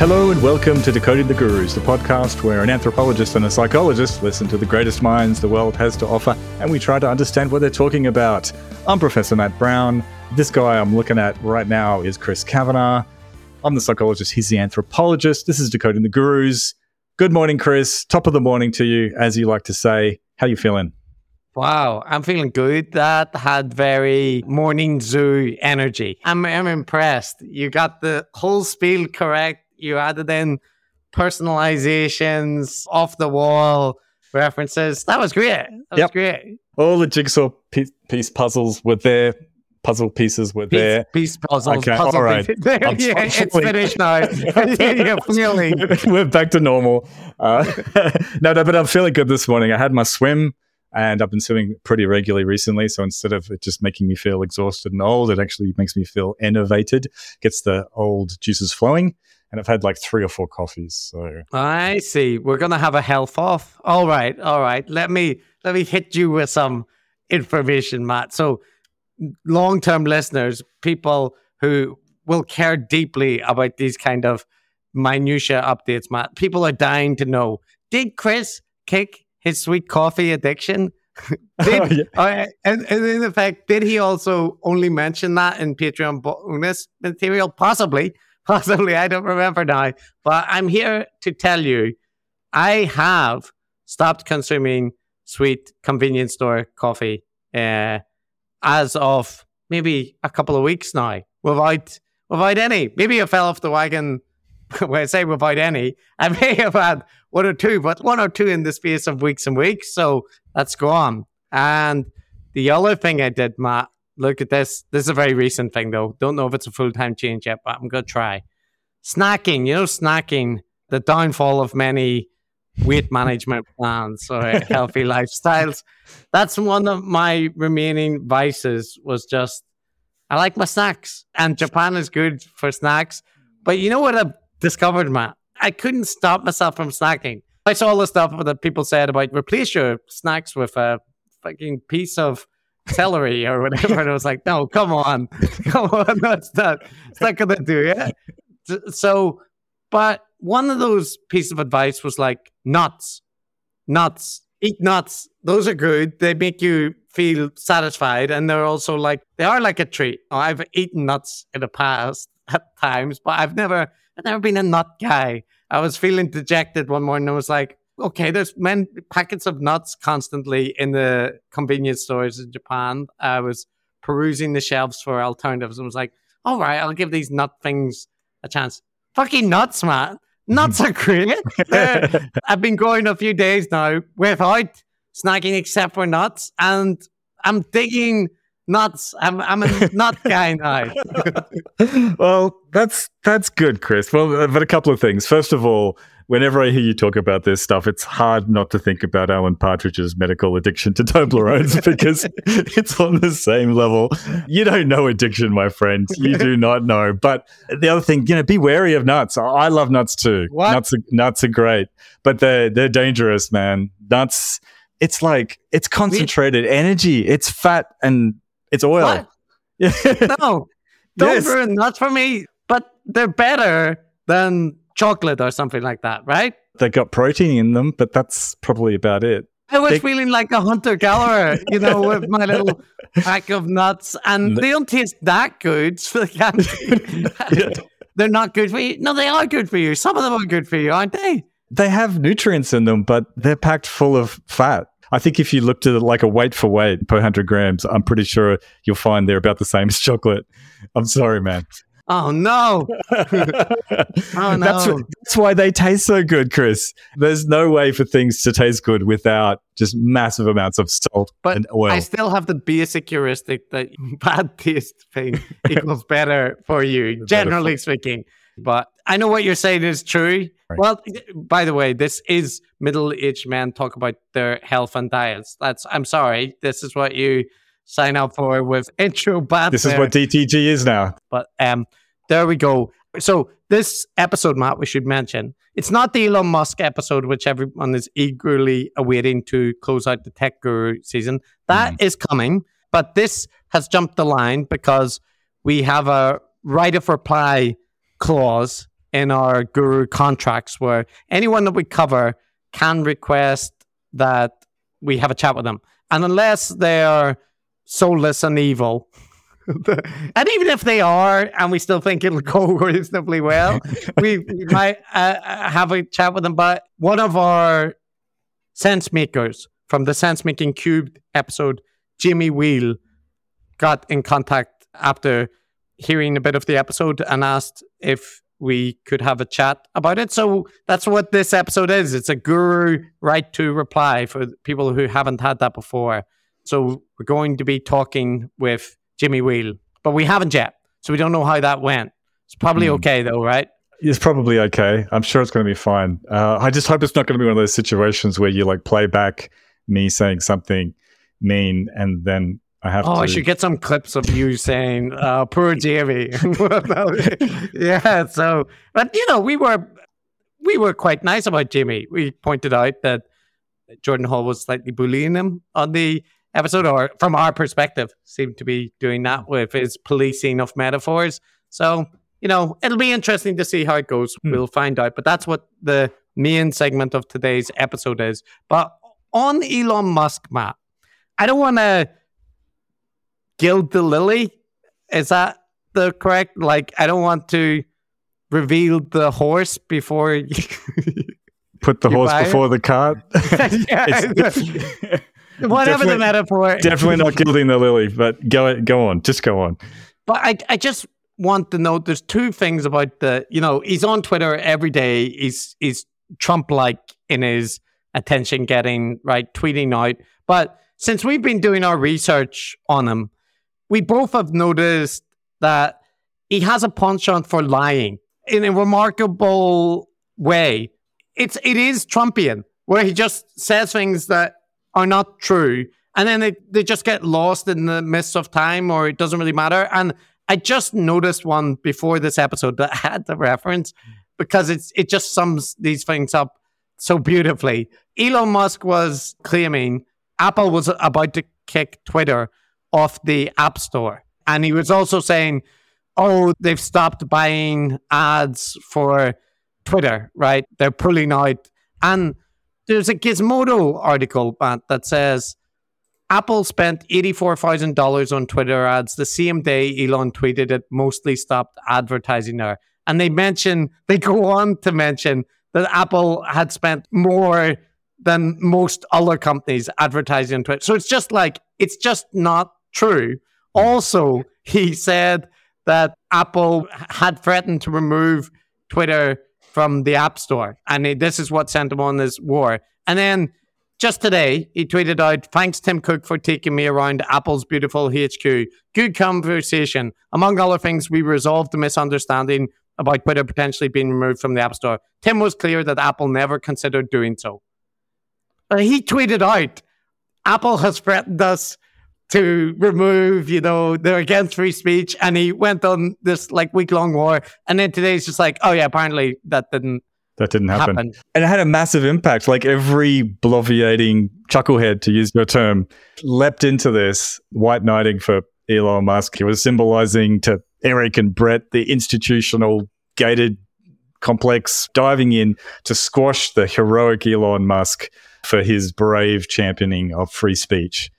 Hello and welcome to Decoding the Gurus, the podcast where an anthropologist and a psychologist listen to the greatest minds the world has to offer and we try to understand what they're talking about. I'm Professor Matt Browne. This guy I'm looking at right now is Chris Kavanagh. I'm the psychologist, he's the anthropologist. This is Decoding the Gurus. Good morning, Chris. Top of the morning to you, as you like to say. How you feeling? Wow, I'm feeling good. That had very morning zoo energy. I'm, I'm impressed. You got the whole spiel correct you added in personalizations, off the wall references. That was great. That Yep. was great. All the jigsaw piece, puzzles were there. Puzzle pieces were there. Piece, puzzles. Okay, puzzle all right. pieces. Yeah, it's finished now. Feeling. We're back to normal. Uh, no, no, but I'm feeling good this morning. I had my swim and I've been swimming pretty regularly recently. So instead of it just making me feel exhausted and old, it actually makes me feel innovated, gets the old juices flowing. And I've had like three or four coffees. So I see. We're gonna have a health off. All right, all right. Let me let me hit you with some information, Matt. So, long-term listeners, people who will care deeply about these kind of minutia updates, Matt. People are dying to know: Did Chris kick his sweet coffee addiction? did, Oh, yeah. uh, and, and in effect, did he also only mention that in Patreon bonus material? Possibly, possibly. I don't remember now. But I'm here to tell you, I have stopped consuming sweet convenience store coffee uh, as of maybe a couple of weeks now, without without any. Maybe I fell off the wagon. when I say without any, I may have had one or two, but one or two in the space of weeks and weeks. So let's go on. And the other thing I did, Matt, look at this. This is a very recent thing, though. Don't know if it's a full time change yet, but I'm going to try. Snacking, you know, snacking, the downfall of many weight management plans or healthy lifestyles. That's one of my remaining vices was just, I like my snacks. And Japan is good for snacks. But you know what I've discovered, Matt? I couldn't stop myself from snacking. I saw all the stuff that people said about replace your snacks with a fucking piece of celery or whatever. And I was like, no, come on. Come on. That's not, it's not to do it. So, but one of those pieces of advice was like nuts, nuts, eat nuts. Those are good. They make you feel satisfied. And they're also like, they are like a treat. I've eaten nuts in the past at times, but I've never, I've never been a nut guy. I was feeling dejected one morning. I was like, okay, there's men packets of nuts constantly in the convenience stores in Japan. I was perusing the shelves for alternatives and was like, all right, I'll give these nut things a chance. Fucking nuts, man. Nuts are great. I've been going a few days now without snacking except for nuts, and I'm digging nuts. I'm I'm a nut guy now. well, that's that's good, Chris. Well, but a couple of things. First of all, whenever I hear you talk about this stuff, it's hard not to think about Alan Partridge's medical addiction to Toblerones because it's on the same level. You don't know addiction, my friend. You do not know. But the other thing, you know, be wary of nuts. I love nuts too. What? Nuts are, nuts are great, but they're they're dangerous, man. Nuts. It's like it's concentrated energy. It's fat and it's oil. No, don't Yes. ruin nuts for me. But they're better than chocolate or something like that, right? they got protein in them, but that's probably about it. I was They- feeling like a hunter gatherer, you know, with my little pack of nuts, and they don't taste that good. So they can't- they're not good for you. No, they are good for you. Some of them are good for you, aren't they? They have nutrients in them, but they're packed full of fat. I think if you looked at it like a weight for weight per 100 grams, I'm pretty sure you'll find they're about the same as chocolate. I'm sorry, man. Oh no! oh, no. That's, that's why they taste so good, Chris. There's no way for things to taste good without just massive amounts of salt But and oil. I still have the basic heuristic that bad taste thing equals better for you, generally speaking. But I know what you're saying is true. Right. Well, by the way, this is middle-aged men talk about their health and diets. That's I'm sorry. This is what you sign up for with intro bad. this is what DTG is now. But um, there we go. So this episode, Matt, we should mention it's not the Elon Musk episode, which everyone is eagerly awaiting to close out the Tech Guru season. That is coming, but this has jumped the line because we have a right of reply clause in our guru contracts where anyone that we cover can request that we have a chat with them. And unless they are soulless and evil, and even if they are, and we still think it'll go reasonably well, we, we might uh, uh, have a chat with them. But one of our sense makers from the Sense Making Cubed episode, Jimmy Wheal, got in contact after hearing a bit of the episode and asked if we could have a chat about it. So that's what this episode is. It's a guru right to reply for people who haven't had that before. So we're going to be talking with Jimmy Wheal, but we haven't yet. So we don't know how that went. It's probably mm. okay though, right? It's probably okay. I'm sure it's going to be fine. Uh, I just hope it's not going to be one of those situations where you like play back me saying something mean and then I have oh, to... I should get some clips of you saying, uh, poor Jimmy. yeah. So, but you know, we were, we were quite nice about Jimmy. We pointed out that Jordan Hall was slightly bullying him on the episode, or from our perspective, seemed to be doing that with his policing of metaphors. So, you know, it'll be interesting to see how it goes. Hmm. We'll find out. But that's what the main segment of today's episode is. But on Elon Musk, Matt, I don't want to gild the lily. Is that the correct? Like, I don't want to reveal the horse before you put the horse before it. the cart. Whatever the metaphor. Definitely not gilding the lily, but go go on, just go on. But I, I just want to note there's two things about the you know he's on Twitter every day. He's he's Trump like in his attention getting right tweeting out. But since we've been doing our research on him, we both have noticed that he has a penchant for lying in a remarkable way. It's it is Trumpian, where he just says things that are not true, and then they, they just get lost in the mist of time, or it doesn't really matter. And I just noticed one before this episode that had the reference because it's it just sums these things up so beautifully. Elon Musk was claiming Apple was about to kick Twitter off the App Store. And he was also saying, oh, they've stopped buying ads for Twitter, right? They're pulling out. And there's a Gizmodo article, Matt, that says Apple spent $84,000 on Twitter ads the same day Elon tweeted it mostly stopped advertising there. And they mention, they go on to mention that Apple had spent more than most other companies advertising on Twitter. So it's just like, it's just not true. Also, he said that Apple had threatened to remove Twitter from the App Store. And this is what sent him on this war. And then just today, he tweeted out, Thanks, Tim Cook, for taking me around Apple's beautiful HQ. Good conversation. Among other things, we resolved the misunderstanding about Twitter potentially being removed from the App Store. Tim was clear that Apple never considered doing so. Uh, he tweeted out, Apple has threatened us to remove, you know, they're against free speech. And he went on this like week long war. And then today's just like, oh yeah, apparently that didn't that didn't happen. happen. And it had a massive impact. Like every bloviating chucklehead, to use your term, leapt into this white knighting for Elon Musk. He was symbolizing to Eric and Brett the institutional gated complex, diving in to squash the heroic Elon Musk for his brave championing of free speech.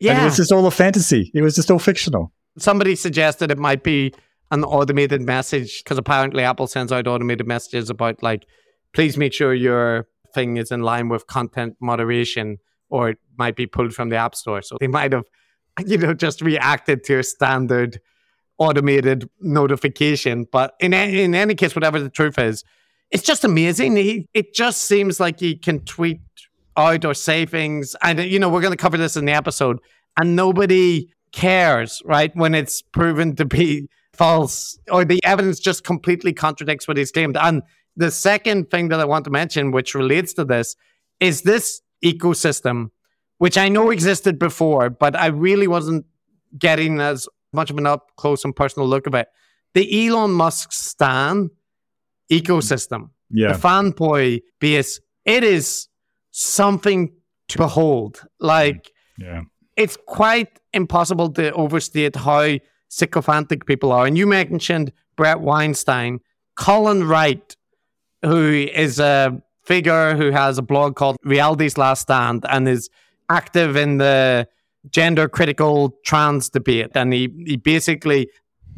Yeah. And it was just all a fantasy. It was just all fictional. Somebody suggested it might be an automated message because apparently Apple sends out automated messages about like, please make sure your thing is in line with content moderation or it might be pulled from the app store. So they might have, you know, just reacted to a standard automated notification. But in, in any case, whatever the truth is, it's just amazing. He, it just seems like he can tweet out or say things. And, uh, you know, we're going to cover this in the episode. And nobody cares, right? When it's proven to be false or the evidence just completely contradicts what he's claimed. And the second thing that I want to mention, which relates to this, is this ecosystem, which I know existed before, but I really wasn't getting as much of an up close and personal look of it. The Elon Musk Stan ecosystem, yeah. the fanboy base, it is something to behold. Like, mm. yeah. it's quite impossible to overstate how sycophantic people are. And you mentioned Brett Weinstein Colin Wright, who is a figure who has a blog called Reality's Last Stand and is active in the gender critical trans debate. And he, he basically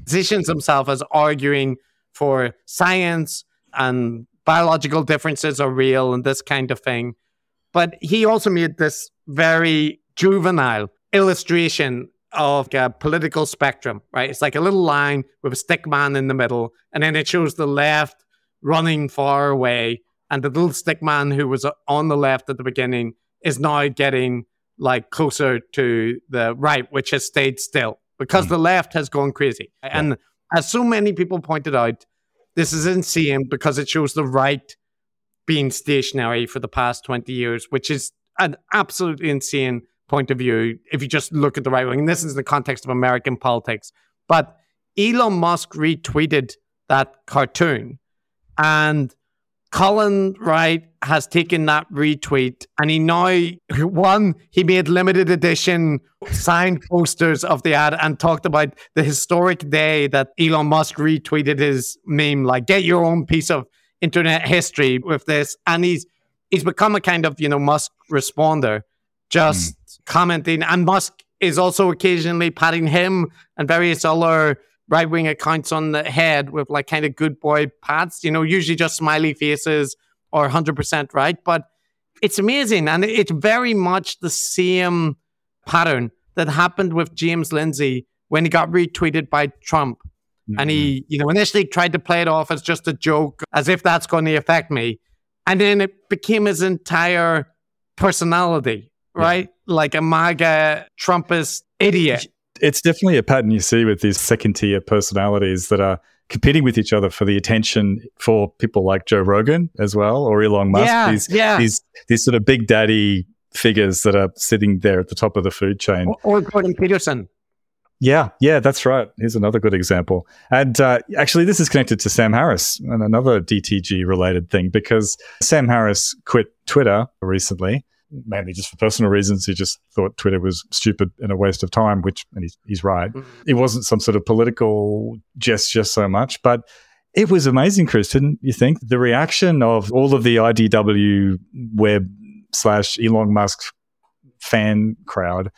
positions himself as arguing for science and biological differences are real and this kind of thing. But he also made this very juvenile illustration of a political spectrum, right? It's like a little line with a stick man in the middle, and then it shows the left running far away, and the little stick man who was on the left at the beginning is now getting like closer to the right, which has stayed still because mm. the left has gone crazy. Yeah. And as so many people pointed out, this is insane because it shows the right being stationary eh, for the past 20 years, which is an absolutely insane point of view if you just look at the right wing. And this is in the context of American politics. But Elon Musk retweeted that cartoon. And Colin Wright has taken that retweet and he now, one, he made limited edition signed posters of the ad and talked about the historic day that Elon Musk retweeted his meme, like, get your own piece of internet history with this. And he's, he's become a kind of, you know, Musk responder, just mm. commenting. And Musk is also occasionally patting him and various other right wing accounts on the head with like kind of good boy pats, you know, usually just smiley faces or 100% right. But it's amazing. And it's very much the same pattern that happened with James Lindsay when he got retweeted by Trump. Mm-hmm. And he, you know, initially tried to play it off as just a joke, as if that's going to affect me. And then it became his entire personality, right? Yeah. Like a MAGA Trumpist idiot it's definitely a pattern you see with these second tier personalities that are competing with each other for the attention for people like Joe Rogan as well or Elon Musk. Yeah, these, yeah. these these sort of big daddy figures that are sitting there at the top of the food chain. Or, or Jordan Peterson. Yeah, yeah, that's right. Here's another good example. And uh, actually, this is connected to Sam Harris and another DTG related thing because Sam Harris quit Twitter recently mainly just for personal reasons. He just thought Twitter was stupid and a waste of time, which, and he's, he's right. Mm-hmm. It wasn't some sort of political gesture so much, but it was amazing, Chris, didn't you think? The reaction of all of the IDW web slash Elon Musk fan crowd,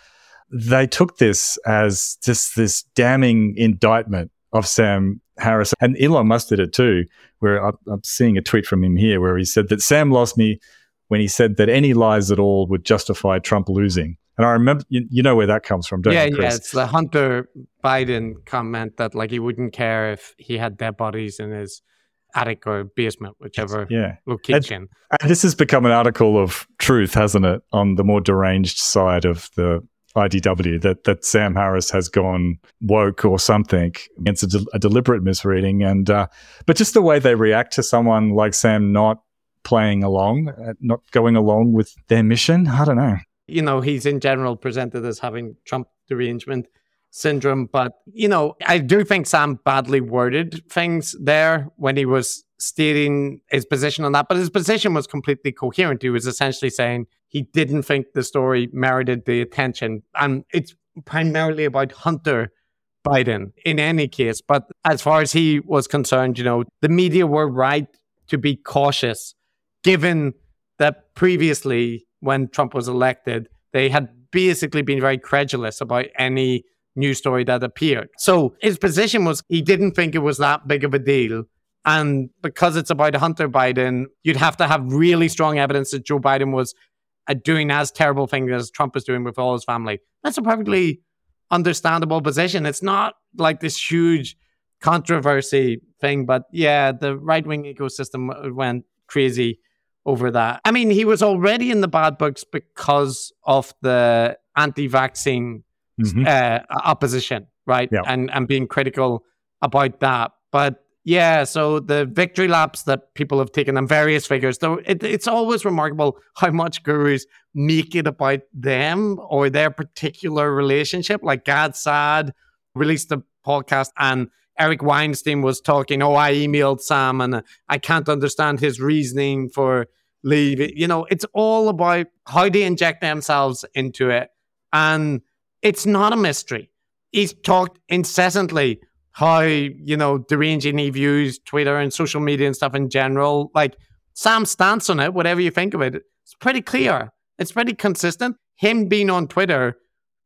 they took this as just this damning indictment of Sam Harris. And Elon Musk did it too, where I'm seeing a tweet from him here where he said that Sam lost me when he said that any lies at all would justify Trump losing. And I remember, you, you know where that comes from, don't yeah, you? Yeah, yeah. it's the Hunter Biden comment that like he wouldn't care if he had dead bodies in his attic or basement, whichever yeah. location. And, and this has become an article of truth, hasn't it, on the more deranged side of the IDW that that Sam Harris has gone woke or something. It's a, de- a deliberate misreading, and uh, but just the way they react to someone like Sam not playing along, uh, not going along with their mission. I don't know. You know, he's in general presented as having Trump derangement syndrome, but you know, I do think Sam badly worded things there when he was stating his position on that, but his position was completely coherent. He was essentially saying he didn't think the story merited the attention, and it's primarily about Hunter Biden in any case. But as far as he was concerned, you know, the media were right to be cautious given that previously, when Trump was elected, they had basically been very credulous about any news story that appeared. So his position was he didn't think it was that big of a deal. And because it's about Hunter Biden, you'd have to have really strong evidence that Joe Biden was uh, doing as terrible things as Trump is doing with all his family. That's a perfectly understandable position. It's not like this huge controversy thing, but yeah, the right wing ecosystem went crazy over that. I mean, he was already in the bad books because of the anti-vaccine mm-hmm. uh, opposition, right? Yeah. And and being critical about that. But yeah, so the victory laps that people have taken and various figures, though it, it's always remarkable how much gurus make it about them or their particular relationship. Like Gad Saad released a podcast and Eric Weinstein was talking, oh, I emailed Sam and I can't understand his reasoning for leaving. You know, it's all about how they inject themselves into it. And it's not a mystery. He's talked incessantly how, you know, deranging he views Twitter and social media and stuff in general. Like Sam's stance on it, whatever you think of it, it's pretty clear. It's pretty consistent. Him being on Twitter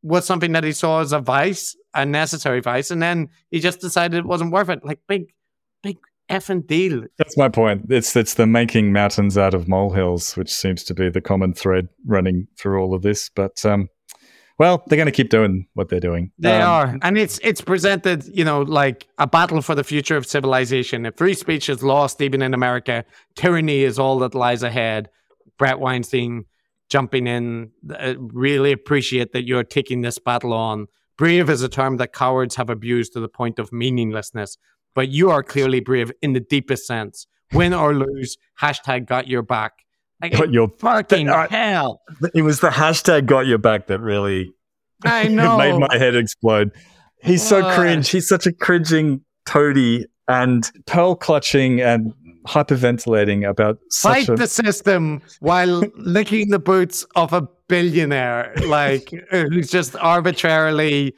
was something that he saw as a vice, a necessary vice, and then he just decided it wasn't worth it. Like big, big effing deal. That's my point. It's it's the making mountains out of molehills, which seems to be the common thread running through all of this. But um, well, they're going to keep doing what they're doing. They Um, are, and it's it's presented, you know, like a battle for the future of civilization. If free speech is lost, even in America, tyranny is all that lies ahead. Brett Weinstein jumping in, uh, really appreciate that you're taking this battle on. Brave is a term that cowards have abused to the point of meaninglessness, but you are clearly brave in the deepest sense. Win or lose, hashtag got your back. Like, Got your- fucking Uh, hell. It was the hashtag got your back that really I know. made my head explode. He's so cringe. He's such a cringing toady and pearl clutching and hyperventilating about fight a the system while licking the boots of a billionaire, like uh, who's just arbitrarily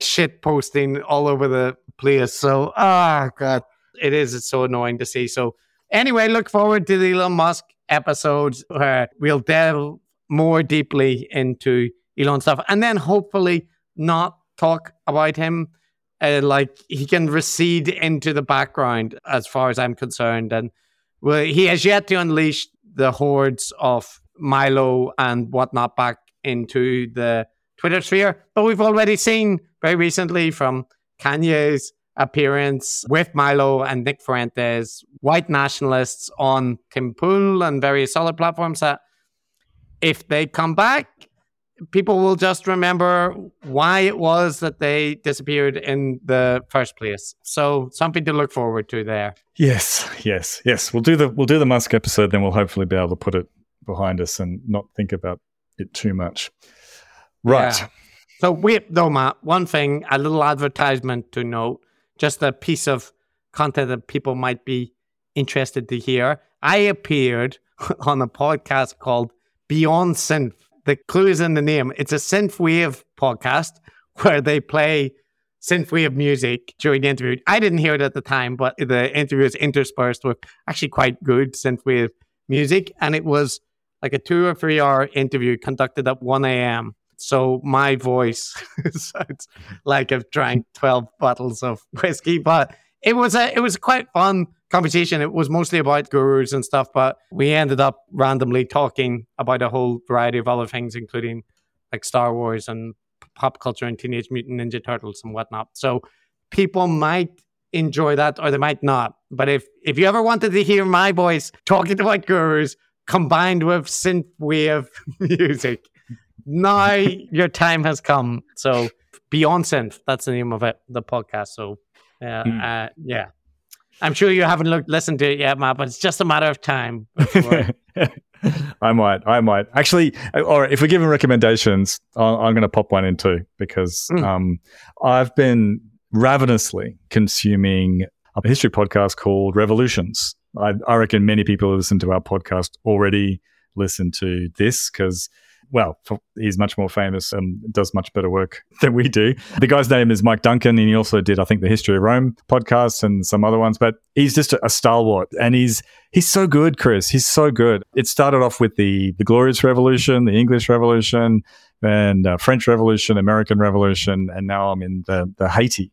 shit posting all over the place. So, ah, god, it is. It's so annoying to see. So, anyway, look forward to the Elon Musk episodes where we'll delve more deeply into Elon stuff, and then hopefully not talk about him. Uh, like he can recede into the background as far as I'm concerned, and well, he has yet to unleash the hordes of Milo and whatnot back into the Twitter sphere. But we've already seen very recently from Kanye's appearance with Milo and Nick Fuentes, white nationalists on Tim Pool and various other platforms that if they come back, people will just remember why it was that they disappeared in the first place. So something to look forward to there. Yes, yes, yes. We'll do the we'll do the Musk episode, then we'll hopefully be able to put it behind us and not think about it too much. Right. Yeah. So wait, though, Matt. One thing, a little advertisement to note, just a piece of content that people might be interested to hear. I appeared on a podcast called Beyond Synth. The clue is in the name. It's a synthwave podcast where they play synthwave music during the interview. I didn't hear it at the time, but the interview is interspersed with actually quite good synthwave music, and it was like a two or three hour interview conducted at 1 a.m. So my voice sounds like I've drank 12 bottles of whiskey, but it was a it was quite fun conversation. It was mostly about gurus and stuff, but we ended up randomly talking about a whole variety of other things, including like Star Wars and pop culture and Teenage Mutant Ninja Turtles and whatnot. So people might enjoy that or they might not. But if if you ever wanted to hear my voice talking about gurus combined with synthwave music, now your time has come. So Beyond Synth, that's the name of it, the podcast. So uh, Hmm. uh, yeah. I'm sure you haven't looked listened to it yet, Matt, but it's just a matter of time. before- I might, I might actually. All right, if we're giving recommendations, I- I'm going to pop one in too because Mm. um, I've been ravenously consuming a history podcast called Revolutions. I, I reckon many people who listen to our podcast already listen to this because, well, he's much more famous and does much better work than we do. The guy's name is Mike Duncan, and he also did, I think, the History of Rome podcast and some other ones. But he's just a, a stalwart, and he's he's so good, Chris. He's so good. It started off with the the Glorious Revolution, the English Revolution, and uh, French Revolution, American Revolution, and now I'm in the the Haiti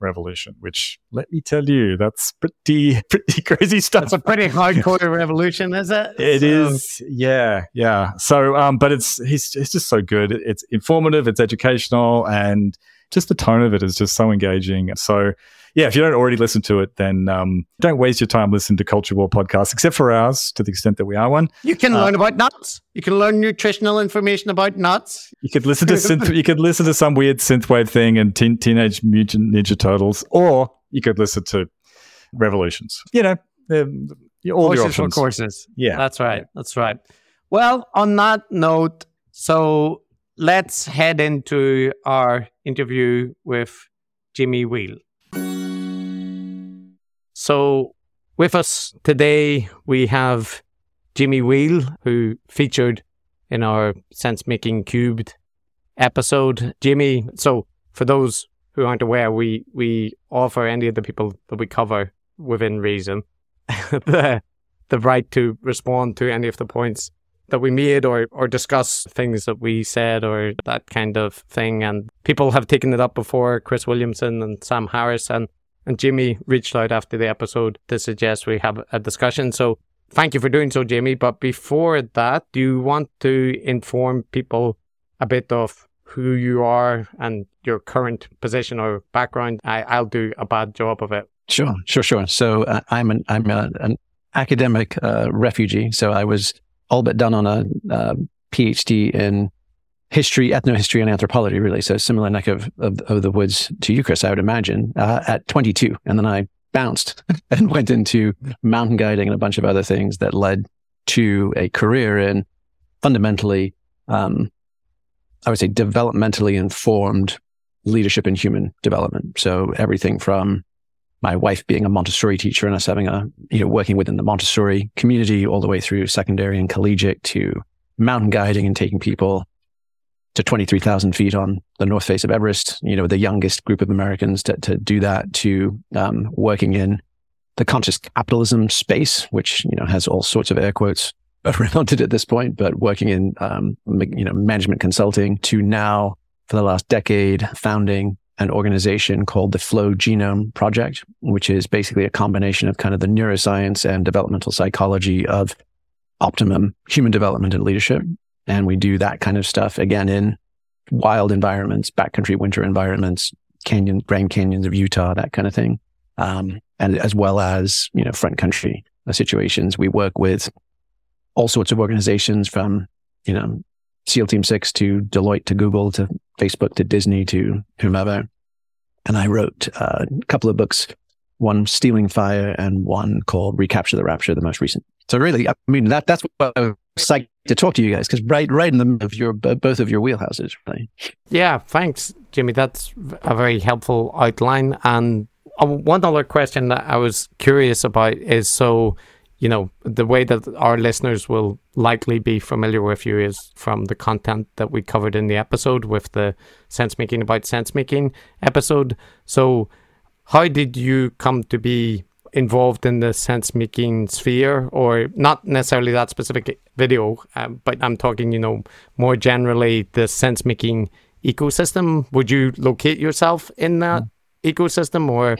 Revolution. Which let me tell you, that's pretty pretty crazy stuff. It's a pretty hardcore revolution, is it? It So- is, yeah, yeah. So, um, but it's he's it's just so good. It's informative, it's educational, and just the tone of it is just so engaging. So, yeah, if you don't already listen to it, then um, don't waste your time listening to Culture War podcasts, except for ours, to the extent that we are one. You can Uh, learn about nuts. You can learn nutritional information about nuts. You could listen to synth, you could listen to some weird synthwave thing and teen, Teenage Mutant Ninja Turtles, or you could listen to Revolutions. You know, um, all your Courses for courses. Yeah, That's right. That's right. Well, on that note, so let's head into our interview with Jimmy Wheal. So, with us today, we have Jimmy Wheal, who featured in our Sense Making Cubed episode. Jimmy, so for those who aren't aware, we we offer any of the people that we cover within reason the the right to respond to any of the points that we made or or discuss things that we said or that kind of thing. And people have taken it up before, Chris Williamson and Sam Harris and and Jimmy reached out after the episode to suggest we have a discussion. So thank you for doing so, Jimmy. But before that, do you want to inform people a bit of who you are and your current position or background? I, I'll do a bad job of it. Sure, sure, sure. So uh, I'm an I'm a, an academic uh, refugee. So I was all but done on a uh, PhD in history, ethnohistory, and anthropology, really. So similar neck of, of, of the woods to you, Chris, I would imagine, uh, at 22. And then I bounced and went into mountain guiding and a bunch of other things that led to a career in fundamentally, um, I would say, developmentally informed leadership in human development. So everything from my wife being a Montessori teacher and us having a, you know, working within the Montessori community all the way through secondary and collegiate to mountain guiding and taking people to 23,000 feet on the north face of Everest, you know, the youngest group of Americans to, to do that to um, working in the conscious capitalism space, which, you know, has all sorts of air quotes around it at this point, but working in, um, you know, management consulting to now for the last decade founding an organization called the Flow Genome Project, which is basically a combination of kind of the neuroscience and developmental psychology of optimum human development and leadership. And we do that kind of stuff again in wild environments, backcountry winter environments, canyon, Grand Canyons of Utah, that kind of thing. Um, and as well as, you know, front country situations. We work with all sorts of organizations from, you know, SEAL Team Six to Deloitte to Google to Facebook to Disney to whomever. And I wrote uh, a couple of books, one Stealing Fire and one called Recapture the Rapture, the most recent. So really, I mean, that that's what I was psyched to talk to you guys because right, right in the middle of your both of your wheelhouses, right? Yeah, thanks, Jimmy. That's a very helpful outline. And uh, one other question that I was curious about is so you know, the way that our listeners will likely be familiar with you is from the content that we covered in the episode with the sense making about sense making episode. So, how did you come to be involved in the sense making sphere, or not necessarily that specific video, um, but I'm talking, you know, more generally the sense making ecosystem? Would you locate yourself in that ecosystem, or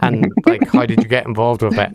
and like how did you get involved with it?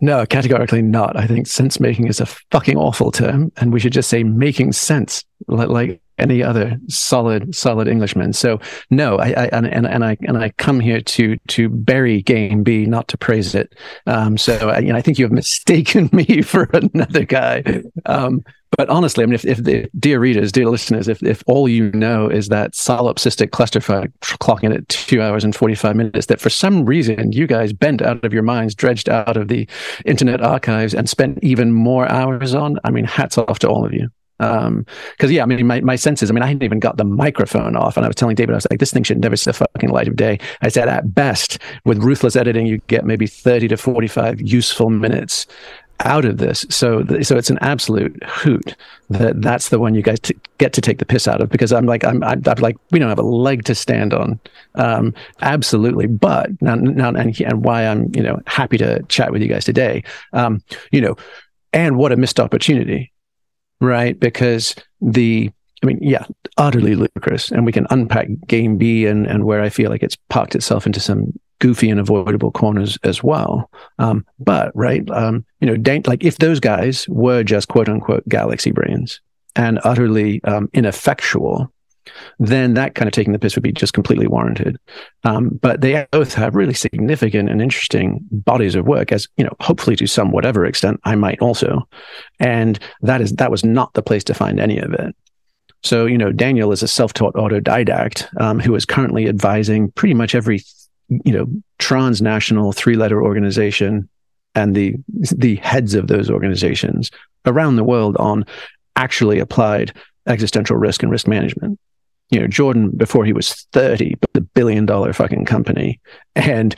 No, categorically not. I think sense making is a fucking awful term, and we should just say making sense, like any other solid, solid Englishman. So no, I, I and, and, I and I come here to to bury game B, not to praise it. Um, so I, you know, I think you have mistaken me for another guy. Um, but honestly, I mean, if, if the dear readers, dear listeners, if, if all you know is that solipsistic clusterfuck clocking at two hours and 45 minutes, that for some reason you guys bent out of your minds, dredged out of the internet archives and spent even more hours on, I mean, hats off to all of you. Um, cause yeah, I mean, my, my senses, I mean, I hadn't even got the microphone off and I was telling David, I was like, this thing should never see the fucking light of day. I said, at best with ruthless editing, you get maybe 30 to 45 useful minutes out of this. So, so it's an absolute hoot that that's the one you guys t- get to take the piss out of because I'm like, I'm, I'm, I'm, like, we don't have a leg to stand on. Um, absolutely. But now, now, and, and why I'm, you know, happy to chat with you guys today. Um, you know, and what a missed opportunity, right? Because the, I mean, yeah, utterly ludicrous. And we can unpack game B and, and where I feel like it's parked itself into some goofy and avoidable corners as well. Um, but right, um, you know, dan- like if those guys were just quote unquote galaxy brains and utterly um, ineffectual, then that kind of taking the piss would be just completely warranted. Um, but they both have really significant and interesting bodies of work, as you know, hopefully to some whatever extent I might also. And that is that was not the place to find any of it. So, you know, Daniel is a self-taught autodidact um, who is currently advising pretty much every you know transnational three letter organization and the the heads of those organizations around the world on actually applied existential risk and risk management you know jordan before he was 30 but the billion dollar fucking company and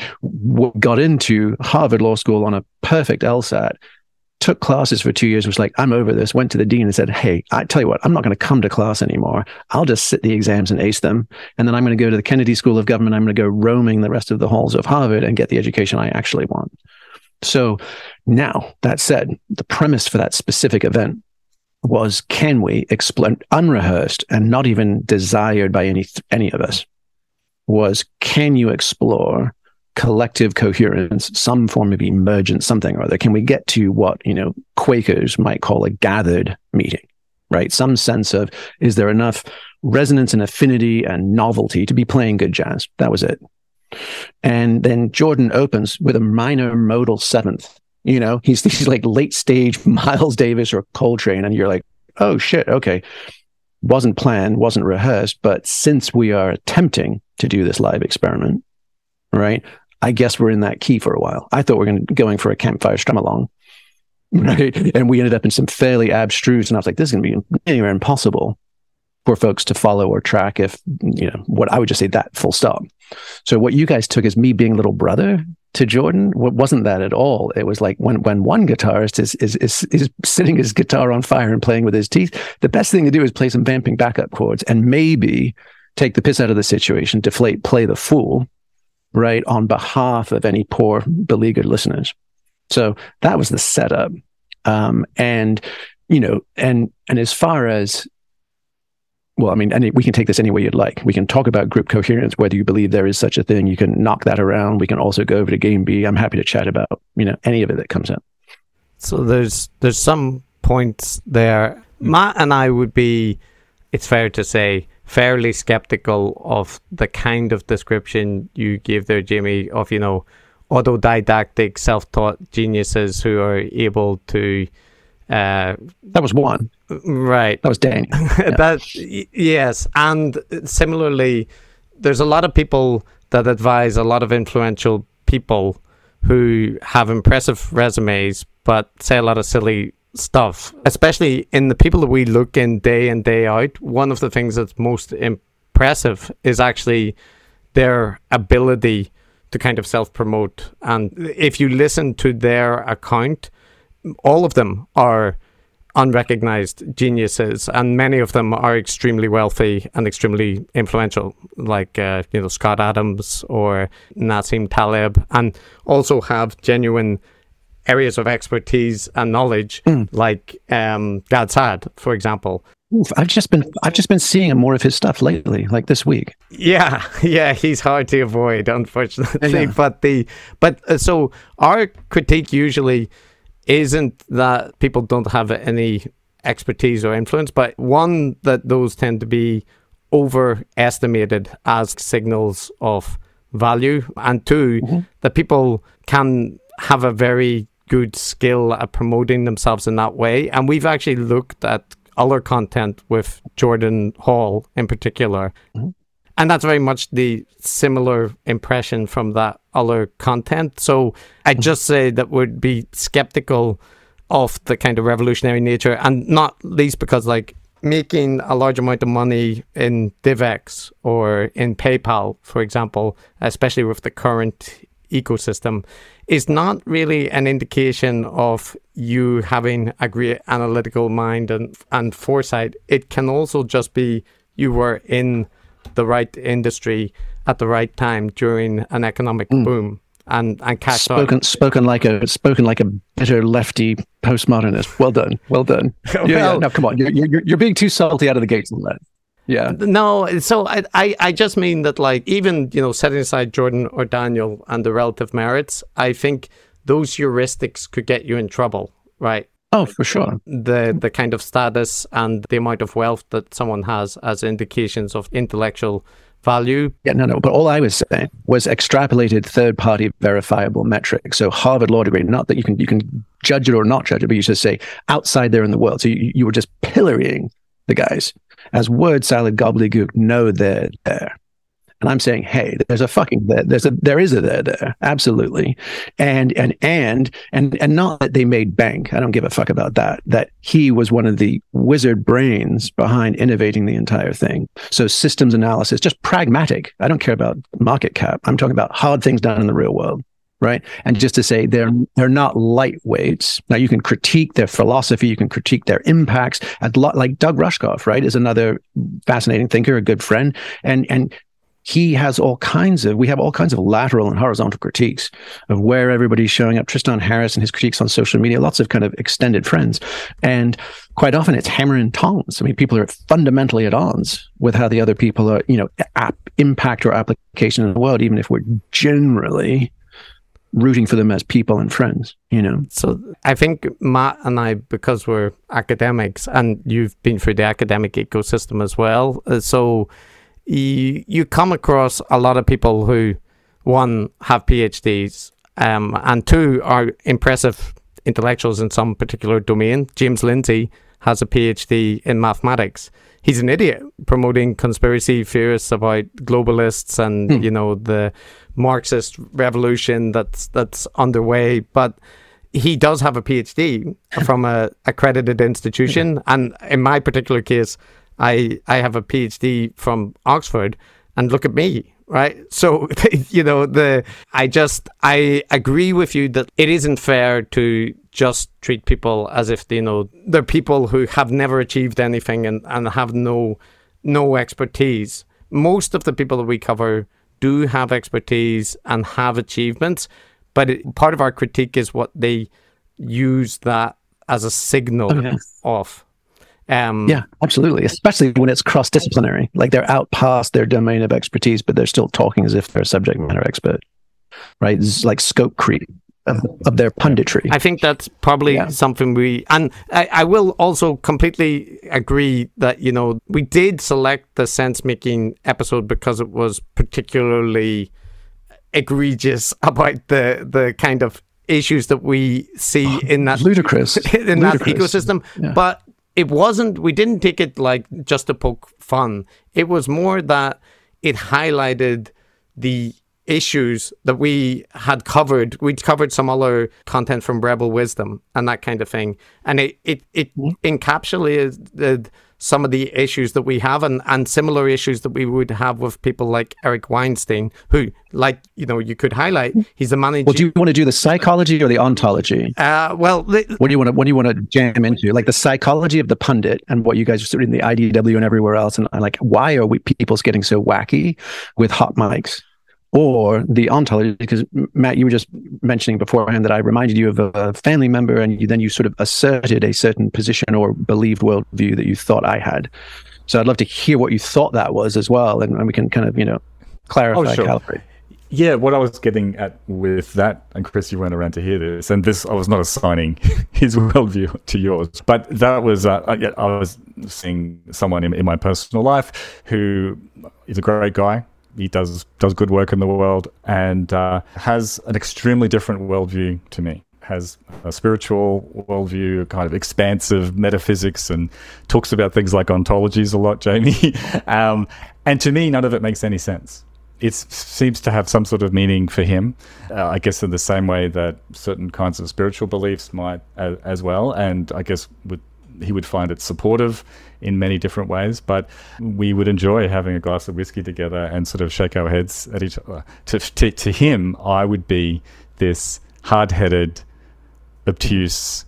got into harvard law school on a perfect lsat took classes for two years, was like, I'm over this, went to the dean and said, Hey, I tell you what, I'm not going to come to class anymore. I'll just sit the exams and ace them. And then I'm going to go to the Kennedy School of Government. I'm going to go roaming the rest of the halls of Harvard and get the education I actually want. So now, that said, the premise for that specific event was can we explain unrehearsed and not even desired by any any of us was can you explore collective coherence, some form of emergence, something or other? Can we get to what, you know, Quakers might call a gathered meeting, right? Some sense of, is there enough resonance and affinity and novelty to be playing good jazz? That was it. And then Jordan opens with a minor modal seventh. You know, he's, he's like late stage Miles Davis or Coltrane. And you're like, oh shit, okay. Wasn't planned, wasn't rehearsed. But since we are attempting to do this live experiment, right? I guess we're in that key for a while. I thought we are going for a campfire strum along, right? And we ended up in some fairly abstruse, and I was like, this is going to be anywhere impossible for folks to follow or track if, you know, what I would just say that full stop. So what you guys took as me being little brother to Jordan wasn't that at all. It was like when when one guitarist is is is is sitting his guitar on fire and playing with his teeth, the best thing to do is play some vamping backup chords and maybe take the piss out of the situation, deflate, play the fool, right, on behalf of any poor beleaguered listeners. So that was the setup. Um, and, you know, and, and as far as, well, I mean, any, we can take this any way you'd like. We can talk about group coherence, whether you believe there is such a thing. You can knock that around. We can also go over to game B. I'm happy to chat about, you know, any of it that comes up. So there's, there's some points there. Matt and I would be, it's fair to say, fairly skeptical of the kind of description you gave there, Jamie, of, you know, autodidactic, self taught geniuses who are able to. Uh, that was one. Right. That was Daniel. Yeah. that, yes. And similarly, there's a lot of people that advise a lot of influential people who have impressive resumes but say a lot of silly stuff, especially in the people that we look in day in, day out. One of the things that's most impressive is actually their ability to kind of self promote. And if you listen to their account, all of them are unrecognized geniuses, and many of them are extremely wealthy and extremely influential, like uh, you know Scott Adams or Nassim Taleb, and also have genuine areas of expertise and knowledge, mm. like um, Gad Saad, for example. Oof, I've just been I've just been seeing more of his stuff lately, like this week. Yeah, yeah, he's hard to avoid, unfortunately. Yeah. But the but uh, so our critique usually isn't that people don't have any expertise or influence, but one that those tend to be overestimated as signals of value, and 2 mm-hmm. that people can have a very good skill at promoting themselves in that way. And we've actually looked at other content with Jordan Hall in particular. Mm-hmm. And that's very much the similar impression from that other content. So I mm-hmm. just say that would be skeptical of the kind of revolutionary nature, and not least because, like, making a large amount of money in DivX or in PayPal, for example, especially with the current ecosystem, is not really an indication of you having a great analytical mind and, and foresight. It can also just be you were in the right industry at the right time during an economic mm. boom and and catch spoken spoken like a spoken like a bitter lefty postmodernist. Well done, well done. well, yeah, yeah, no, come on, you're, you're, you're being too salty out of the gates on that. Yeah. No, so I, I, I just mean that like even, you know, setting aside Jordan or Daniel and the relative merits, I think those heuristics could get you in trouble, right? Oh, for sure. The the kind of status and the amount of wealth that someone has as indications of intellectual value. Yeah, no, no. But all I was saying was extrapolated third party verifiable metrics. So Harvard law degree, not that you can you can judge it or not judge it, but you just say outside there in the world. So you, you were just pillorying the guys as word salad gobbledygook know they're there. And I'm saying, hey, there's a fucking there. There's a there is a there there. Absolutely. And and and and and not that they made bank. I don't give a fuck about that. That he was one of the wizard brains behind innovating the entire thing. So systems analysis, just pragmatic. I don't care about market cap. I'm talking about hard things done in the real world. right? And just to say they're they're not lightweights. Now you can critique their philosophy, you can critique their impacts. Like Doug Rushkoff, right, is another fascinating thinker, a good friend, and and he has all kinds of we have all kinds of lateral and horizontal critiques of where everybody's showing up. Tristan harris and his critiques on social media lots of kind of extended friends. And quite often it's hammer and tongs. I mean people are fundamentally at odds with how the other people are you know app, impact or application in the world even if we're generally rooting for them as people and friends you know? So i think matt and i because we're academics and you've been through the academic ecosystem as well uh, so you you come across a lot of people who one have PhDs um, and two are impressive intellectuals in some particular domain. James Lindsay has a PhD in mathematics. He's an idiot promoting conspiracy theorists about globalists and hmm. you know the Marxist revolution that's that's underway, but he does have a PhD from a accredited institution, and in my particular case, I I have a PhD from Oxford, and look at me, right? So you know the I just I agree with you that it isn't fair to just treat people as if you know they're people who have never achieved anything and and have no no expertise. Most of the people that we cover do have expertise and have achievements, but it, part of our critique is what they use that as a signal oh, okay. of um, yeah, absolutely. Especially when it's cross disciplinary, like they're out past their domain of expertise, but they're still talking as if they're a subject matter expert, right? It's like scope creep of, of their punditry. I think that's probably yeah. something we, and I, I will also completely agree that, you know, we did select the sense making episode because it was particularly egregious about the, the kind of issues that we see in that ludicrous in ludicrous. that ecosystem. Yeah. But it wasn't we didn't take it like just to poke fun. It was more that it highlighted the issues that we had covered. We'd covered some other content from rebel wisdom and that kind of thing. And it it, it mm-hmm. encapsulated some of the issues that we have and, and similar issues that we would have with people like Eric Weinstein, who, like, you know, you could highlight, he's a manager. Well, do you want to do the psychology or the ontology? Uh, well, the, what do you want to, what do you want to jam into? Like the psychology of the pundit and what you guys are in the IDW and everywhere else. And like, why are we people's getting so wacky with hot mics? Or the ontology because matt you were just mentioning beforehand that i reminded you of a family member and you, then you sort of asserted a certain position or believed worldview that you thought i had so i'd love to hear what you thought that was as well and, and we can kind of you know clarify oh, sure. calibrate yeah, what I was getting at with that, and Chris, you went around to hear this, and this I was not assigning his worldview to yours, but that was uh, I, I was seeing someone in, in my personal life who is a great guy, he does does good work in the world and uh, has an extremely different worldview to me. Has a spiritual worldview, kind of expansive metaphysics, and talks about things like ontologies a lot, Jamie. um, and to me, none of it makes any sense. It seems to have some sort of meaning for him, uh, I guess, in the same way that certain kinds of spiritual beliefs might as, as well. And I guess he would find it supportive in many different ways. But we would enjoy having a glass of whiskey together and sort of shake our heads at each other. To, to, to him, I would be this hard headed, obtuse,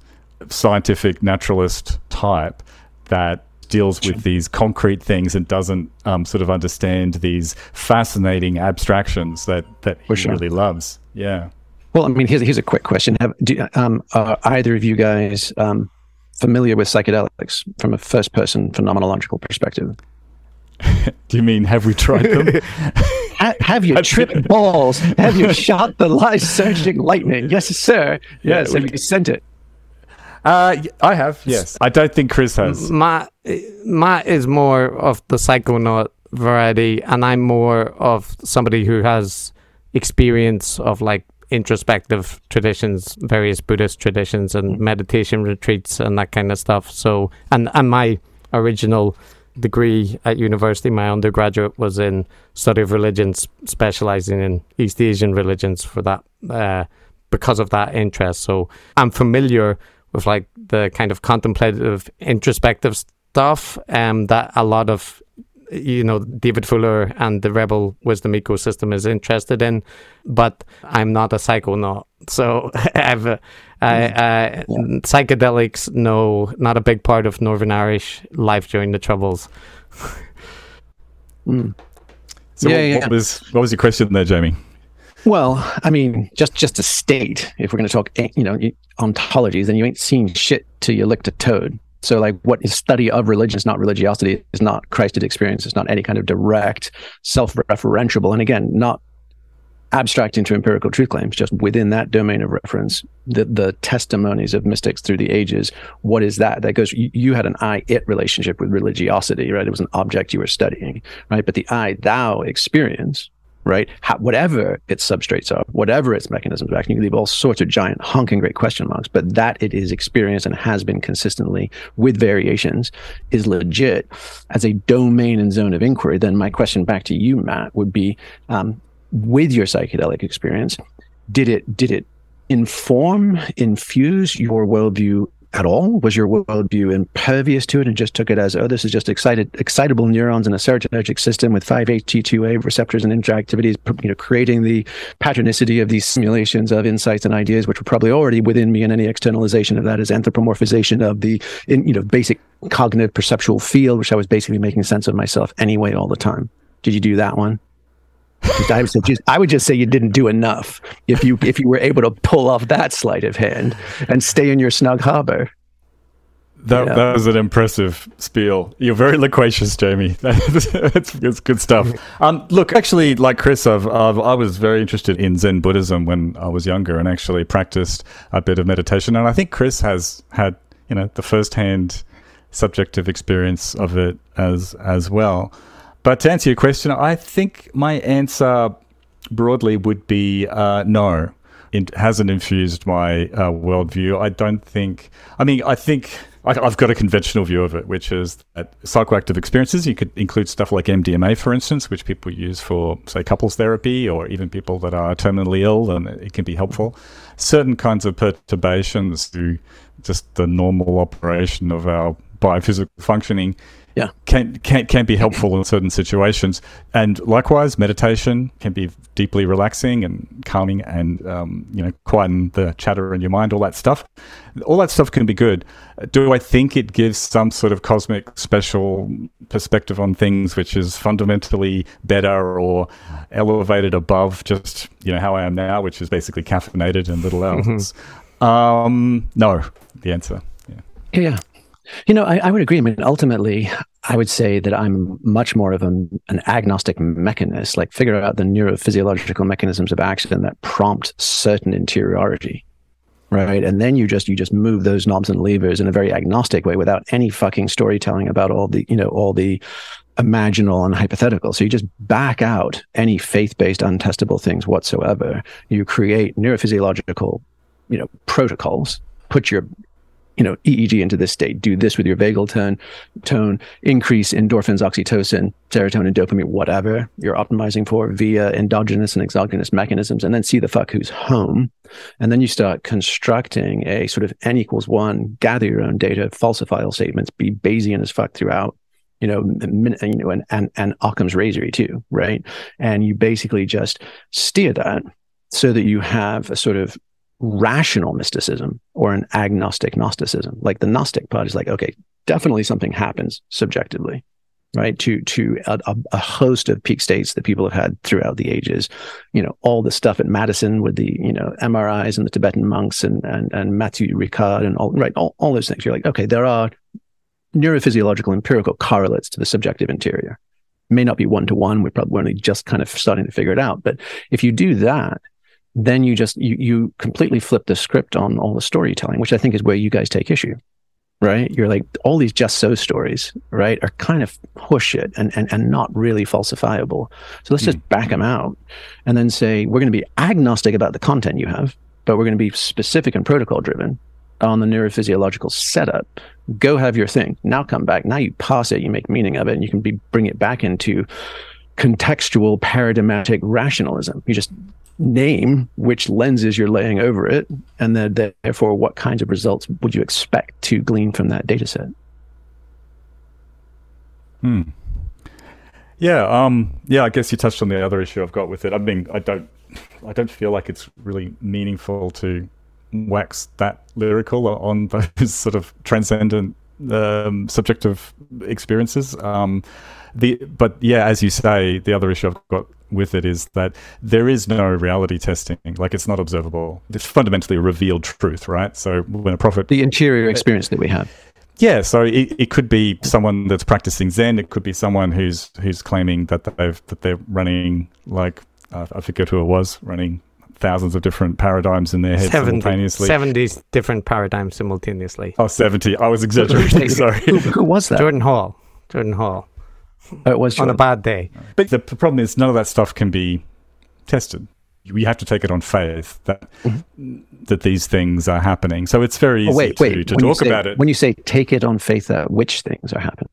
scientific naturalist type that deals with these concrete things and doesn't um, sort of understand these fascinating abstractions that, that he sure. really loves. Yeah. Well, I mean, here's, here's a quick question. Have do, um, are either of you guys um, familiar with psychedelics from a first person phenomenological perspective. Do you mean have we tried them? have you tripped balls? Have you shot the light searching lightning? Yes, sir. Yes, yeah, have you sent it? Uh, I have. Yes, I don't think Chris has. Matt, Matt is more of the psychonaut variety, and I'm more of somebody who has experience of like introspective traditions, various Buddhist traditions, and mm. meditation retreats and that kind of stuff. So, and and my original degree at university, my undergraduate was in study of religions, specializing in East Asian religions for that uh, because of that interest. So I'm familiar with like the kind of contemplative, introspective stuff um, that a lot of you know David Fuller and the Rebel Wisdom ecosystem is interested in, but I'm not a psychonaut, so I've uh, I, uh, yeah. psychedelics. No, not a big part of Northern Irish life during the Troubles. mm. So, yeah, what, yeah. was what was your question there, Jamie? Well, I mean, just just to state, if we're going to talk, you know, ontologies, then you ain't seen shit till you licked a toad. So, like, what is study of religion is not religiosity, is not Christed experience, it's not any kind of direct, self-referential, and again, not abstracting to empirical truth claims, just within that domain of reference, the the testimonies of mystics through the ages. What is that? That goes. You, you had an I-it relationship with religiosity, right? It was an object you were studying, right? But the I-thou experience right? How, whatever its substrates are, whatever its mechanisms of action, you can leave all sorts of giant honking great question marks, but that it is experienced and has been consistently with variations is legit as a domain and zone of inquiry. Then my question back to you, Matt, would be um, with your psychedelic experience, did it did it inform, infuse your worldview at all? Was your worldview impervious to it and just took it as, oh, this is just excited, excitable neurons in a serotonergic system with 5-HT2A receptors and interactivities, you know, creating the patternicity of these simulations of insights and ideas, which were probably already within me, and any externalization of that is anthropomorphization of the, in, you know, basic cognitive perceptual field, which I was basically making sense of myself anyway all the time. Did you do that one? I would, just, I would just say you didn't do enough if you if you were able to pull off that sleight of hand and stay in your snug harbor. That, yeah. that was an impressive spiel. You're very loquacious, Jamie. That's, that's good stuff. Um, look, actually, like Chris, I've, I've, i was very interested in Zen Buddhism when I was younger and actually practiced a bit of meditation. And I think Chris has had, you know, the first-hand subjective experience of it as as well. But to answer your question, I think my answer broadly would be uh, no. It hasn't infused my uh, worldview. I don't think. I mean, I think I, have got a conventional view of it, which is that psychoactive experiences. You could include stuff like MDMA, for instance, which people use for, say, couples therapy, or even people that are terminally ill, and it can be helpful. Certain kinds of perturbations to just the normal operation of our biophysical functioning yeah. can, can can be helpful in certain situations. And likewise, meditation can be deeply relaxing and calming, and um, you know, quieten the chatter in your mind. All that stuff, all that stuff can be good. Do I think it gives some sort of cosmic special perspective on things, which is fundamentally better or elevated above just you know how I am now, which is basically caffeinated and little else? Mm-hmm. Um, no, the answer. Yeah. Yeah. You know, I, I, would agree. I mean, ultimately, I would say that I'm much more of an, an agnostic mechanist, like figure out the neurophysiological mechanisms of action that prompt certain interiority. Right. And then you just you just move those knobs and levers in a very agnostic way without any fucking storytelling about all the, you know, all the imaginal and hypothetical. So you just back out any faith-based untestable things whatsoever. You create neurophysiological, you know, protocols, put your you know, EEG into this state, do this with your vagal tone, tone, increase endorphins, oxytocin, serotonin, dopamine, whatever you're optimizing for via endogenous and exogenous mechanisms, and then see the fuck who's home. And then you start constructing a sort of n equals one, gather your own data, falsify all statements, be Bayesian as fuck throughout, you know, you know, and and and Occam's razor too, right? And you basically just steer that so that you have a sort of rational mysticism or an agnostic Gnosticism. Like the Gnostic part is like, okay, definitely something happens subjectively, right? To to a, a, host of peak states that people have had throughout the ages. You know, all the stuff at Madison with the you know MRIs and the Tibetan monks and and and Matthieu Ricard and all right, all, all those things. You're like, okay, there are neurophysiological empirical correlates to the subjective interior. May not be one to one. We're probably only just kind of starting to figure it out. But if you do that, then you just you, you completely flip the script on all the storytelling which i think is where you guys take issue right? You're like all these just so stories right are kind of horseshit and, and and not really falsifiable. So let's just hmm. back them out and then say we're going to be agnostic about the content you have but we're going to be specific and protocol driven on the neurophysiological setup. Go have your thing. Now come back. Now you pass it. You make meaning of it and you can be bring it back into contextual paradigmatic rationalism. You just name which lenses you're laying over it, and then therefore what kinds of results would you expect to glean from that data set? Hmm. Yeah, um, yeah. I guess you touched on the other issue I've got with it. I mean, I don't, I don't feel like it's really meaningful to wax that lyrical on those sort of transcendent um, subjective experiences. Um, the but yeah, as you say, the other issue I've got with it is that there is no reality testing. Like it's not observable. It's fundamentally a revealed truth, right? So when a prophet, the interior experience that we have. Yeah, so it, it could be someone that's practicing Zen. It could be someone who's who's claiming that they've that they're running like uh, I forget who it was running thousands of different paradigms in their head 70, simultaneously. 70 different paradigms simultaneously. Oh, 70. I was exaggerating. Sorry. who, who, was that? Jordan Hall. Jordan Hall. Oh, it was Jordan. on a bad day. But the problem is none of that stuff can be tested. We have to take it on faith that mm-hmm. that these things are happening. So it's very easy oh, wait, wait. to, to talk say, about it. When you say take it on faith that which things are happening?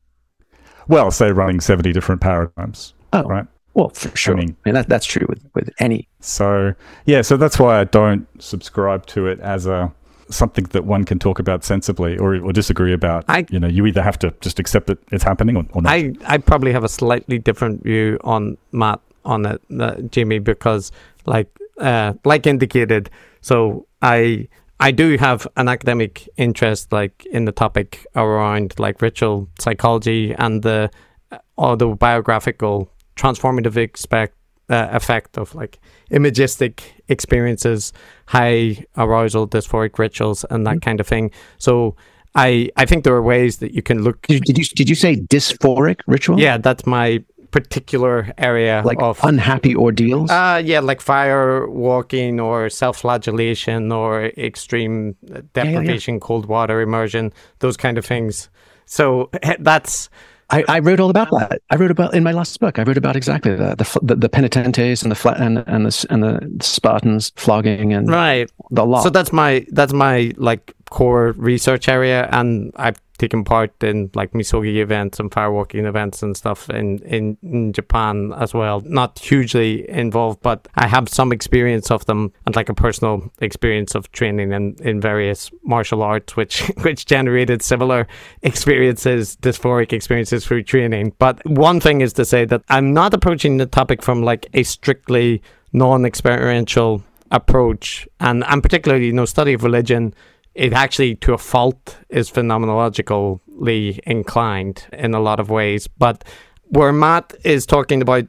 Well, say running 70 different paradigms. Oh. Right. Well, for sure. I mean, I mean that, that's true with, with any. So, yeah, so that's why I don't subscribe to it as a something that one can talk about sensibly or, or disagree about. I, you know, you either have to just accept that it's happening or, or not. I, I probably have a slightly different view on Matt on it, uh, Jamie, because like uh, like indicated, so I I do have an academic interest like in the topic around like ritual psychology and the uh, autobiographical transformative expect, uh, effect of like imagistic experiences, high arousal, dysphoric rituals, and that mm-hmm. kind of thing. So I I think there are ways that you can look. Did, you did you say dysphoric ritual? Yeah, that's my particular area like of unhappy ordeals. Uh yeah, like fire walking or self-flagellation or extreme deprivation, yeah, yeah. cold water immersion, those kind of things. So that's I, I, wrote all about that. I wrote about in my last book. I wrote about exactly that the the, the penitentes and the flat and and the and the Spartans flogging and right the law. So that's my that's my like core research area, and I've taken part in like misogi events and firewalking events and stuff in, in, in Japan as well. Not hugely involved, but I have some experience of them and like a personal experience of training in, in various martial arts, which which generated similar experiences, dysphoric experiences through training. But one thing is to say that I'm not approaching the topic from like a strictly non-experiential approach and and particularly you know study of religion it actually, to a fault, is phenomenologically inclined in a lot of ways. But where Matt is talking about,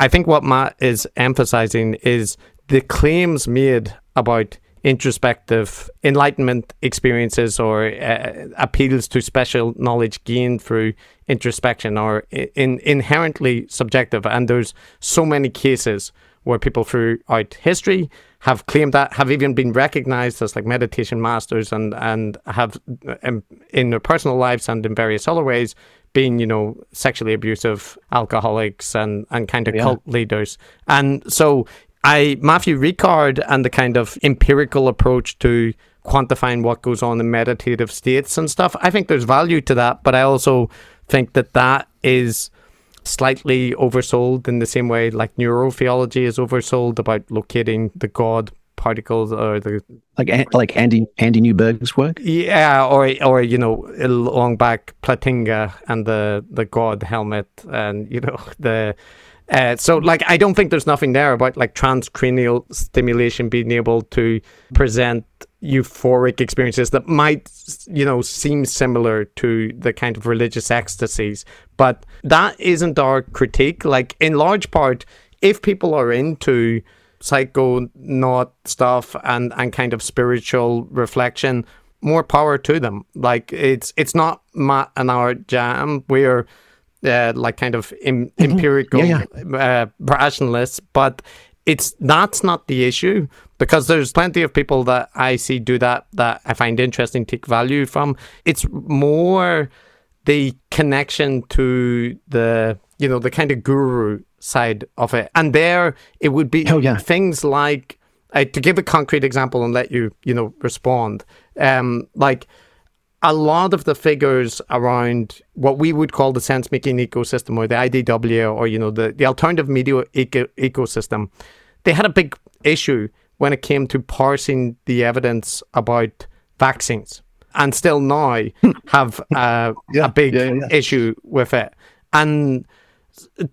I think what Matt is emphasizing is the claims made about introspective enlightenment experiences or uh, appeals to special knowledge gained through introspection are in, inherently subjective. And there's so many cases where people throughout history have claimed that, have even been recognized as like meditation masters, and and have um, in their personal lives and in various other ways been, you know, sexually abusive alcoholics and and kind of yeah. cult leaders. And so I Matthieu Ricard and the kind of empirical approach to quantifying what goes on in meditative states and stuff. I think there's value to that, but I also think that that is slightly oversold in the same way like neurotheology is oversold about locating the God particles or the like like Andy Andy Newberg's work. Yeah, or or you know long back Plantinga and the the God helmet and you know the. Uh, so, like, I don't think there's nothing there about like transcranial stimulation being able to present euphoric experiences that might, you know, seem similar to the kind of religious ecstasies. But that isn't our critique. Like, in large part, if people are into psycho psychonaut stuff and, and kind of spiritual reflection, more power to them. Like, it's it's not Matt and our jam. We're uh, like kind of Im- mm-hmm. empirical yeah, yeah. Uh, rationalists, but it's that's not the issue because there's plenty of people that I see do that that I find interesting, take value from. It's more the connection to the you know the kind of guru side of it, and there it would be yeah. things like uh, to give a concrete example and let you you know respond. Um, like a lot of the figures around what we would call the sense making ecosystem or the IDW or you know the, the alternative media eco- ecosystem, they had a big issue when it came to parsing the evidence about vaccines, and still now have uh, yeah, a big yeah, yeah. issue with it. And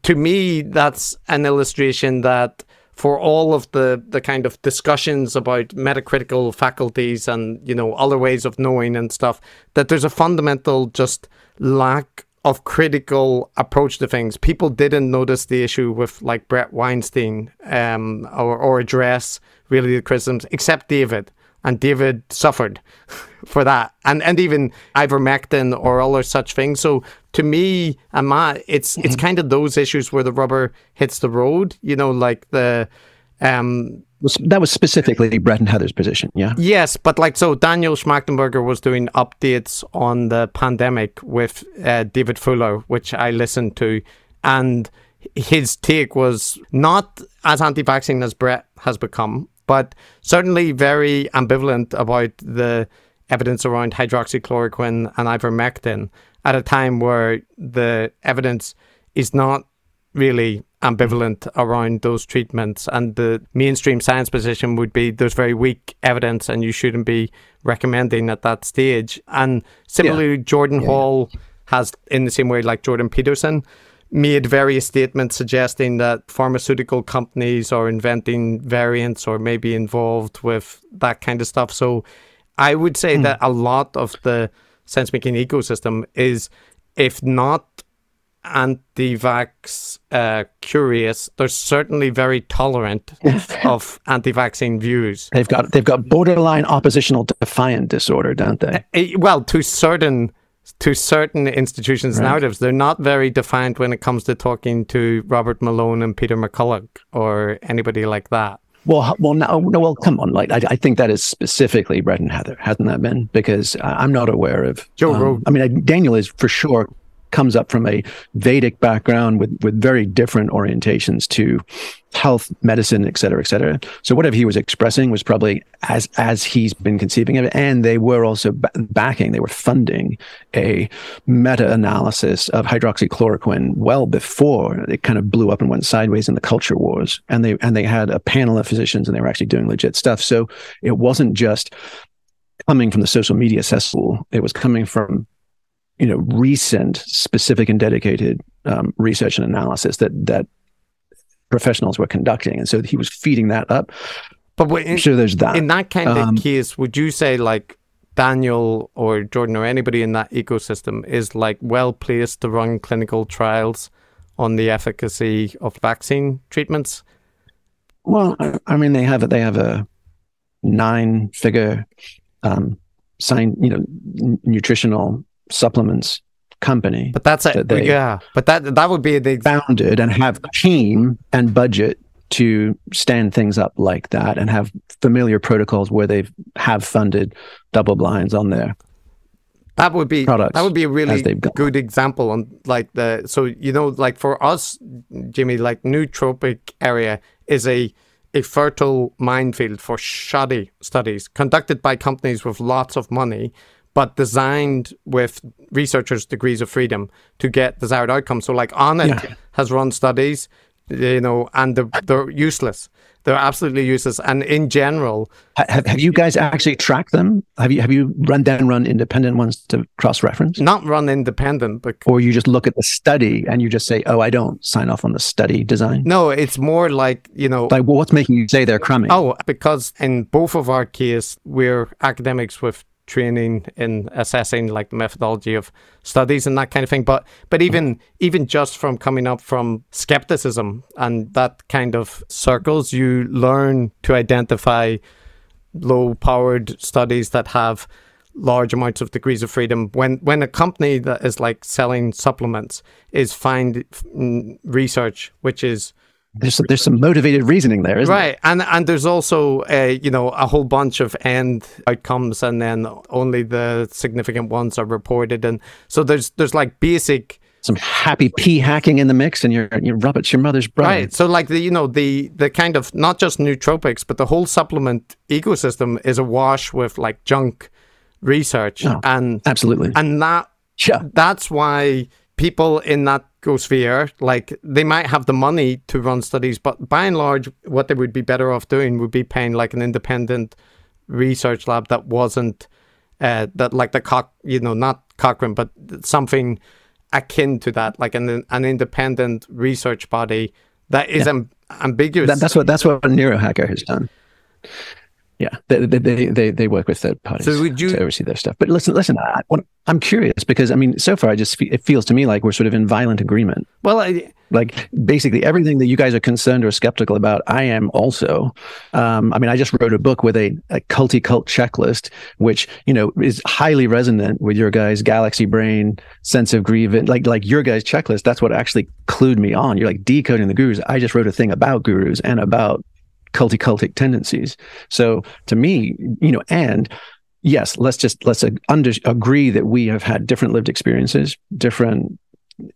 to me, that's an illustration that for all of the the kind of discussions about metacritical faculties and you know other ways of knowing and stuff, that there's a fundamental just lack of critical approach to things. People didn't notice the issue with like Bret Weinstein um, or, or address really the criticisms, except David. And David suffered for that. And and even ivermectin or other such things. So to me and my it's it's kind of those issues where the rubber hits the road, you know, like the um that was specifically Bret and Heather's position, yeah. Yes, but like so, Daniel Schmachtenberger was doing updates on the pandemic with uh, David Fuller, which I listened to, and his take was not as anti-vaccine as Bret has become, but certainly very ambivalent about the evidence around hydroxychloroquine and ivermectin at a time where the evidence is not really ambivalent around those treatments. And the mainstream science position would be there's very weak evidence and you shouldn't be recommending at that stage. And similarly, yeah. Jordan yeah. Hall has, in the same way like Jordan Peterson, made various statements suggesting that pharmaceutical companies are inventing variants or maybe involved with that kind of stuff. So I would say mm. that a lot of the sense making ecosystem is, if not anti-vax uh, curious, they're certainly very tolerant of anti-vaccine views. They've got they've got borderline oppositional defiant disorder, don't they? Uh, well, to certain to certain institutions' right. narratives, they're not very defined when it comes to talking to Robert Malone and Peter McCullough or anybody like that. Well, well, no, no, well, come on. Like, I, I, think that is specifically Bret and Heather, hasn't that been? Because I'm not aware of Joe um, I mean, I, Daniel is for sure comes up from a Vedic background with, with very different orientations to health, medicine, et cetera, et cetera. So whatever he was expressing was probably as as he's been conceiving of it. And they were also backing, they were funding a meta-analysis of hydroxychloroquine well before it kind of blew up and went sideways in the culture wars. And they and they had a panel of physicians and they were actually doing legit stuff. So it wasn't just coming from the social media cesspool. It was coming from you know recent specific and dedicated um, research and analysis that that professionals were conducting. And so he was feeding that up. But wait, in, sure there's that. in that kind um, of case would you say like daniel or jordan or anybody in that ecosystem is like well placed to run clinical trials on the efficacy of vaccine treatments? Well i, I mean they have a, they have a nine figure um sign you know n- nutritional supplements company. But that's it. That yeah. But that that would be the founded and have team and budget to stand things up like that and have familiar protocols where they have funded double blinds on there. that would be that would be a really good example on like the so you know like for us Jimmy like nootropic area is a a fertile minefield for shoddy studies conducted by companies with lots of money but designed with researchers' degrees of freedom to get desired outcomes. So, like Onnit yeah. has run studies, you know, and they're, they're useless. They're absolutely useless. And in general, have, have you guys actually tracked them? Have you have you run then run independent ones to cross reference? Not run independent, but or you just look at the study and you just say, "Oh, I don't sign off on the study design." No, it's more like you know, like well, what's making you say they're crummy? Oh, because in both of our case, we're academics with training in assessing like the methodology of studies and that kind of thing. But but even even just from coming up from skepticism and that kind of circles you learn to identify low powered studies that have large amounts of degrees of freedom. When when a company that is like selling supplements is find research which is there's some, there's some motivated reasoning there, isn't right. And and there's also uh, you know a whole bunch of end outcomes, and then only the significant ones are reported, and so there's there's like basic some happy p hacking in the mix, and you're you rub it your mother's brother. Right. So like the you know the the kind of not just nootropics, but the whole supplement ecosystem is awash with like junk research, oh, and absolutely, and that yeah. that's why people in that sphere, like they might have the money to run studies, but by and large, what they would be better off doing would be paying like an independent research lab that wasn't uh, that like the cock, you know, not Cochrane, but something akin to that, like an an independent research body that is am- ambiguous. That, that's what that's what a Neurohacker has done. Yeah, they they they, they work with third parties So would you- to oversee their stuff. But listen, listen, I, I'm curious because I mean, so far, I just fe- it feels to me like we're sort of in violent agreement. well, I, Like basically everything that you guys are concerned or skeptical about, I am also. Um, I mean, I just wrote a book with a, a culty cult checklist, which you know is highly resonant with your guys' galaxy brain sense of grievance. Like like your guys' checklist. That's what actually clued me on. You're like decoding the gurus. I just wrote a thing about gurus and about culty cultic tendencies. So to me, you know, and yes, let's just let's under, agree that we have had different lived experiences, different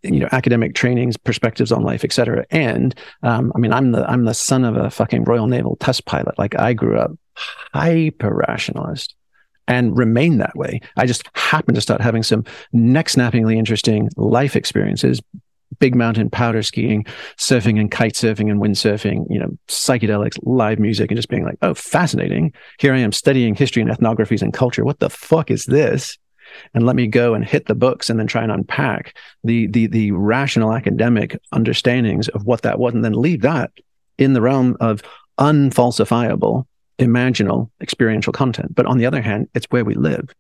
you know academic trainings perspectives on life etc and um, i mean i'm the i'm the son of a fucking royal naval test pilot. Like i grew up hyper rationalist and remain that way. I just happened to start having some neck snappingly interesting life experiences big mountain powder skiing surfing and kite surfing and windsurfing you know psychedelics live music and just being like oh fascinating. Here i am studying history and ethnographies and culture. What the fuck is this? And let me go and hit the books and then try and unpack the the the rational academic understandings of what that was and then leave that in the realm of unfalsifiable imaginal experiential content. But on the other hand it's where we live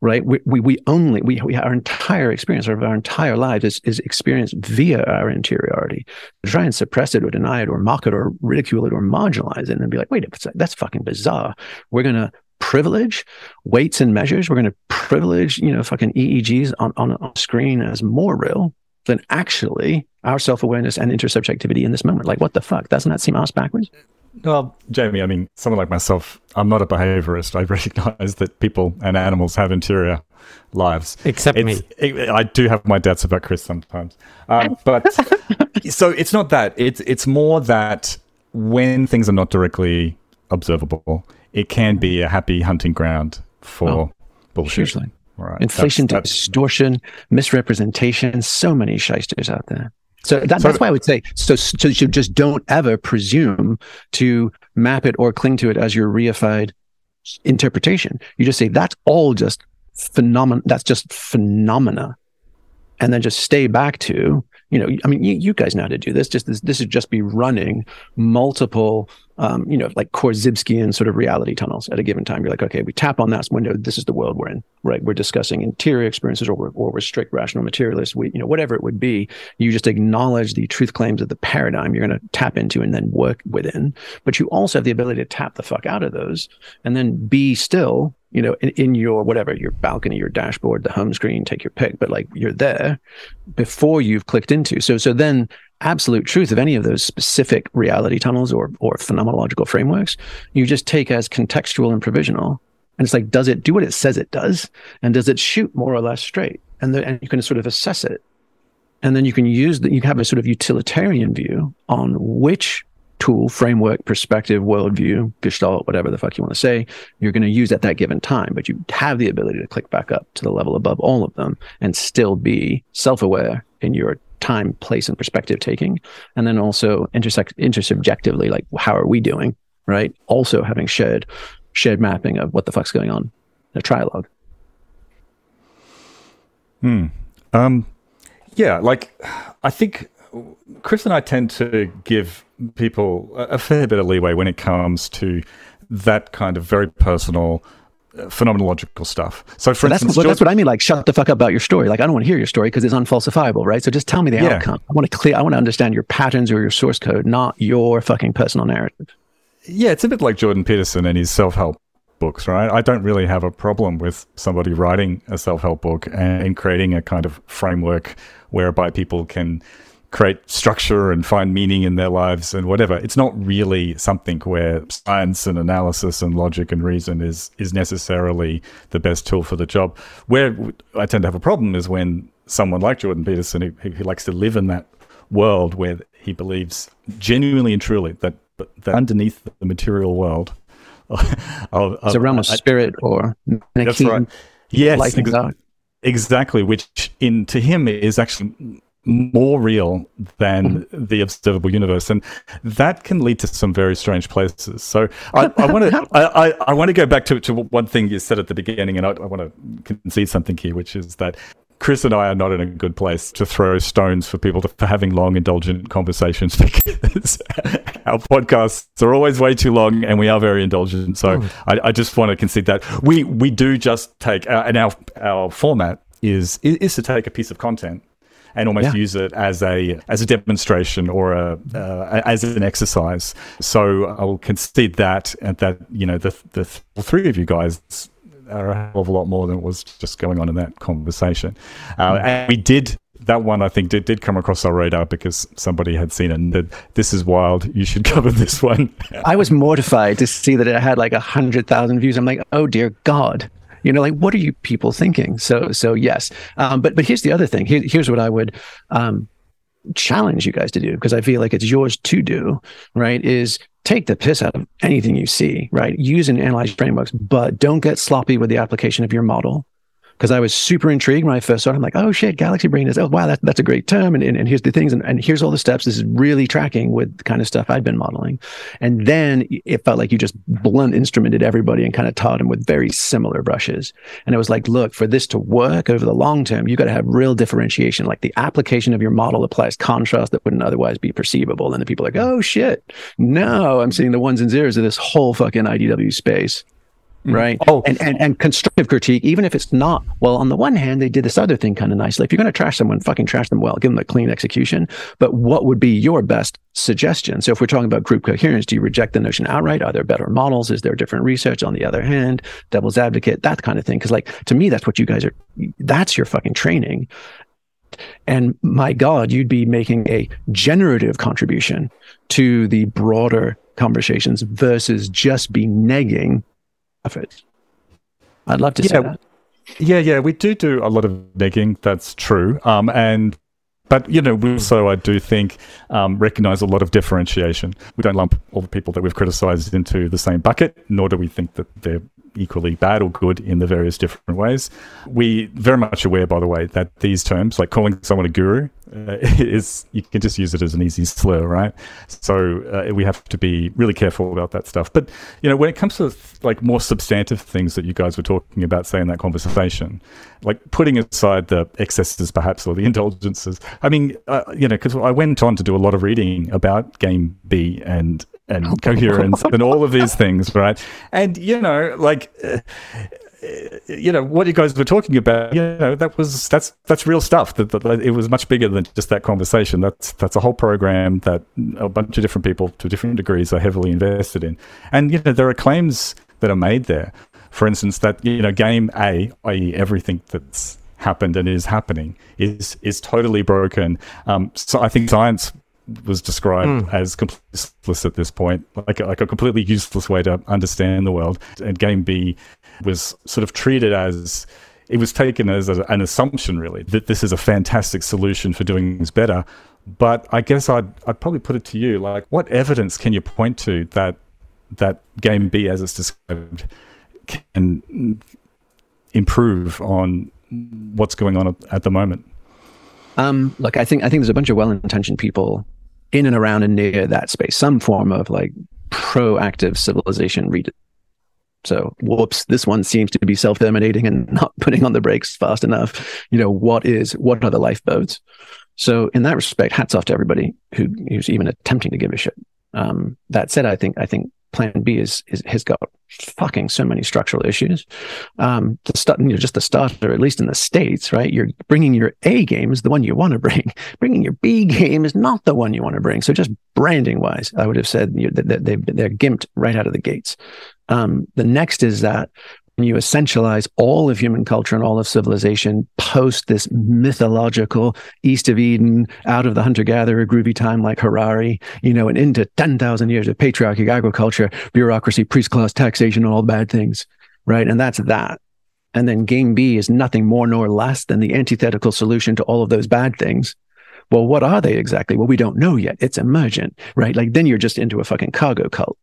right we we, we only we, we our entire experience of our entire lives is, is experienced via our interiority to try and suppress it or deny it or mock it or ridicule it or marginalize it and be like wait that's fucking bizarre we're going to privilege weights and measures. We're going to privilege, you know, fucking EEGs on, on a screen as more real than actually our self awareness and intersubjectivity in this moment. Like, what the fuck? Doesn't that seem ass backwards? Well, Jamie, I mean, someone like myself, I'm not a behaviorist. I recognize that people and animals have interior lives. except me. It, I do have my doubts about Chris sometimes, um, but so it's not that. It's it's more that when things are not directly observable, it can be a happy hunting ground for Oh, bullshit. hugely. Right. Inflation, That's- that's- distortion, misrepresentation, so many shysters out there. So, that, that's why I would say so, so you just don't ever presume to map it or cling to it as your reified interpretation. You just say that's all just phenomenon. That's just phenomena, and then just stay back to you know. I mean, you, you guys know how to do this. Just this, this would just be running multiple, um, you know, like Korzybskian sort of reality tunnels at a given time. You're like, okay, we tap on that window. This is the world we're in, right? We're discussing interior experiences, or we're, or we're strict rational materialists. We, you know, whatever it would be. You just acknowledge the truth claims of the paradigm you're going to tap into and then work within. But you also have the ability to tap the fuck out of those and then be still. You know, in, in your whatever, your balcony, your dashboard, the home screen, take your pick, but like you're there before you've clicked into. So, so then absolute truth of any of those specific reality tunnels or or phenomenological frameworks, you just take as contextual and provisional. And it's like, does it do what it says it does? And does it shoot more or less straight? And, and you can sort of assess it. And then you can use that, you have a sort of utilitarian view on which tool, framework, perspective, worldview, gestalt, whatever the fuck you want to say, you're going to use at that given time. But you have the ability to click back up to the level above all of them and still be self aware in your time, place, and perspective taking. And then also intersect intersubjectively, like how are we doing? Right. Also having shared shared mapping of what the fuck's going on. in A trialogue. Um, yeah, like I think Chris and I tend to give people a, fair bit of leeway when it comes to that kind of very personal, phenomenological stuff. So, for that's, instance, well, that's George- what I mean. Like, shut the fuck up about your story. Like, I don't want to hear your story because it's unfalsifiable, right? So just tell me the Yeah. outcome. I want to clear. I want to understand your patterns or your source code, not your fucking personal narrative. yeah, it's a bit like Jordan Peterson and his self-help books, right? I don't really have a problem with somebody writing a self-help book and, and creating a kind of framework whereby people can create structure and find meaning in their lives and whatever. It's not really something where science and analysis and logic and reason is is necessarily the best tool for the job. Where I tend to have a problem is when someone like Jordan Peterson who, who likes to live in that world where he believes genuinely and truly that that underneath the material world of, It's a realm of I- spirit or that's right. Yes, ex- exactly. Which in to him is actually more real than the observable universe, and that can lead to some very strange places. So I want to I, I, I want to go back to, to one thing you said at the beginning, and I, I want to concede something here, which is that Chris and I are not in a good place to throw stones for people to, for having long, indulgent conversations because our podcasts are always way too long and we are very indulgent. So oh. I, I, just want to concede that we we do just take uh, and our our format is is to take a piece of content and almost yeah. use it as a as a demonstration or a uh, as an exercise. So I will concede that and that you know the the three of you guys are a hell of a lot more than was just going on in that conversation. Uh, mm. and we did that one I think did, did come across our radar because somebody had seen it and said, This is wild. You should cover this one. I was mortified to see that it had like a hundred thousand views. I'm like, oh dear God. You know, like what are you people thinking? So so yes. Um, but but here's the other thing. Here, here's what I would um, challenge you guys to do because I feel like it's yours to do, right? Is take the piss out of anything you see, right? Use and analyze frameworks, but don't get sloppy with the application of your model because I was super intrigued when I first saw it. I'm like, oh shit, galaxy brain is, oh wow, that, that's a great term. And, and, and here's the things, and, and here's all the steps. This is really tracking with the kind of stuff I'd been modeling. And then it felt like you just blunt instrumented everybody and kind of taught them with very similar brushes. And it was like, look, for this to work over the long term, you got to have real differentiation. Like the application of your model applies contrast that wouldn't otherwise be perceivable. And the people are like, oh shit, no, I'm seeing the ones and zeros of this whole fucking IDW space. Mm-hmm. right? Oh, and, and and constructive critique, even if it's not. Well, on the one hand, they did this other thing kind of nicely. If you're going to trash someone, fucking trash them well, give them a clean execution. But what would be your best suggestion? So if we're talking about group coherence, do you reject the notion outright? Are there better models? Is there different research? On the other hand, devil's advocate, that kind of thing. Because like to me, that's what you guys are. That's your fucking training. And my God, you'd be making a generative contribution to the broader conversations versus just be negging efforts. I'd love to yeah, see that. Yeah, yeah, we do do a lot of negging. That's true. Um, and but you know, also I do think um, recognize a lot of differentiation. We don't lump all the people that we've criticised into the same bucket, nor do we think that they're equally bad or good in the various different ways. We very much aware, by the way, that these terms, like calling someone a guru, uh, is you can just use it as an easy slur, right? So uh, we have to be really careful about that stuff. But you know, when it comes to like more substantive things that you guys were talking about, say in that conversation, like putting aside the excesses perhaps or the indulgences. I mean, uh, you know, because I went on to do a lot of reading about Game B and and oh, coherence and all of these things, right? And you know, like. Uh, you know what you guys were talking about. You know that was that's that's real stuff. That, that, it was much bigger than just that conversation. That's that's a whole program that a bunch of different people to different degrees are heavily invested in. And you know there are claims that are made there. For instance, that you know game A, i.e., everything that's happened and is happening, is is totally broken. Um, so I think science was described mm. as completely useless at this point, like a, like a completely useless way to understand the world. And Game B was sort of treated as it was taken as a, an assumption, really, that this is a fantastic solution for doing things better. But I guess I'd I'd probably put it to you, like, what evidence can you point to that that Game B, as it's described, can improve on what's going on at the moment? Um, look, I think I think there's a bunch of well-intentioned people in and around and near that space, some form of like proactive civilization read so, whoops, this one seems to be self-terminating and not putting on the brakes fast enough. You know, what is what are the lifeboats? So, in that respect, hats off to everybody who who's even attempting to give a shit. Um, that said, I think I think Plan B is, is has got fucking so many structural issues. Um, the start, you know, just the starter, at least in the states, right? You're bringing your A game is the one you want to bring. Bringing your B game is not the one you want to bring. So just branding wise, I would have said you know, that they they're gimped right out of the gates. Um, the next is that when you essentialize all of human culture and all of civilization post this mythological east of Eden, out of the hunter gatherer groovy time like Harari, you know, and into 10,000 years of patriarchic agriculture, bureaucracy, priest class, taxation, and all bad things, right? And that's that. And then game B is nothing more nor less than the antithetical solution to all of those bad things. Well, what are they exactly? Well, we don't know yet. It's emergent, right? Like then you're just into a fucking cargo cult.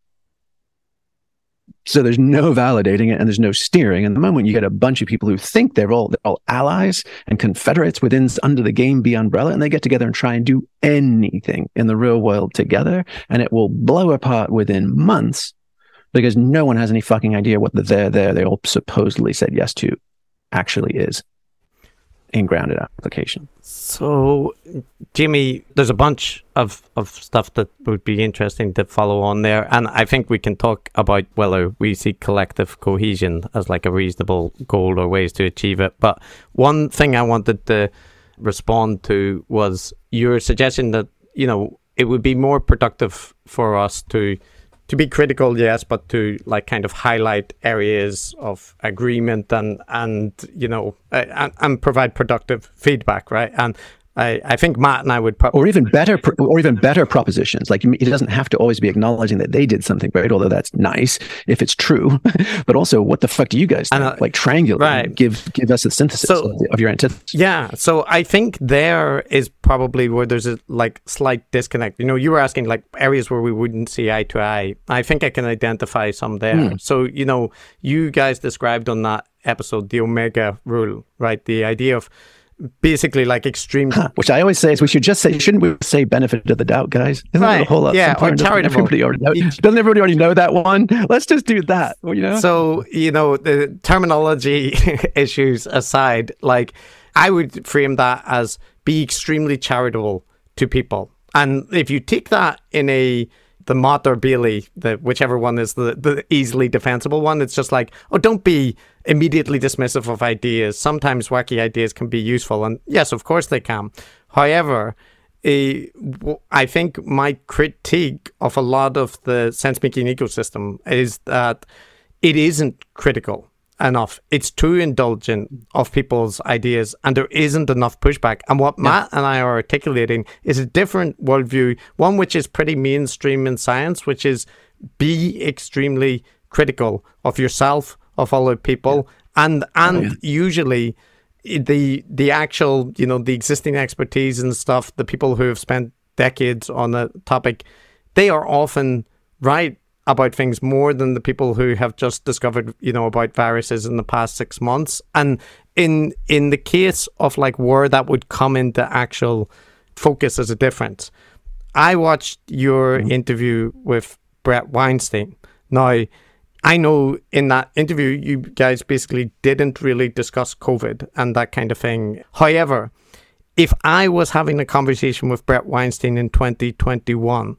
So there's no validating it and there's no steering. And the moment you get a bunch of people who think they're all, they're all allies and confederates within under the game B umbrella, and they get together and try and do anything in the real world together, and it will blow apart within months because no one has any fucking idea what the there there they all supposedly said yes to actually is. In grounded application. So, Jimmy, there's a bunch of, of stuff that would be interesting to follow on there. And I think we can talk about whether we see collective cohesion as like a reasonable goal or ways to achieve it. But one thing I wanted to respond to was your suggestion that, you know, it would be more productive for us to to be critical, yes, but to like kind of highlight areas of agreement and and you know and, and provide productive feedback, right? And I, I think Matt and I would probably or even better or even better propositions. Like it doesn't have to always be acknowledging that they did something right, although that's nice if it's true. but also, what the fuck do you guys think? Uh, like triangulate, right. give give us a synthesis so, of, the, of, your antithesis. Yeah, so I think there is probably where there's a like slight disconnect. You know, you were asking like areas where we wouldn't see eye to eye. I think I can identify some there. Hmm. So you know, you guys described on that episode the omega rule, right? The idea of basically like extreme. Huh, which I always say is we should just say, shouldn't we say benefit of the doubt, guys? Isn't right. that a whole lot? Yeah, or charitable. Everybody already know, doesn't everybody already know that one? Let's just do that. You know. So you know the terminology issues aside, like I would frame that as be extremely charitable to people, and if you take that in a the Motte or Bailey, the whichever one is the, the easily defensible one. It's just like, oh, don't be immediately dismissive of ideas. Sometimes wacky ideas can be useful, and yes, of course they can. However, eh, I think my critique of a lot of the sense making ecosystem is that it isn't critical enough. It's too indulgent of people's ideas, and there isn't enough pushback. And what yeah. Matt and I are articulating is a different worldview, one which is pretty mainstream in science, which is be extremely critical of yourself, of other people, yeah. and and oh, yeah. usually the the actual you know the existing expertise and stuff, the people who have spent decades on a topic, they are often right about things more than the people who have just discovered, you know, about viruses in the past six months. And in in the case of like where that would come into actual focus as a difference, I watched your mm-hmm. interview with Bret Weinstein. Now, I know in that interview you guys basically didn't really discuss COVID and that kind of thing. However, if I was having a conversation with Bret Weinstein in 2021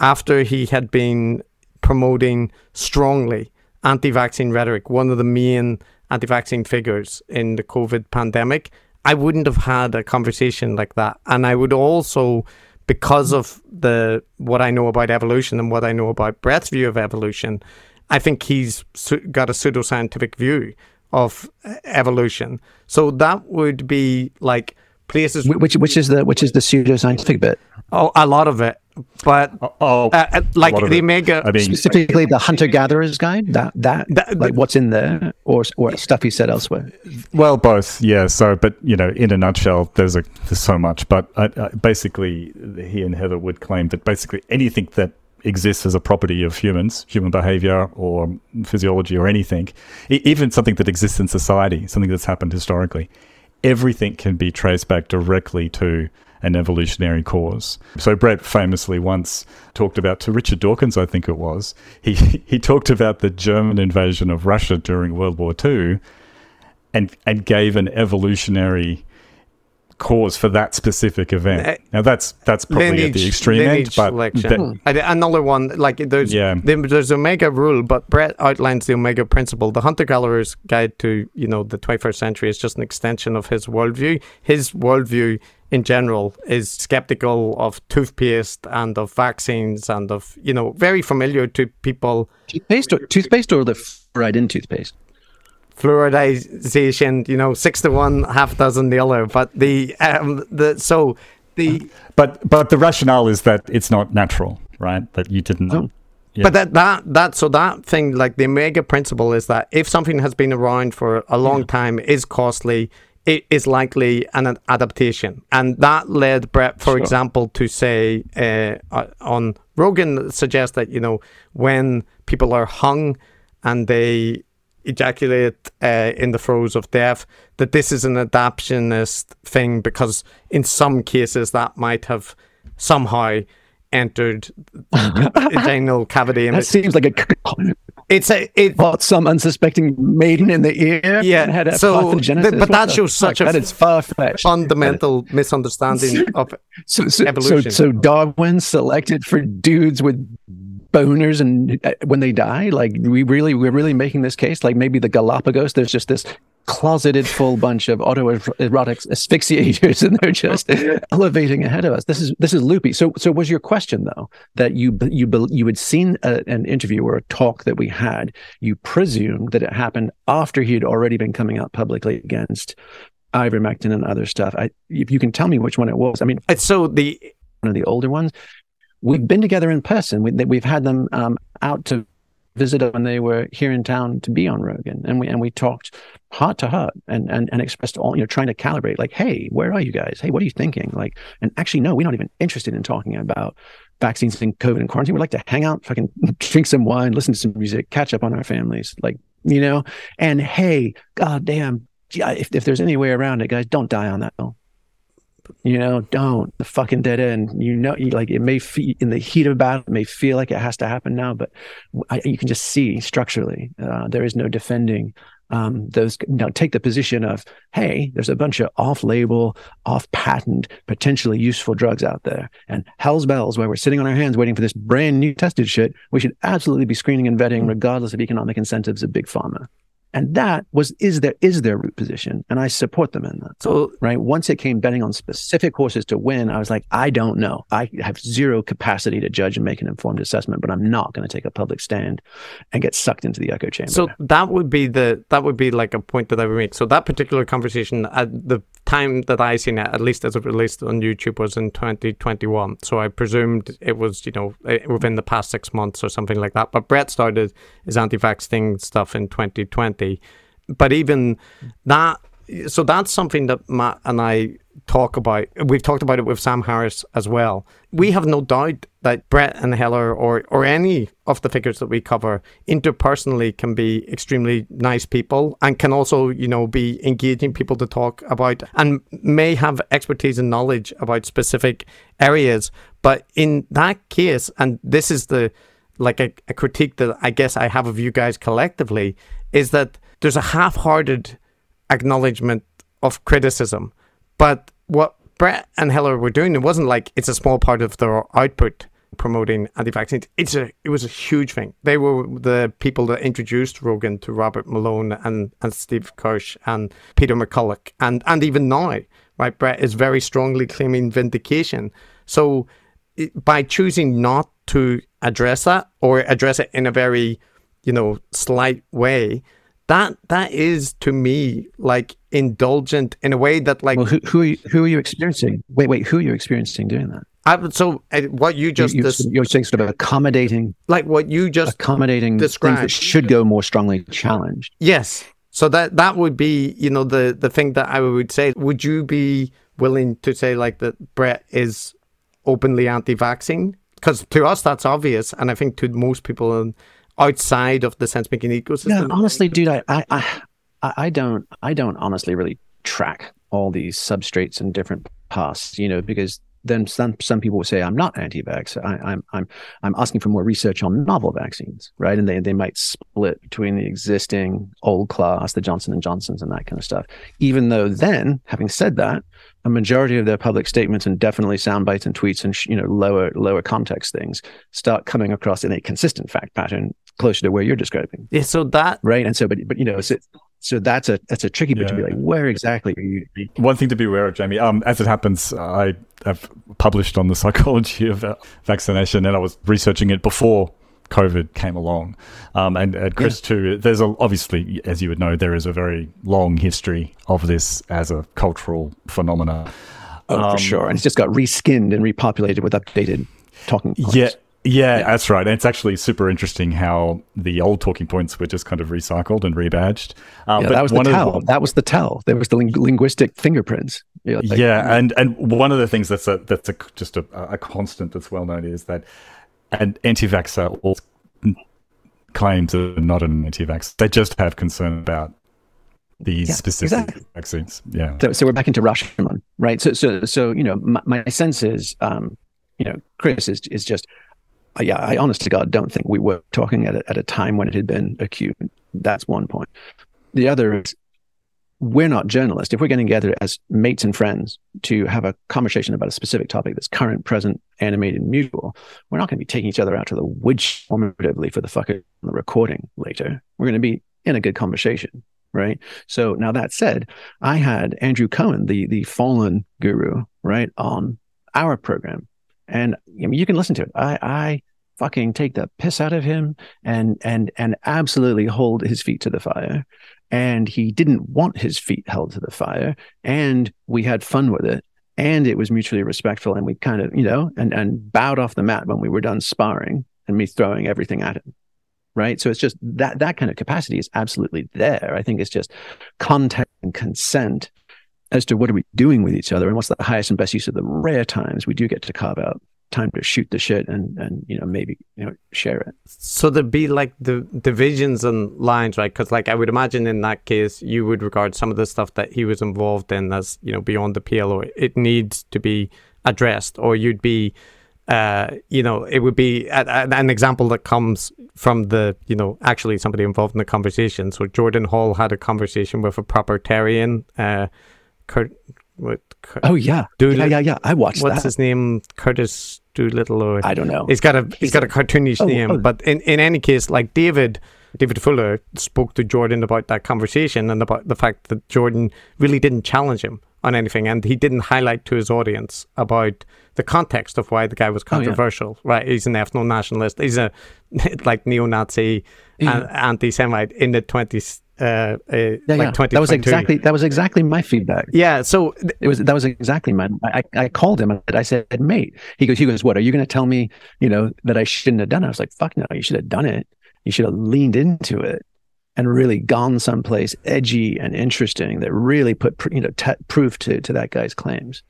after he had been promoting strongly anti vaccine rhetoric, one of the main anti vaccine figures in the COVID pandemic, I wouldn't have had a conversation like that. And I would also, because of the what I know about evolution and what I know about Bret's view of evolution, I think he's got a pseudoscientific view of uh, evolution. So that would be like places which which is the which is the pseudoscientific bit. Oh, a lot of it but oh, oh uh, uh like the mega I mean, specifically the hunter gatherer's guide that that, that like what's in there or or stuff he said elsewhere? Well both yeah so but you know in a nutshell there's a there's so much but uh, uh, basically he and heather would claim that basically anything that exists as a property of humans human behavior or physiology or anything even something that exists in society something that's happened historically everything can be traced back directly to an evolutionary cause. So Bret famously once talked about to Richard Dawkins, I think it was. He he talked about the German invasion of Russia during World War II, and and gave an evolutionary cause for that specific event. Uh, now that's that's probably lineage, at the extreme end, but that, another one like there's yeah. there's Omega rule, but Bret outlines the Omega principle. The hunter gatherer's guide to you know the 21st century is just an extension of his worldview. His worldview in general is skeptical of toothpaste and of vaccines and of you know very familiar to people. Toothpaste or toothpaste or the fluoride in toothpaste. Fluoridization, you know, six to one, half dozen the other. But the um, the so the but but the rationale is that it's not natural, right? That you didn't. Oh. Yeah. But that that that so that thing like the omega principle is that if something has been around for a long yeah. time is costly it is likely an adaptation. And that led Bret, for sure. example, to say uh, on Rogan, suggest that, you know, when people are hung and they ejaculate uh, in the throes of death, that this is an adaptionist thing because in some cases that might have somehow entered the vaginal cavity. And that it, seems like a it's a it. caught some unsuspecting maiden in the ear. Yeah, and had a so th- but that shows such fuck? a that is far fetched. fundamental misunderstanding of So, so, so, evolution. so Darwin selected for dudes with boners and uh, when they die? Like we really we're really making this case? Like maybe the galapagos there's just this closeted full bunch of autoerotic asphyxiators and they're just elevating ahead of us. This is this is loopy. So so was your question though that you you you had seen a, an interview or a talk that we had you presumed that it happened after he had already been coming out publicly against ivermectin and other stuff. I, if you can tell me which one it was. I mean it's so the one of the older ones. We've been together in person. We, we've had them um, out to visit us when they were here in town to be on Rogan, and we and we talked heart to heart and and and expressed all you know, trying to calibrate. Like, hey, where are you guys? Hey, what are you thinking? Like, and actually, no, we're not even interested in talking about vaccines and COVID and quarantine. We'd like to hang out, fucking drink some wine, listen to some music, catch up on our families, like you know. And hey, goddamn, if if there's any way around it, guys, don't die on that hill you know don't the fucking dead end. You know you, like it may feel in the heat of battle it may feel like it has to happen now but I, you can just see structurally uh, there is no defending um, those now take the position of hey there's a bunch of off-label off-patent potentially useful drugs out there and hell's bells while we're sitting on our hands waiting for this brand new tested shit we should absolutely be screening and vetting regardless of economic incentives of big pharma and that was is their is their root position and i support them in that so right? Once it came betting on specific horses to win, I was like, I don't know. I have zero capacity to judge and make an informed assessment, but I'm not going to take a public stand and get sucked into the echo chamber. So that would be the that would be like a point that I would make. So that particular conversation at the time that I seen it, at least as it released on YouTube, was in 2021. So I presumed it was you know eh, within the past six months or something like that. But Bret started his anti-vax thing stuff in 2020. But even that, so that's something that Matt and I talk about. We've talked about it with Sam Harris as well. We have no doubt that Bret and Heather or or any of the figures that we cover interpersonally can be extremely nice people and can also, you know, be engaging people to talk about and may have expertise and knowledge about specific areas. But in that case, and this is the like a, a critique that I guess I have of you guys collectively, is that there's a half-hearted acknowledgement of criticism. But what Bret and Heather were doing, it wasn't like it's a small part of their output promoting anti-vaccines. It's a it was a huge thing. They were the people that introduced Rogan to Robert Malone and, and Steve Kirsch and Peter McCullough and and even now, right? Bret is very strongly claiming vindication. So it, by choosing not to address that or address it in a very, you know, slight way, that that is to me like indulgent in a way that like well, who, who, are you, who are you experiencing? Wait, wait, who are you experiencing doing that? I would so uh, what you just you, you're saying sort of accommodating, like what you just accommodating things described. that should go more strongly challenged. yes. So that that would be you know the the thing that I would say. Would you be willing to say like that Bret is openly anti-vaccine? Because to us that's obvious, and I think to most people outside of the sense making ecosystem. No, honestly, dude, I, I, I, don't, I don't honestly really track all these substrates and different paths, you know, because then some some people will say I'm not anti-vax. I, I'm I'm I'm asking for more research on novel vaccines, right? And they they might split between the existing old class, the Johnson and Johnsons, and that kind of stuff. Even though then, having said that, a majority of their public statements and definitely sound bites and tweets and you know lower lower context things start coming across in a consistent fact pattern closer to where you're describing, Yeah, so that right? And so, but but you know, so so that's a that's a tricky bit to be like, where exactly are you? One thing to be aware of, Jamie, um, as it happens, I have published on the psychology of uh, vaccination, and I was researching it before COVID came along. Um, and, and Chris, too, there's a, obviously, as you would know, there is a very long history of this as a cultural phenomena. Oh, Um, for sure. And it's just got reskinned and repopulated with updated talking points. Yeah, yeah, that's right. And it's actually super interesting how the old talking points were just kind of recycled and rebadged. Um, Yeah, but that was the tell. That was the tell. There was the ling- linguistic fingerprints. Yeah, like- yeah, and and one of the things that's a that's a just a, a constant that's well known is that an anti-vaxxer all claims are not an anti-vax. They just have concern about these Yeah, specific exactly. vaccines. Yeah, So, so we're back into Rashomon, right? So, so, so you know, my, my sense is, um, you know, Chris is is just, uh, yeah, I honest to God don't think we were talking at a, at a time when it had been acute. That's one point. The other is we're not journalists. If we're getting together as mates and friends to have a conversation about a specific topic that's current, present, animated, mutual, we're not going to be taking each other out to the woods formatively for the fucking the recording later. We're going to be in a good conversation, right? So now that said, I had Andrew Cohen, the the fallen guru, right, on our program, and I mean, you can listen to it. I I fucking take the piss out of him and and and absolutely hold his feet to the fire. And he didn't want his feet held to the fire. And we had fun with it. And it was mutually respectful. And we kind of you know and and bowed off the mat when we were done sparring and me throwing everything at him. Right? So it's just that that kind of capacity is absolutely there. I think it's just contact and consent as to what are we doing with each other and what's the highest and best use of the rare times we do get to carve out time to shoot the shit and and you know maybe you know share it. So there'd be like the divisions and lines right? Because like i would imagine in that case you would regard some of the stuff that he was involved in as you know beyond the plo it needs to be addressed or you'd be uh, you know, it would be a, a, an example that comes from the, you know, actually somebody involved in the conversation. So Jordan Hall had a conversation with a propertarian, uh, Curt, what? Oh yeah, Doolittle. yeah, yeah, yeah. I watched What's that. his name? Curtis Doolittle, or I don't know. He's got a he's, he's got a, a cartoonish oh, oh. name, oh. but in in any case, like David. David Fuller spoke to Jordan about that conversation and about the fact that Jordan really didn't challenge him on anything, and he didn't highlight to his audience about the context of why the guy was controversial. Oh, yeah. Right? He's an ethno nationalist. He's a like neo-Nazi yeah. anti-Semite in the twenties uh, uh, yeah, like yeah. That was exactly that was exactly my feedback. Yeah, so th- it was that was exactly my. I, I called him and I said, "Mate," he goes, "He goes, what are you going to tell me? You know that I shouldn't have done it?" I was like, "Fuck no, you should have done it. You should have leaned into it and really gone someplace edgy and interesting that really put you know t- proof to to that guy's claims."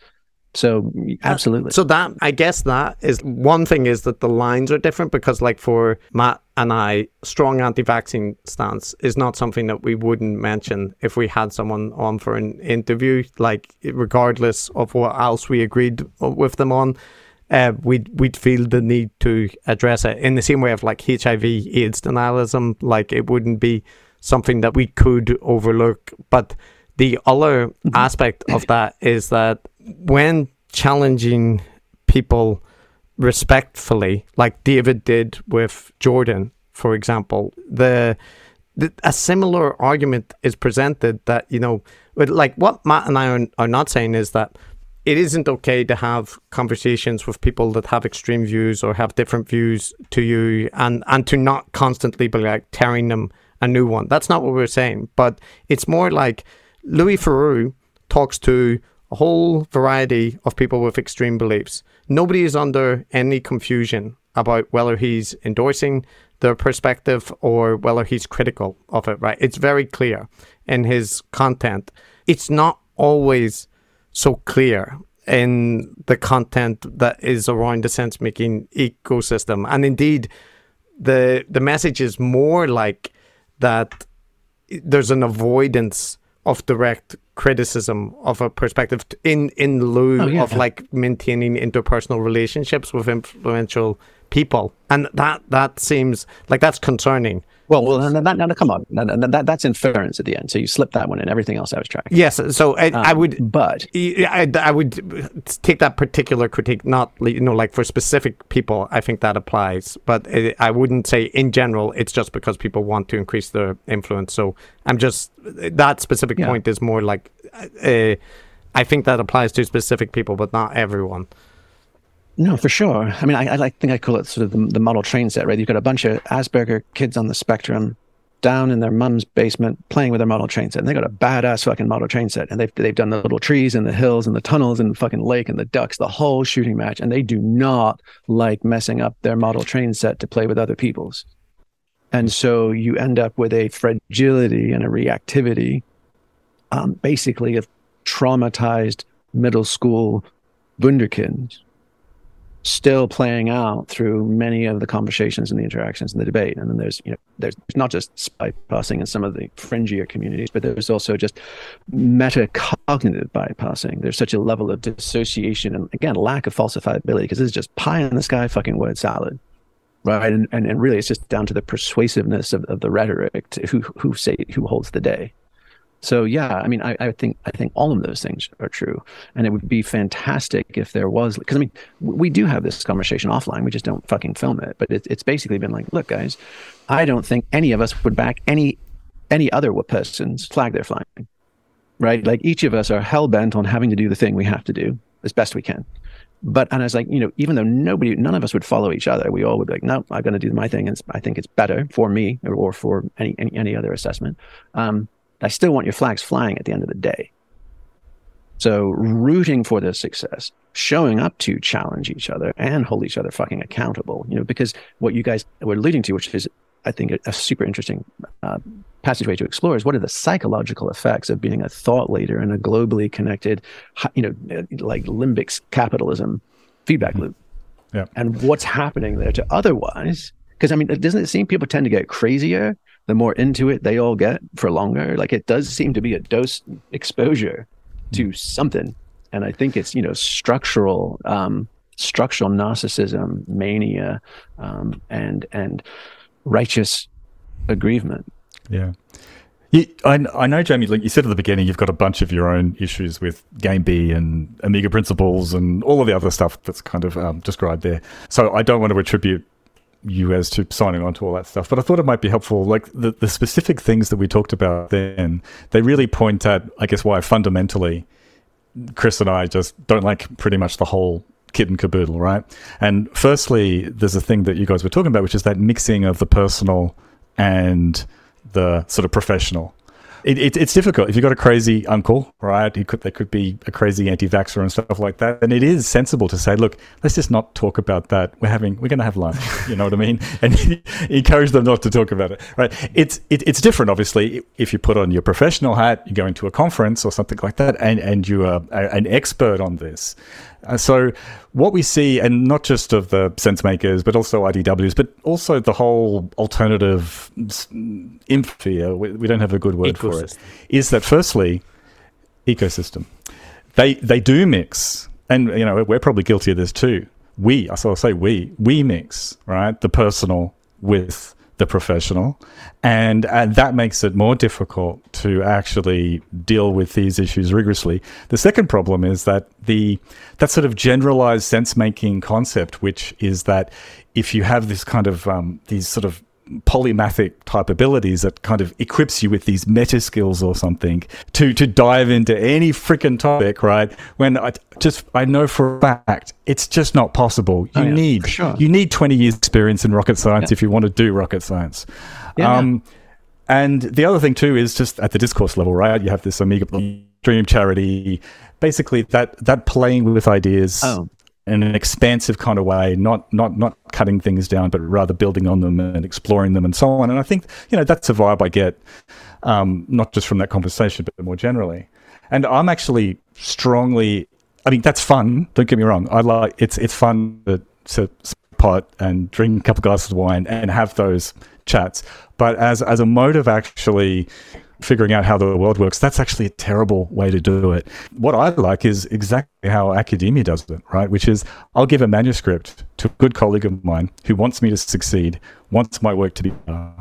So absolutely. So that I guess that is one thing is that the lines are different because like for Matt and I, strong anti-vaccine stance is not something that we wouldn't mention if we had someone on for an interview, like regardless of what else we agreed with them on. Uh, we'd we'd feel the need to address it in the same way of like HIV AIDS denialism. Like it wouldn't be something that we could overlook. But the other mm-hmm. aspect of that is that when challenging people respectfully, like David did with Jordan, for example, the, the a similar argument is presented that you know, like what Matt and I are, are not saying is that it isn't okay to have conversations with people that have extreme views or have different views to you, and and to not constantly be like tearing them a new one. That's not what we're saying, but it's more like Louis Theroux talks to a whole variety of people with extreme beliefs. Nobody is under any confusion about whether he's endorsing their perspective or whether he's critical of it, right? It's very clear in his content. It's not always so clear in the content that is around the sense making ecosystem. And indeed, the the message is more like that there's an avoidance of direct criticism of a perspective in in lieu oh, yeah, of yeah. like maintaining interpersonal relationships with influential people, and that that seems like that's concerning. Well, well, now, now, come on, that, that's inference at the end. So you slip that one, and everything else I was tracking. Yes, so I, um, I would, but I, I would take that particular critique, not you know, like for specific people. I think that applies, but it, I wouldn't say in general. It's just because people want to increase their influence. So I'm just that specific yeah. point is more like, uh, I think that applies to specific people, but not everyone. No, for sure. I mean, I, I think I call it sort of the, the model train set, right? You've got a bunch of Asperger kids on the spectrum down in their mum's basement playing with their model train set. And they got a badass fucking model train set. And they've, they've done the little trees and the hills and the tunnels and the fucking lake and the ducks, the whole shooting match. And they do not like messing up their model train set to play with other people's. And so you end up with a fragility and a reactivity, um, basically of traumatized middle school wunderkinds still playing out through many of the conversations and the interactions and the debate. And then there's, you know, there's not just bypassing in some of the fringier communities, but there's also just metacognitive bypassing. There's such a level of dissociation and again, lack of falsifiability because this is just pie in the sky fucking word salad. Right. And, and, and really it's just down to the persuasiveness of, of the rhetoric to who, who say, who holds the day. So yeah, I mean, I, I think I think all of those things are true, and it would be fantastic if there was because I mean, we do have this conversation offline. We just don't fucking film it. But it, it's basically been like, look, guys, I don't think any of us would back any any other person's flag they're flying, right? Like each of us are hell bent on having to do the thing we have to do as best we can. But and I was like, you know, even though nobody, none of us would follow each other, we all would be like, no, I'm going to do my thing, and I think it's better for me or, or for any, any any other assessment. Um, I still want your flags flying at the end of the day. So rooting for their success, showing up to challenge each other and hold each other fucking accountable, you know, because what you guys were alluding to, which is, I think, a, a super interesting uh, passageway to explore is what are the psychological effects of being a thought leader in a globally connected, you know, like limbic capitalism feedback mm-hmm. loop. Yeah. And what's happening there to otherwise, because I mean, doesn't it seem people tend to get crazier the more into it they all get for longer. Like it does seem to be a dose exposure to mm. something. And I think it's, you know, structural, um, structural narcissism, mania, um, and, and righteous aggrievement. Yeah. You, I, I, know, Jamie, like you said at the beginning, you've got a bunch of your own issues with Game B and Omega principles and all of the other stuff that's kind of um, described there. So I don't want to attribute you as to signing on to all that stuff. But I thought it might be helpful. Like the, the specific things that we talked about then, they really point at, I guess, why fundamentally Chris and I just don't like pretty much the whole kit and caboodle, right? And firstly, there's a thing that you guys were talking about, which is that mixing of the personal and the sort of professional it, it, it's difficult if you've got a crazy uncle, right? He could, they could be a crazy anti-vaxxer and stuff like that. And it is sensible to say, look, let's just not talk about that. We're having, we're going to have lunch. You know what I mean? And encourage them not to talk about it, right? It's it, it's different, obviously, if you put on your professional hat, you go into a conference or something like that, and and you are an expert on this. Uh, so what we see, and not just of the sense makers, but also IDWs, but also the whole alternative infia, we, we don't have a good word ecosystem. for it, is that firstly, ecosystem. They they do mix, and you know we're probably guilty of this too. We, so I'll say we, we mix right the personal with the professional, and and that makes it more difficult to actually deal with these issues rigorously. The second problem is that the that sort of generalized sense making concept, which is that if you have this kind of um, these sort of polymathic type abilities that kind of equips you with these meta skills or something to to dive into any freaking topic, right? When I just I know for a fact it's just not possible. You oh, yeah, need sure. you need 20 years experience in rocket science yeah. if you want to do rocket science. Yeah, um, and the other thing too is just at the discourse level, right? You have this Omega Dream charity, basically that that playing with ideas. Oh in an expansive kind of way, not not not cutting things down, but rather building on them and exploring them and so on. And I think you know that's a vibe I get, um, not just from that conversation, but more generally. And I'm actually strongly, I mean, that's fun. Don't get me wrong. I like it's it's fun to, to pot and drink a couple of glasses of wine and have those chats. But as as a mode of actually figuring out how the world works, that's actually a terrible way to do it. What I like is exactly how academia does it, right? Which is I'll give a manuscript to a good colleague of mine who wants me to succeed, wants my work to be better,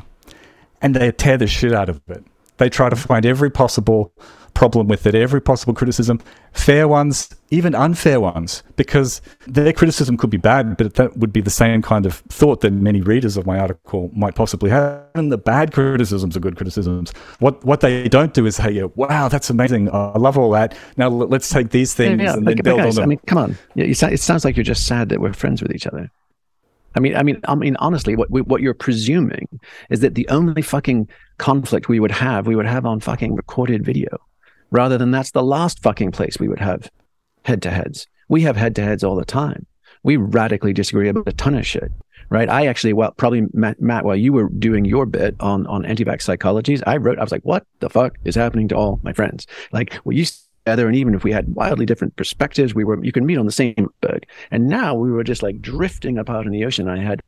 and they tear the shit out of it. They try to find every possible problem with it, every possible criticism, fair ones, even unfair ones, because their criticism could be bad, but that would be the same kind of thought that many readers of my article might possibly have. And the bad criticisms are good criticisms. What what they don't do is say, yeah, wow, that's amazing. I love all that. Now let's take these things yeah, yeah, and then build guys, on them. I mean, come on. Yeah, it sounds like you're just sad that we're friends with each other. I mean, I mean, I mean, honestly, what what you're presuming is that the only fucking conflict we would have, we would have on fucking recorded video rather than that's the last fucking place we would have head to heads. We have head to heads all the time. We radically disagree about a ton of shit, right? I actually, well, probably Matt, Matt while you were doing your bit on on anti-vax psychologies, I wrote, I was like, what the fuck is happening to all my friends? Like, we used together, and even if we had wildly different perspectives, we were you can meet on the same berg. And now we were just like drifting apart in the ocean. I had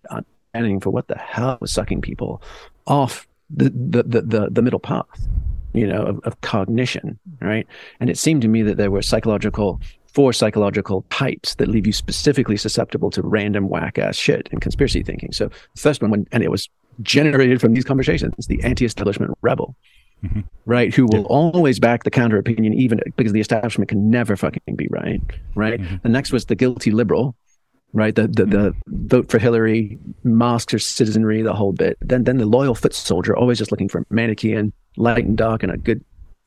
scanning for what the hell was sucking people off the the the, the, the middle path, you know, of, of cognition, right? And it seemed to me that there were psychological four psychological types that leave you specifically susceptible to random whack ass shit and conspiracy thinking. So the first one, when, and it was generated from these conversations, the anti-establishment rebel, mm-hmm. right? Who will yeah. always back the counter opinion, even because the establishment can never fucking be right, right? Mm-hmm. The next was the guilty liberal, right? The the, the vote for Hillary, masks or citizenry, the whole bit. Then then the loyal foot soldier, always just looking for Manichean, light and dark, and a good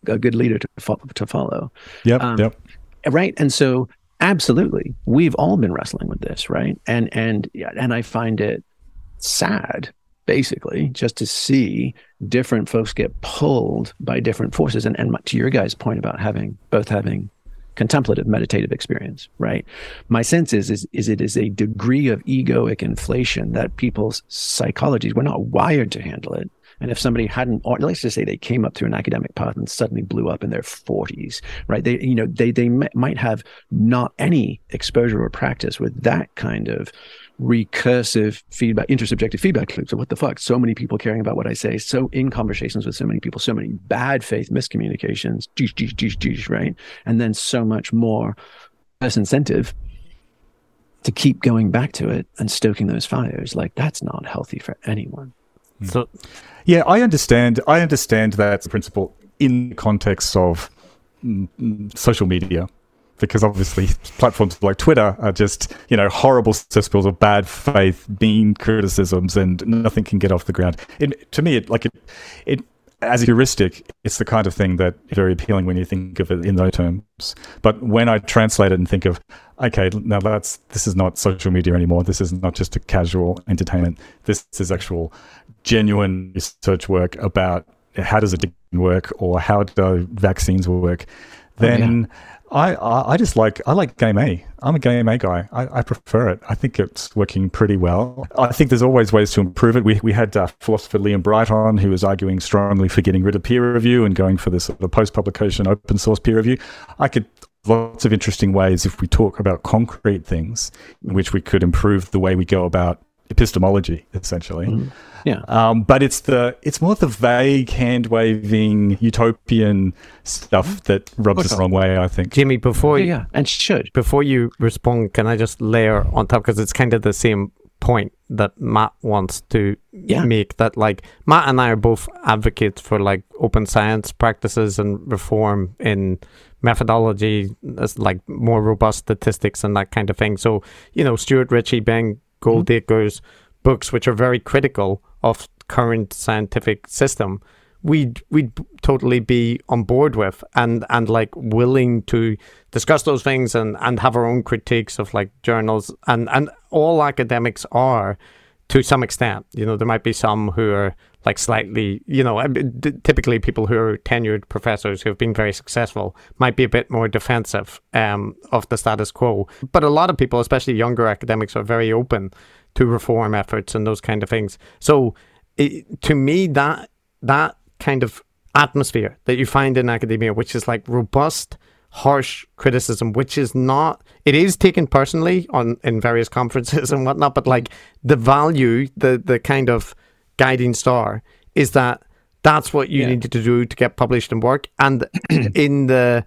a good leader to fo- to follow. Yep. Um, yep. Right. And so absolutely, we've all been wrestling with this, right? And and and I find it sad basically just to see different folks get pulled by different forces and, and to your guys point about having both having contemplative meditative experience right my sense is, is is it is a degree of egoic inflation that people's psychologies we're not wired to handle it and if somebody hadn't or let's just say they came up through an academic path and suddenly blew up in their 40s right they you know they they might have not any exposure or practice with that kind of recursive feedback, intersubjective feedback loops. So what the fuck? So many people caring about what I say. So in conversations with so many people, so many bad faith miscommunications, geesh, geesh, geesh, right? And then so much more incentive to keep going back to it and stoking those fires. Like that's not healthy for anyone. So, yeah, I understand. I understand that principle in the context of mm, mm, social media because obviously platforms like Twitter are just, you know, horrible cesspools of bad faith, mean criticisms, and nothing can get off the ground. It, to me, it like it, it as a heuristic, it's the kind of thing that is very appealing when you think of it in those terms. But when I translate it and think of, okay, now that's this is not social media anymore. This is not just a casual entertainment. This is actual, genuine research work about how does addiction work or how do vaccines work. Then. Oh, yeah I, I just like I like game A. I'm a game A guy. I, I, prefer it. I think it's working pretty well. I think there's always ways to improve it. We we had uh, philosopher Liam Bright on, who was arguing strongly for getting rid of peer review and going for this sort of post publication open source peer review. I could lots of interesting ways if we talk about concrete things in which we could improve the way we go about epistemology, essentially. Mm. Yeah. Um, but it's the it's more the vague hand waving utopian stuff that rubs us the wrong way. I think. Jimmy, before yeah, yeah, and should before you respond, can I just layer on top because it's kind of the same point that Matt wants to yeah. make that like Matt and I are both advocates for like open science practices and reform in methodology as like more robust statistics and that kind of thing. So, you know, Stuart Ritchie, Ben Goldacre's mm-hmm. books, which are very critical of current scientific system we'd we'd totally be on board with and and like willing to discuss those things and and have our own critiques of like journals. And and all academics are to some extent. You know there might be some who are like slightly you know typically people who are tenured professors who have been very successful might be a bit more defensive um, of the status quo. But a lot of people especially younger academics are very open to reform efforts and those kind of things. So it, to me, that that kind of atmosphere that you find in academia, which is like robust, harsh criticism, which is not it is taken personally on in various conferences and whatnot, but like the value, the the kind of guiding star is that that's what you yeah. need to do to get published and work. And in the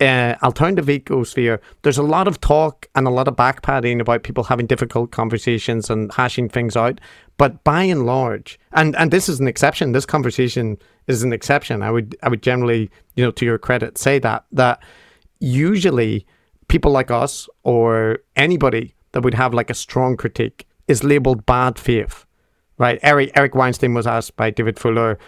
uh, alternative ecosphere, there's a lot of talk and a lot of backpadding about people having difficult conversations and hashing things out. But by and large, and, and this is an exception. This conversation is an exception. I would I would generally, you know, to your credit, say that that usually people like us or anybody that would have like a strong critique is labeled bad faith right? Eric Eric Weinstein was asked by David Fuller,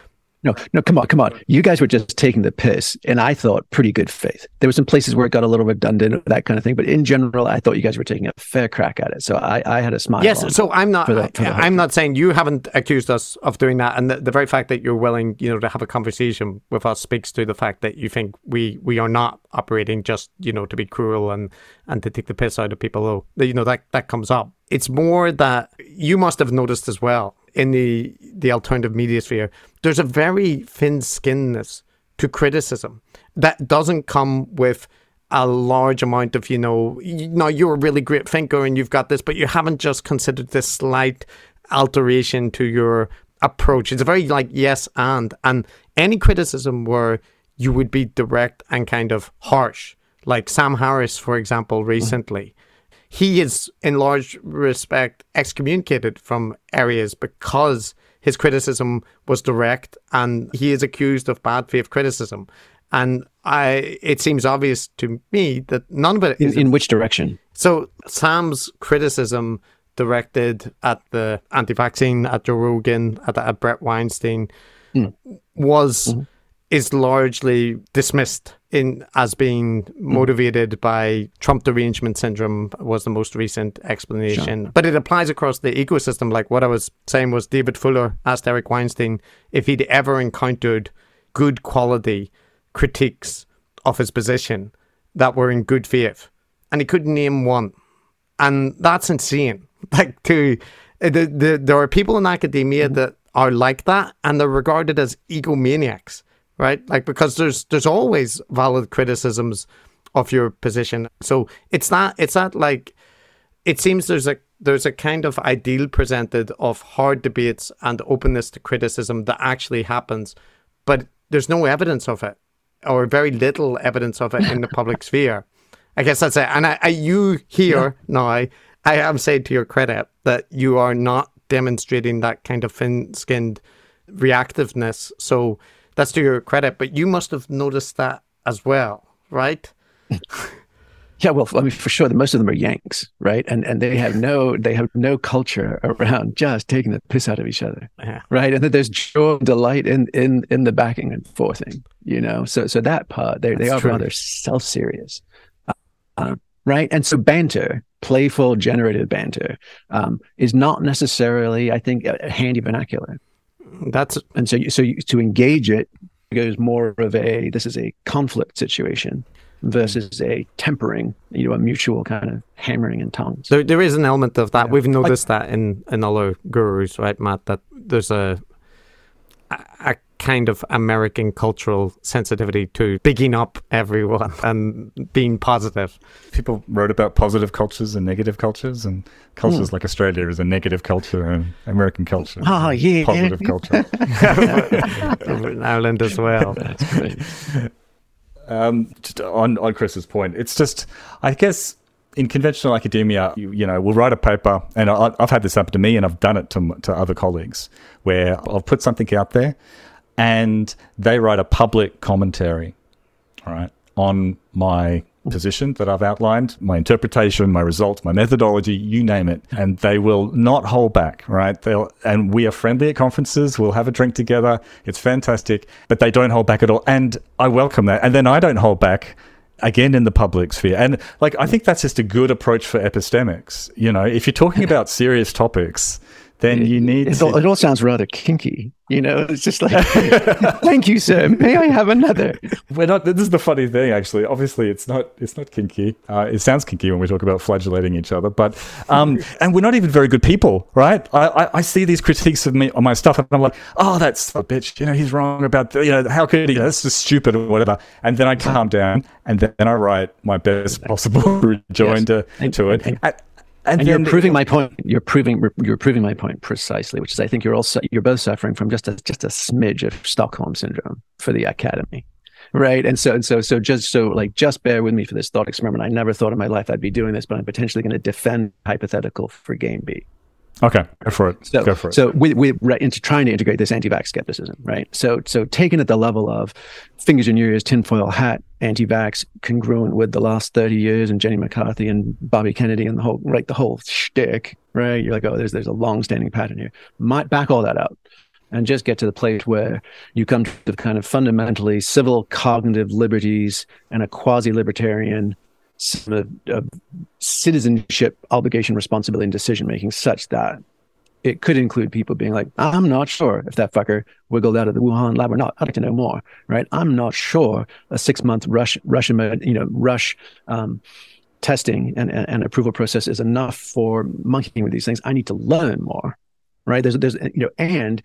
no, no, come on, come on. You guys were just taking the piss, and I thought pretty good faith. There were some places where it got a little redundant, that kind of thing. But in general, I thought you guys were taking a fair crack at it. So I, I had a smile. Yes. So I'm not. The, I'm not saying you haven't accused us of doing that, and the, the, very fact that you're willing, you know, to have a conversation with us speaks to the fact that you think we we are not operating just, you know, to be cruel and and to take the piss out of people. Though you know that that comes up. It's more that you must have noticed as well in the the alternative media sphere, there's a very thin skinness to criticism that doesn't come with a large amount of you know you know you're a really great thinker and you've got this but you haven't just considered this slight alteration to your approach. It's a very like yes and and any criticism where you would be direct and kind of harsh, like Sam Harris, for example, recently. He is in large respect excommunicated from areas because his criticism was direct and he is accused of bad faith criticism. And I, it seems obvious to me that none of it in, in which direction. So Sam's criticism directed at the anti-vaccine, at Joe Rogan, at, at Bret Weinstein, mm. was mm-hmm. is largely dismissed in as being mm. motivated by Trump derangement syndrome was the most recent explanation. Sure. But it applies across the ecosystem. Like what I was saying was David Fuller asked Eric Weinstein if he'd ever encountered good quality critiques of his position that were in good faith. And he couldn't name one. And that's insane. Like to the, the there are people in academia mm-hmm. that are like that and they're regarded as egomaniacs right? Like because there's there's always valid criticisms of your position. So it's not it's not like it seems there's a there's a kind of ideal presented of hard debates and openness to criticism that actually happens, but there's no evidence of it, or very little evidence of it in the public sphere. I guess that's it. And I, I you here yeah. now, I, I am saying to your credit that you are not demonstrating that kind of thin-skinned reactiveness. So that's to your credit, but you must have noticed that as well, right? Yeah, well, I mean, for sure, most of them are Yanks, right? And and they have no they have no culture around just taking the piss out of each other, yeah. right? And that there's joy and delight in in in the backing and forthing, you know. So so that part they they are true. rather self serious, uh, right? And so banter, playful, generated banter, um, is not necessarily, I think, a handy vernacular that's and so you, so you, to engage it goes more of a this is a conflict situation versus a tempering, you know, a mutual kind of hammering in tongues. There, there is an element of that. Yeah. We've noticed that in in other gurus, right, Matt? That there's a a kind of American cultural sensitivity to bigging up everyone and being positive. People wrote about positive cultures and negative cultures, and cultures mm. like Australia is a negative culture, and American culture. Oh yeah, positive culture. Ireland as well. That's great. Um, on on Chris's point, it's just I guess in conventional academia, you, you, know, we'll write a paper, and I, have had this happen to me, and I've done it to, to other colleagues, where I'll put something out there, and they write a public commentary, all right, on my position that I've outlined, my interpretation, my results, my methodology, you name it, and they will not hold back, right? They'll and we are friendly at conferences. We'll have a drink together. It's fantastic, but they don't hold back at all, and I welcome that. And then I don't hold back again in the public sphere. And like I think that's just a good approach for epistemics. You know, if you're talking about serious topics, then you need it, to... it all sounds rather kinky you know? It's just like thank you sir. May i have another? We're not this is the funny thing actually. Obviously it's not it's not kinky. Uh, it sounds kinky when we talk about flagellating each other but um and we're not even very good people right? I i, I see these critiques of me on my stuff and i'm like oh that's a bitch. You know he's wrong about the, you know how could he that's just stupid or whatever. And then i calm down and then i write my best possible rejoinder yes. to it. And, and, and you're proving my point. You're proving you're proving my point precisely, which is I think you're also you're both suffering from just a just a smidge of Stockholm syndrome for the academy, right? And so and so so just so like just bear with me for this thought experiment. I never thought in my life I'd be doing this, but I'm potentially going to defend hypothetical for game B. Okay, go for it. So, go for it. So we we into trying to integrate this anti-vax skepticism, right? So so taken at the level of fingers in your ears, tinfoil hat, anti-vax, congruent with the last thirty years and Jenny McCarthy and Bobby Kennedy and the whole right the whole shtick, right? You're like, oh, there's there's a long-standing pattern here. Might back all that out and just get to the place where you come to the kind of fundamentally civil cognitive liberties and a quasi-libertarian of citizenship, obligation, responsibility, and decision making, such that it could include people being like, I'm not sure if that fucker wiggled out of the Wuhan lab or not. I'd like to know more, right? I'm not sure a six month rush, Russian, you know, rush um, testing and, and, and, approval process is enough for monkeying with these things. I need to learn more, right? There's, there's, you know, and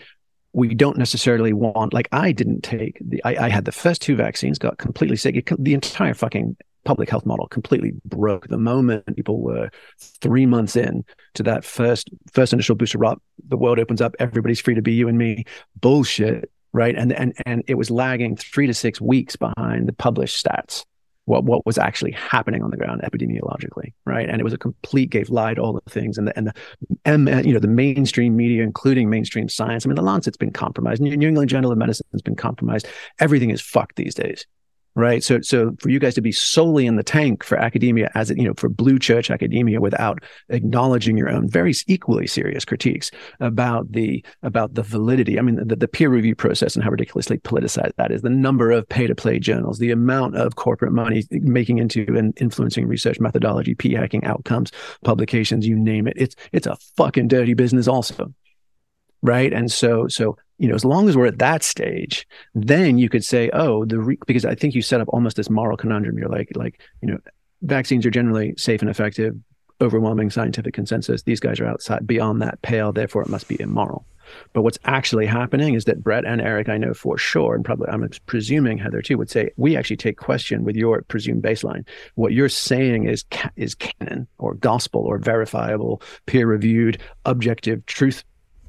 we don't necessarily want, like, I didn't take the, I, I had the first two vaccines, got completely sick. It, the entire fucking public health model completely broke the moment people were three months in to that first first initial booster shot. The world opens up, everybody's free to be you and me. Bullshit, right? And and and it was lagging three to six weeks behind the published stats what what was actually happening on the ground epidemiologically, right? And it was a complete gave lied all the things, and the and the M, uh, you know the mainstream media, including mainstream science. I mean, the Lancet's been compromised. New England Journal of Medicine has been compromised. Everything is fucked these days right? So so for you guys to be solely in the tank for academia as it, you know for blue church academia without acknowledging your own very equally serious critiques about the about the validity i mean the, the peer review process and how ridiculously politicized that is the number of pay to play journals the amount of corporate money making into and influencing research methodology p hacking outcomes publications you name it. It's it's a fucking dirty business also right? And so so you know, as long as we're at that stage, then you could say, oh, the re-, because I think you set up almost this moral conundrum. You're like, like, you know, vaccines are generally safe and effective, overwhelming scientific consensus. These guys are outside beyond that pale, therefore it must be immoral. But what's actually happening is that Bret and Eric, I know for sure, and probably I'm presuming Heather too, would say we actually take question with your presumed baseline. What you're saying is is canon or gospel or verifiable, peer reviewed, objective truth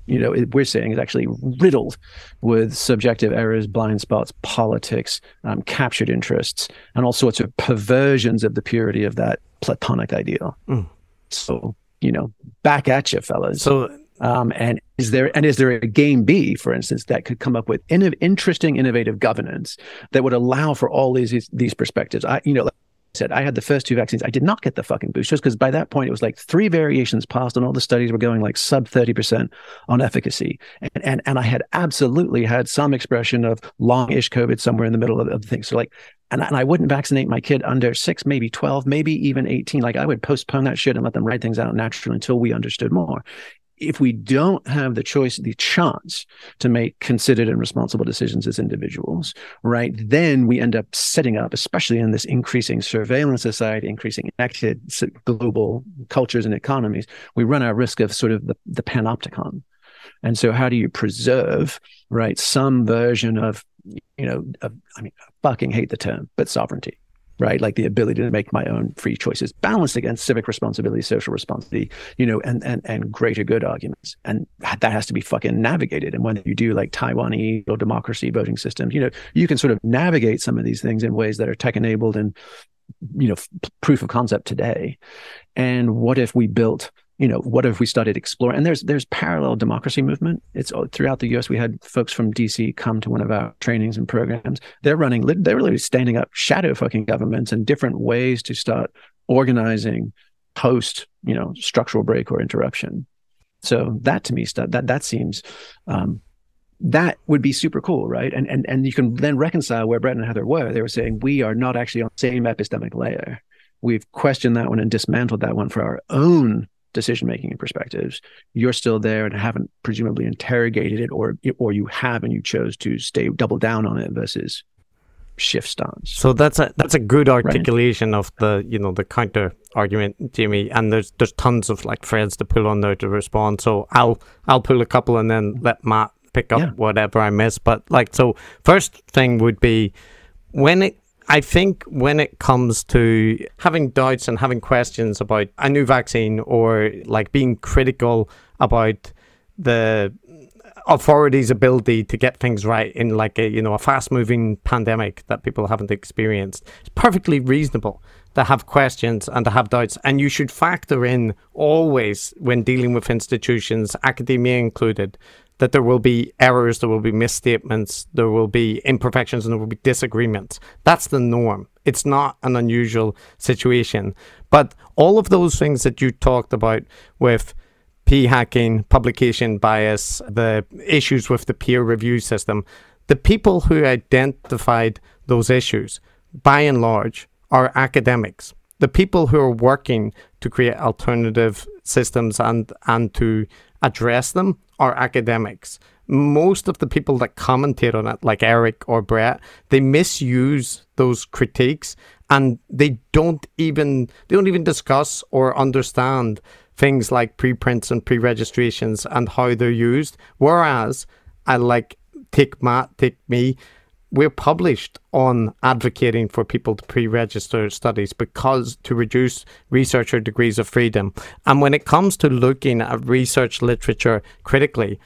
you know, it, we're saying is actually riddled with subjective errors, blind spots, politics, um, captured interests, and all sorts of perversions of the purity of that Platonic ideal. Mm. So, you know, back at you, fellas. So, um, and is there and is there a game B, for instance, that could come up with in, interesting, innovative governance that would allow for all these these perspectives? I, you know, said I had the first two vaccines. I did not get the fucking boosters because by that point it was like three variations passed and all the studies were going like sub 30% on efficacy. And and, and I had absolutely had some expression of long-ish COVID somewhere in the middle of, of the thing. So like and, and I wouldn't vaccinate my kid under six, maybe 12, maybe even 18. Like I would postpone that shit and let them write things out naturally until we understood more if we don't have the choice, the chance to make considered and responsible decisions as individuals, right, then we end up setting up, especially in this increasing surveillance society, increasing connected global cultures and economies, we run our risk of sort of the, the panopticon. And so, how do you preserve, right, some version of, you know, of, I mean, I fucking hate the term, but sovereignty, right? Like the ability to make my own free choices, balanced against civic responsibility, social responsibility, you know, and and and greater good arguments. And that has to be fucking navigated. And when you do like Taiwanese or democracy voting systems, you know, you can sort of navigate some of these things in ways that are tech enabled and you know proof of concept today. And what if we built you know, what have we started exploring? And there's there's parallel democracy movement. It's throughout the U.S. We had folks from D.C. come to one of our trainings and programs. They're running, they're really standing up shadow fucking governments and different ways to start organizing post, you know, structural break or interruption. So that to me, that that seems um, that would be super cool, right? And and and you can then reconcile where Bret and Heather were. They were saying we are not actually on the same epistemic layer. We've questioned that one and dismantled that one for our own decision making perspectives you're still there and haven't presumably interrogated it or or you have and you chose to stay double down on it versus shift stance so that's a that's a good articulation right? of the you know the counter argument jimmy and there's there's tons of like threads to pull on there to respond so I'll I'll pull a couple and then let Matt pick up yeah. whatever I miss but like so first thing would be when it I think when it comes to having doubts and having questions about a new vaccine or like being critical about the authorities' ability to get things right in like a you know a fast moving pandemic that people haven't experienced, it's perfectly reasonable to have questions and to have doubts. And you should factor in always when dealing with institutions, academia included, that there will be errors, there will be misstatements, there will be imperfections, and there will be disagreements. That's the norm. It's not an unusual situation. But all of those things that you talked about with p hacking, publication bias, the issues with the peer review system, the people who identified those issues, by and large, are academics. The people who are working to create alternative systems and, and to address them are academics. Most of the people that commentate on it, like Eric or Bret, they misuse those critiques and they don't even they don't even discuss or understand things like preprints and pre-registrations and how they're used. Whereas I like take Matt, take me, we're published on advocating for people to pre-register studies because to reduce researcher degrees of freedom. And when it comes to looking at research literature critically,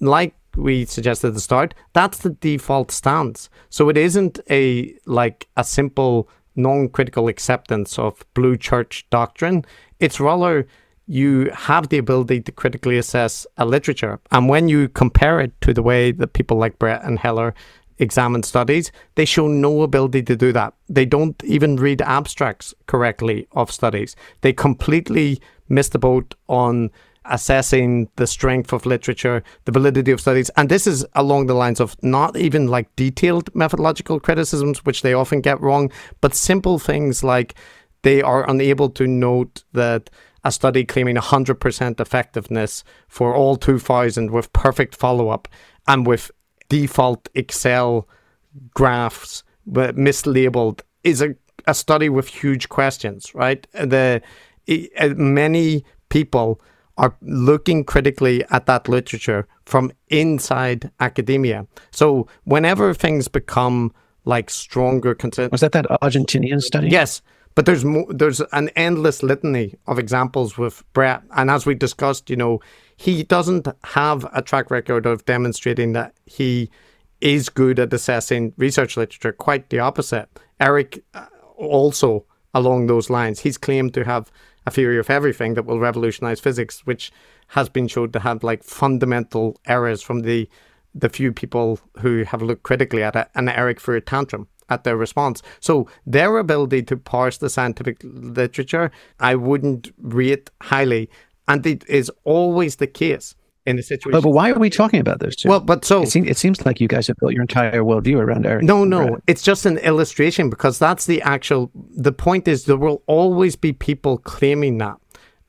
like we suggested at the start, that's the default stance. So it isn't a like a simple non-critical acceptance of blue church doctrine. It's rather you have the ability to critically assess a literature. And when you compare it to the way that people like Bret and Heather examine studies, they show no ability to do that. They don't even read abstracts correctly of studies. They completely miss the boat on assessing the strength of literature, the validity of studies. And this is along the lines of not even like detailed methodological criticisms, which they often get wrong, but simple things like they are unable to note that a study claiming 100% effectiveness for all 2000 with perfect follow up and with default Excel graphs were mislabeled is a, a study with huge questions, right? The uh, many people are looking critically at that literature from inside academia. So whenever things become like stronger consent was that that Argentinian study? Yes, but there's more, there's an endless litany of examples with Bret, and as we discussed, you know, he doesn't have a track record of demonstrating that he is good at assessing research literature. Quite the opposite. Eric uh, also along those lines. He's claimed to have a theory of everything that will revolutionize physics, which has been shown to have like fundamental errors from the the few people who have looked critically at it, and Eric for a tantrum at their response. So their ability to parse the scientific literature, I wouldn't rate highly, and it is always the case in the situation. But, but why are we talking about this? Well, but so it seems, it seems like you guys have built your entire worldview around Eric. No, no, it's just an illustration because that's the actual. The point is there will always be people claiming that.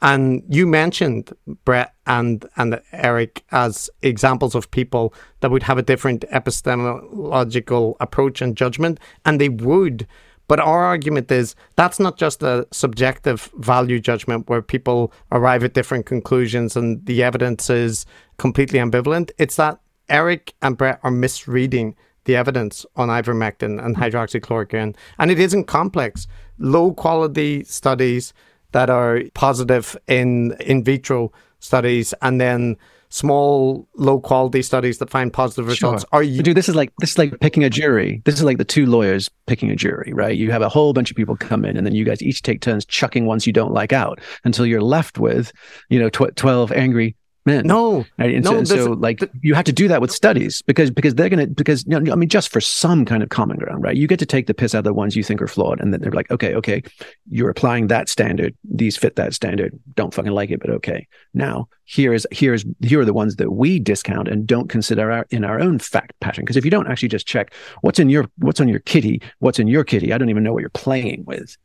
And you mentioned Bret and and Eric as examples of people that would have a different epistemological approach and judgment, and they would. But our argument is that's not just a subjective value judgment where people arrive at different conclusions and the evidence is completely ambivalent. It's that Eric and Bret are misreading the evidence on ivermectin and hydroxychloroquine. And it isn't complex. Low quality studies that are positive in in vitro studies and then small low quality studies that find positive results. Sure. are you dude this is like this is like picking a jury. This is like the two lawyers picking a jury right? You have a whole bunch of people come in and then you guys each take turns chucking ones you don't like out until you're left with you know tw- 12 angry men. No, right? And no, so, so like you have to do that with studies because because they're gonna because you know, I mean just for some kind of common ground, right? You get to take the piss out of the ones you think are flawed, and then they're like, okay, okay, you're applying that standard. These fit that standard. Don't fucking like it, but okay. Now here is here is here are the ones that we discount and don't consider our, in our own fact pattern. Because if you don't actually just check what's in your what's on your kitty, what's in your kitty, I don't even know what you're playing with.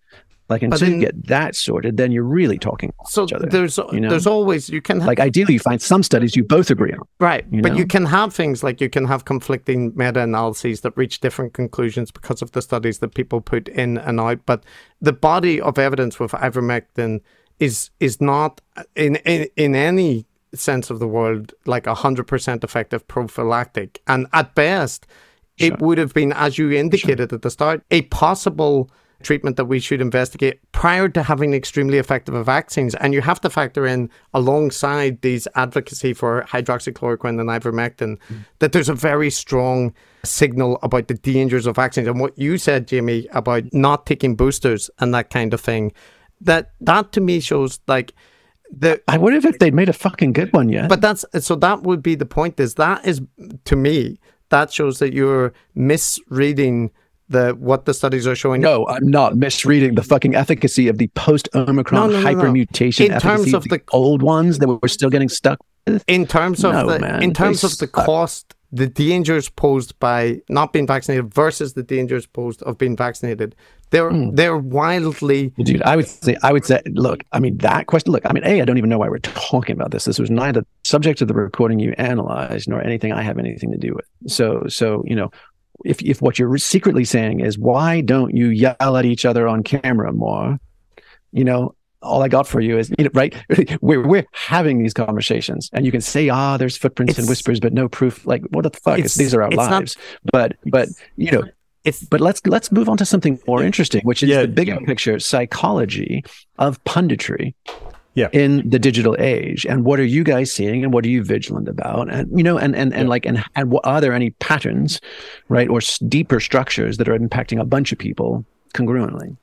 Like until then, you get that sorted, then you're really talking. So there's you know? there's always you can have, like ideally you find some studies you both agree on, right? You but know? you can have things like you can have conflicting meta analyses that reach different conclusions because of the studies that people put in and out. But the body of evidence with ivermectin is is not in in, in any sense of the word like a hundred percent effective prophylactic, and at best. Sure. It would have been, as you indicated sure. at the start, a possible treatment that we should investigate prior to having extremely effective vaccines. And you have to factor in alongside these advocacy for hydroxychloroquine and ivermectin mm. that there's a very strong signal about the dangers of vaccines. And what you said, Jamie, about not taking boosters and that kind of thing, that that to me shows like the I wonder if they'd made a fucking good one yet. But that's so that would be the point is that is to me that shows that you're misreading the what the studies are showing. No, I'm not misreading the fucking efficacy of the post Omicron no, no, no, hypermutation in terms of the old ones that we're still getting stuck with. In terms of the man, in terms of the cost, the dangers posed by not being vaccinated versus the dangers posed of being vaccinated, they're mm. they're wildly. Dude, I would say I would say look, I mean that question. Look, I mean, a I don't even know why we're talking about this. This was neither subject of the recording you analyzed nor anything I have anything to do with. So so you know if if what you're secretly saying is why don't you yell at each other on camera more, you know, all I got for you is, you know, right? we're we're having these conversations, and you can say, ah, there's footprints It's- and whispers, but no proof. Like, what the fuck? It's- these are our it's not- lives. but but you know, It's but let's let's move on to something more interesting, which is Yeah. the bigger picture psychology of punditry. Yeah. In the digital age, and what are you guys seeing, and what are you vigilant about, and you know, and and and Yeah. like, and and what are there any patterns, right, or s- deeper structures that are impacting a bunch of people congruently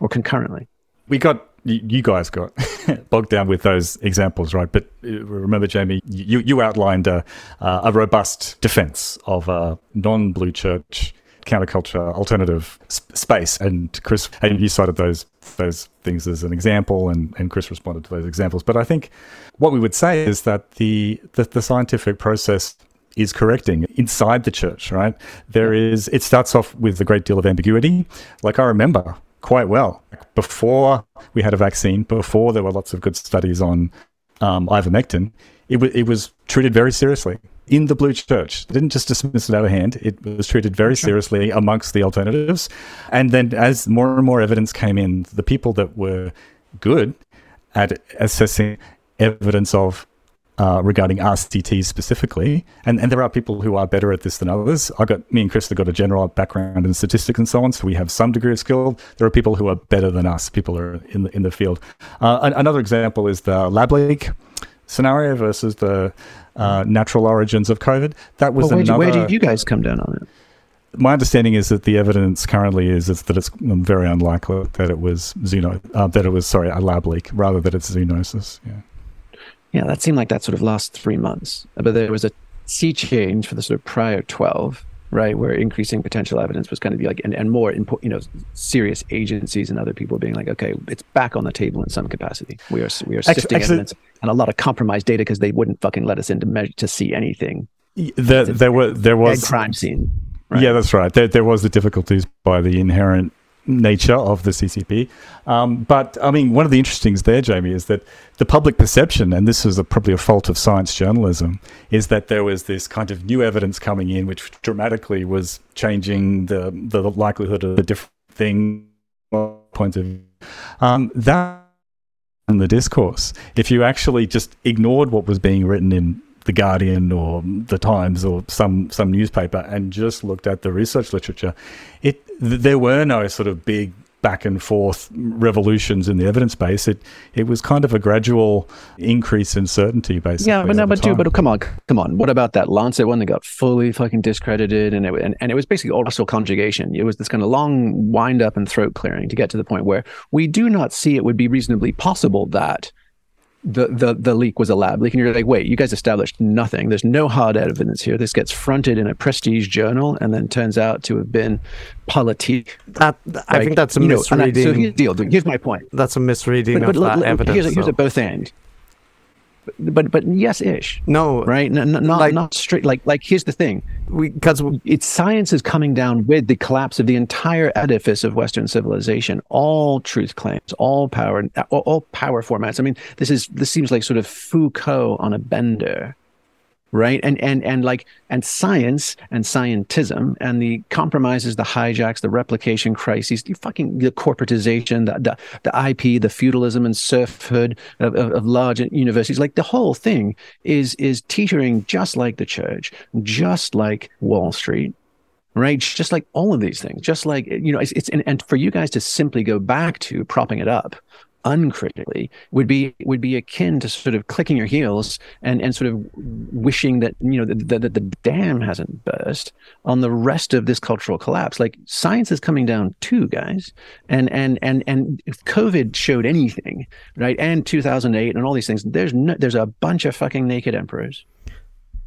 or concurrently? we got you guys got bogged down with those examples, right? But uh, remember, Jamie, you you outlined a, uh, a robust defense of a non-blue church counterculture alternative space, and Chris, and you cited those those things as an example, and and Chris responded to those examples. But I think what we would say is that the the, the scientific process is correcting inside the church, right? There is, it starts off with a great deal of ambiguity. Like I remember quite well before we had a vaccine, before there were lots of good studies on um, ivermectin, it, w- it was treated very seriously in the blue church. They didn't just dismiss it out of hand. It was treated very seriously amongst the alternatives. And then as more and more evidence came in, the people that were good at assessing evidence of uh, regarding RCTs specifically, and, and there are people who are better at this than others. I got me and Chris have got a general background in statistics and so on, so we have some degree of skill. There are people who are better than us. People are in the in the field. Uh, an- another example is the lab leak scenario versus the uh, natural origins of COVID. That was Well, where, do, another. where do you guys come down on it? my understanding is that the evidence currently is, is that it's very unlikely that it was xeno, uh, that it was sorry a lab leak rather that it's zoonosis. Yeah. Yeah, that seemed like that sort of last three months. Uh, but there was a sea change for the sort of prior 12, right, where increasing potential evidence was going to be like, and, and more, impo- you know, serious agencies and other people being like, okay, it's back on the table in some capacity. We are we are sifting evidence and a lot of compromised data because they wouldn't fucking let us in to measure to see anything. There, there were there was crime scene. Right. Yeah, that's right. There, there was the difficulties by the inherent nature of the CCP. Um, but I mean, one of the interesting things there, Jamie, is that the public perception, and this is a, probably a fault of science journalism, is that there was this kind of new evidence coming in, which dramatically was changing the the likelihood of a different thing point of view. Um, that in the discourse, if you actually just ignored what was being written in the Guardian or the Times or some some newspaper and just looked at the research literature, it th- there were no sort of big back and forth revolutions in the evidence base. It it was kind of a gradual increase in certainty, basically. Yeah, but no, but dude, but come on, come on. What about that Lancet one that got fully fucking discredited, and it and, and it was basically also conjugation. It was this kind of long wind up and throat clearing to get to the point where we do not see it would be reasonably possible that the the the leak was a lab leak, and you're like, wait, you guys established nothing. There's no hard evidence here. This gets fronted in a prestige journal, and then turns out to have been politique. that. I Like, think that's a you know, I- misreading. so here's the deal. Here's my point. that's a misreading But, but of look, that look, evidence. here's, here's though. a both end. But but, yes ish. no, right? No, no, not Like- not straight. Like like here's the thing: because it's science is coming down with the collapse of the entire edifice of Western civilization. All truth claims, all power, all, all power formats. I mean, this is this seems like sort of Foucault on a bender, right? And and and like and science and scientism and the compromises, the hijacks, the replication crises, the fucking the corporatization, the the, the IP, the feudalism and serfhood of, of, of large universities, like the whole thing is is teetering just like the church, just like Wall Street. Right, just like all of these things, just like you know, it's, it's and, and for you guys to simply go back to propping it up uncritically would be would be akin to sort of clicking your heels and and sort of wishing that you know that the, the dam hasn't burst on the rest of this cultural collapse. Like science is coming down too guys. And and and and if covid showed anything right and 2008 and all these things there's no, there's a bunch of fucking naked emperors.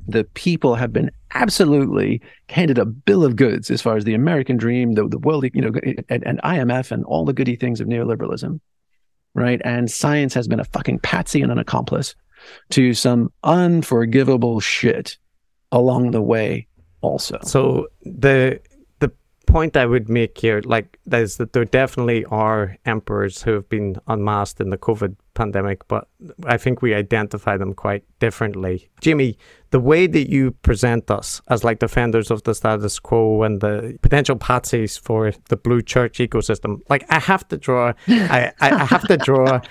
The people have been absolutely handed a bill of goods as far as the American dream, the, the world, you know, and, and IMF and all the goody things of neoliberalism, right? And science has been a fucking patsy and an accomplice to some unforgivable shit along the way, also. So the the point I would make here, like, is that there definitely are emperors who have been unmasked in the COVID pandemic, but I think we identify them quite differently. Jimmy, the way that you present us as like defenders of the status quo and the potential patsies for the blue church ecosystem, like I have to draw, I, I have to draw.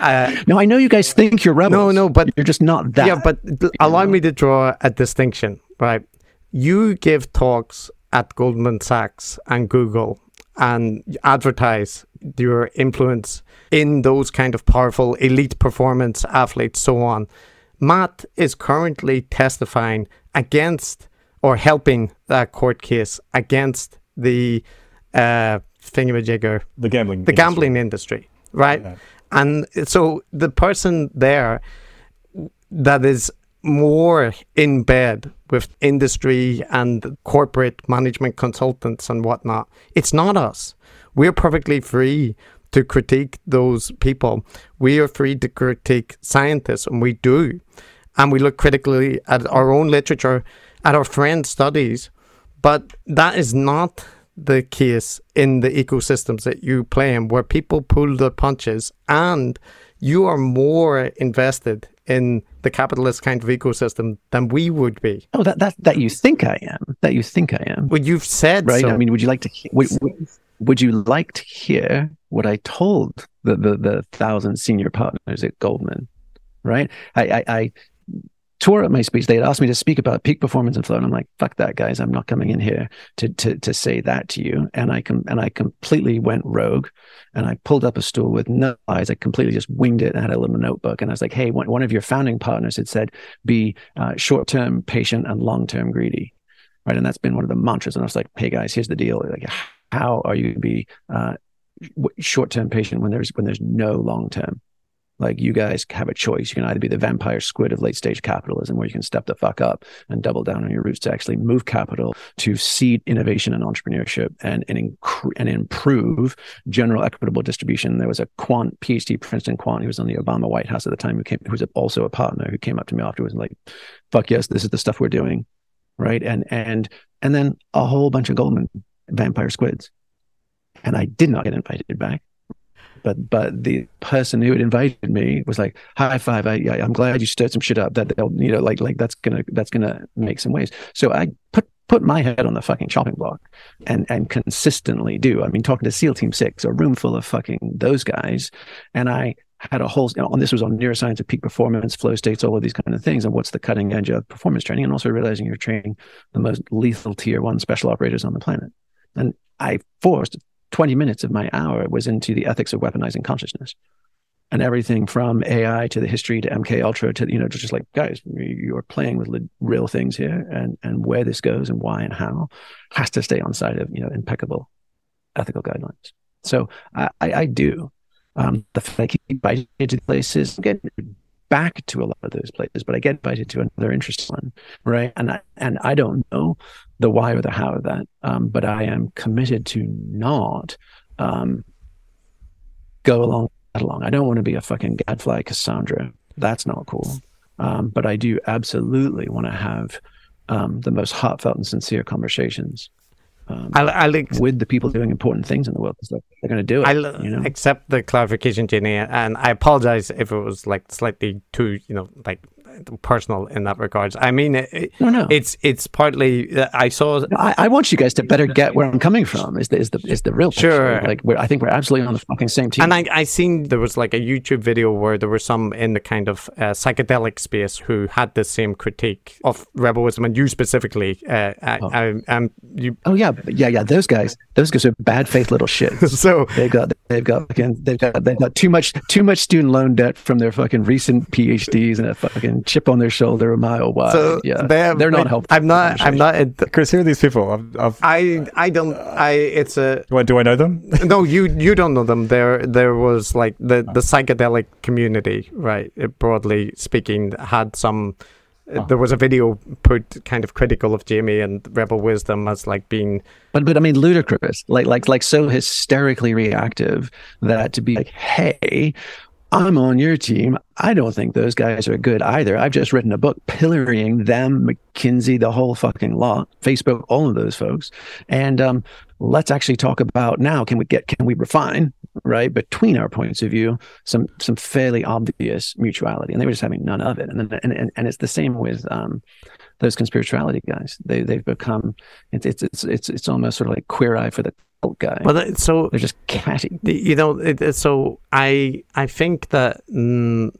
Uh, no, I know you guys think you're rebels. No, no, but you're just not that. Yeah, but allow me to draw a distinction, right? You give talks at Goldman Sachs and Google and advertise your influence in those kind of powerful elite performance athletes, so on. Matt is currently testifying against or helping that court case against the uh, thingamajigger, the gambling, the industry. gambling industry, right? Yeah. And so the person there that is more in bed with industry and corporate management consultants and whatnot. It's not us. We're perfectly free to critique those people. We are free to critique scientists, and we do. And we look critically at our own literature, at our friends' studies. But that is not the case in the ecosystems that you play in, where people pull the punches and you are more invested in the capitalist kind of ecosystem than we would be. Oh, that that that you think I am. That you think I am. Well, you've said right. So. I mean, would you like to? Would, would, would you like to hear what I told the the, the thousand senior partners at Goldman? Right. I, I, I tore up my speech. They had asked me to speak about peak performance and flow, and I'm like, "Fuck that, guys! I'm not coming in here to to to say that to you." And I com- and I completely went rogue, and I pulled up a stool with no eyes. I completely just winged it and had a little notebook, and I was like, "Hey, one, one of your founding partners had said, be uh, short term patient and long term greedy." Right, and that's been one of the mantras. And I was like, "Hey guys, here's the deal. Like, how are you going to be uh, short term patient when there's when there's no long term?" Like you guys have a choice. You can either be the vampire squid of late stage capitalism, where you can step the fuck up and double down on your roots to actually move capital to seed innovation and entrepreneurship and and, inc- and improve general equitable distribution. There was a quant PhD Princeton quant who was on the Obama White House at the time who came who was also a partner who came up to me afterwards and like, "Fuck yes, this is the stuff we're doing," right? And and and then a whole bunch of Goldman vampire squids, and I did not get invited back. But but the person who had invited me was like high five I, yeah, i'm glad you stirred some shit up that they'll you know like like that's gonna that's gonna make some waves. So i put put my head on the fucking chopping block and and consistently do. I mean talking to seal team six a room full of fucking those guys. And i had a whole you know, this was on neuroscience of peak performance flow states all of these kind of things and what's the cutting edge of performance training and also realizing you're training the most lethal tier one special operators on the planet. And i forced 20 minutes of my hour was into the ethics of weaponizing consciousness and everything from AI to the history to MK Ultra to you know just like guys, you are playing with real things here, and and where this goes and why and how has to stay on side of you know impeccable ethical guidelines. So I, I, do. Um, the fact that I invited to places, get back to a lot of those places, but I get invited to another interesting one, right? And I, and I don't know the why or the how of that, um, but I am committed to not um, go along along. I don't want to be a fucking gadfly Cassandra. That's not cool. Um, but I do absolutely want to have um, the most heartfelt and sincere conversations um, I'll, I'll ex- with the people doing important things in the world. They're, they're going to do it. You know? accept the clarification, Jenny, and I apologize if it was like slightly too, you know, like personal in that regards. I mean, it, no, no. it's it's partly. Uh, I saw. No, I, I, want you guys to better get where I'm coming from. Is the is the is the real picture. sure? Like we're, I think we're absolutely on the fucking same team. And I I seen there was like a YouTube video where there were some in the kind of uh, psychedelic space who had the same critique of rebel wisdom, and you specifically. Uh, oh. I, I, um, you. Oh yeah, yeah, yeah. Those guys, those guys are bad faith little shit. so they've got they've got again they've got they've got too much too much student loan debt from their fucking recent PhDs and a fucking chip on their shoulder a mile wide. So yeah, they have, they're not helpful. I'm not. I'm not. Chris, who are these people? I've, I've, i I don't. I. It's a. Do I, do I know them? no, you you don't know them. There there was like the the oh. psychedelic community, right? It, broadly speaking, had some. Oh. There was a video put kind of critical of Jamie and Rebel Wisdom as like being, but but I mean ludicrous, like like like so hysterically reactive that to be like, hey, I'm on your team. I don't think those guys are good either. I've just written a book pillorying them, McKinsey, the whole fucking lot, Facebook, all of those folks. And um, let's actually talk about now. Can we get? Can we refine? Right between our points of view, some some fairly obvious mutuality, and they were just having none of it. And then and and, and it's the same with um, those conspirituality guys. They they've become it's it's it's it's, it's almost sort of like queer eye for the guy. Well, so they're just catty. You know, it, so I I think that mm,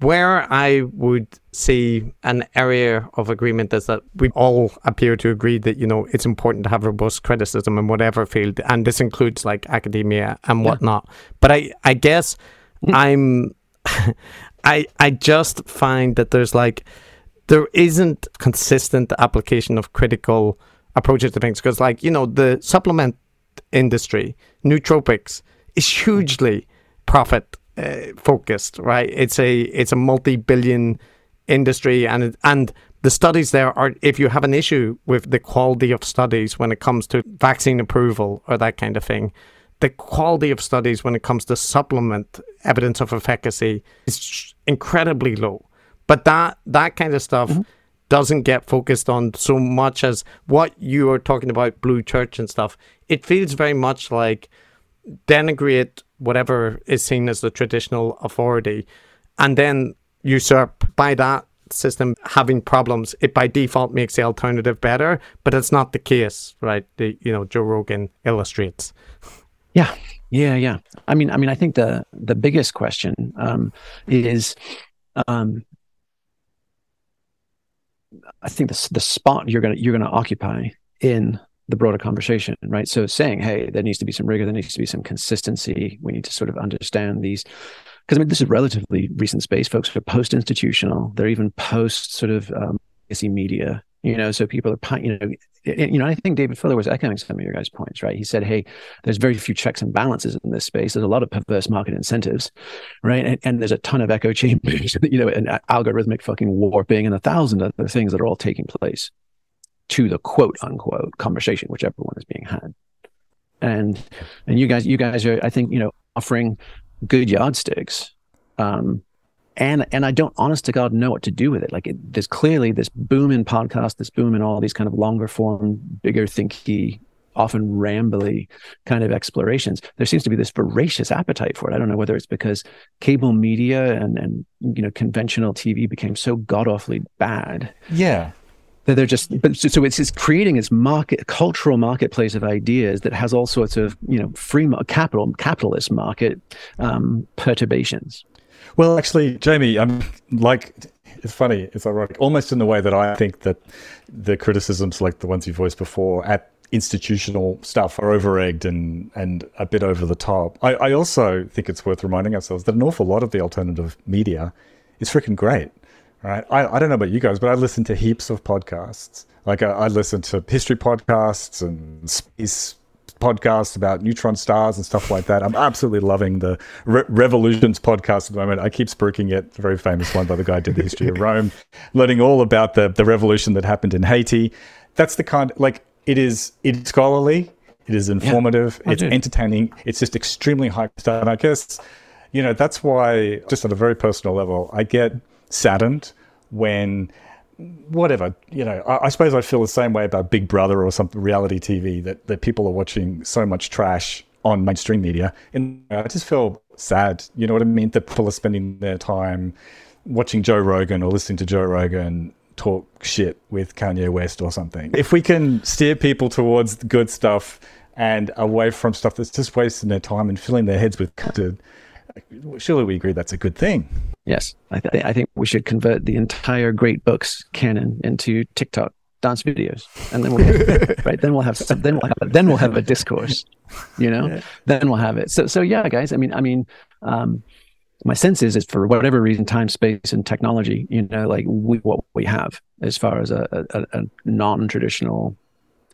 where I would see an area of agreement is that we all appear to agree that you know it's important to have robust criticism in whatever field, and this includes like academia and whatnot. Yeah. But I I guess mm. I'm I I just find that there's like there isn't consistent application of critical approaches to things because like you know the supplement industry nootropics is hugely profit uh, focused, right? It's a it's a multi-billion industry, and and the studies there are. If you have an issue with the quality of studies when it comes to vaccine approval or that kind of thing, the quality of studies when it comes to supplement evidence of efficacy is incredibly low. But that that kind of stuff. Mm-hmm. Doesn't get focused on so much as what you are talking about, Blue Church and stuff. It feels very much like denigrate whatever is seen as the traditional authority. And then usurp by that system having problems. It by default makes the alternative better but it's not the case right? The you know joe rogan illustrates. Yeah. Yeah yeah. I mean i mean i think the the biggest question um is um i think the, the spot you're gonna you're gonna occupy in the broader conversation, right? So saying, hey, there needs to be some rigor, there needs to be some consistency. We need to sort of understand these. Because I mean, this is relatively recent space. Folks are post institutional. They're even post sort of um, media, you know. So people are, you know, you know. I think David Fuller was echoing some of your guys' points, right? He said, "Hey, there's very few checks and balances in this space. There's a lot of perverse market incentives, right? And, and there's a ton of echo chambers, you know, and algorithmic fucking warping, and a thousand other things that are all taking place." to the quote unquote conversation, which everyone is being had. And and you guys, you guys are, I think, you know, offering good yardsticks. Um, and and I don't, honest to God, know what to do with it. Like, it, there's clearly this boom in podcast, this boom in all these kind of longer form, bigger thinky, often rambly kind of explorations. There seems to be this voracious appetite for it. I don't know whether it's because cable media and and you know conventional TV became so god awfully bad. Yeah, That they're just but so it's, it's creating this market cultural marketplace of ideas that has all sorts of you know free capital capitalist market um, perturbations well actually jamie i'm like it's funny it's ironic almost in the way that i think that the criticisms like the ones you voiced before at institutional stuff are over-egged and and a bit over the top I, I also think it's worth reminding ourselves that an awful lot of the alternative media is freaking great right? I, I don't know about you guys, but I listen to heaps of podcasts. Like I, I listen to history podcasts and space podcasts about neutron stars and stuff like that. I'm absolutely loving the Re- Revolutions podcast at the moment. I keep spooking it. Very famous one by the guy who did the history of Rome, learning all about the, the revolution that happened in Haiti. That's the kind, like, it is, it's scholarly, it is informative, yeah, it's entertaining, it's just extremely high stuff. And I guess, you know, that's why, just on a very personal level, I get saddened when whatever you know I, I, suppose i feel the same way about big brother or some reality tv that, that people are watching so much trash on mainstream media. And i just feel sad you know what i mean? That people are spending their time watching joe rogan or listening to joe rogan talk shit with kanye west or something. If we can steer people towards good stuff and away from stuff that's just wasting their time and filling their heads with surely we agree that's a good thing Yes, I, th- I think we should convert the entire great books canon into TikTok dance videos, and then we'll have, right. Then we'll have then we'll have then we'll have a discourse. You know, yeah. then we'll have it. So so yeah, guys. I mean, I mean, um, my sense is is for whatever reason, time, space, and technology. You know, like we, what we have as far as a, a, a non-traditional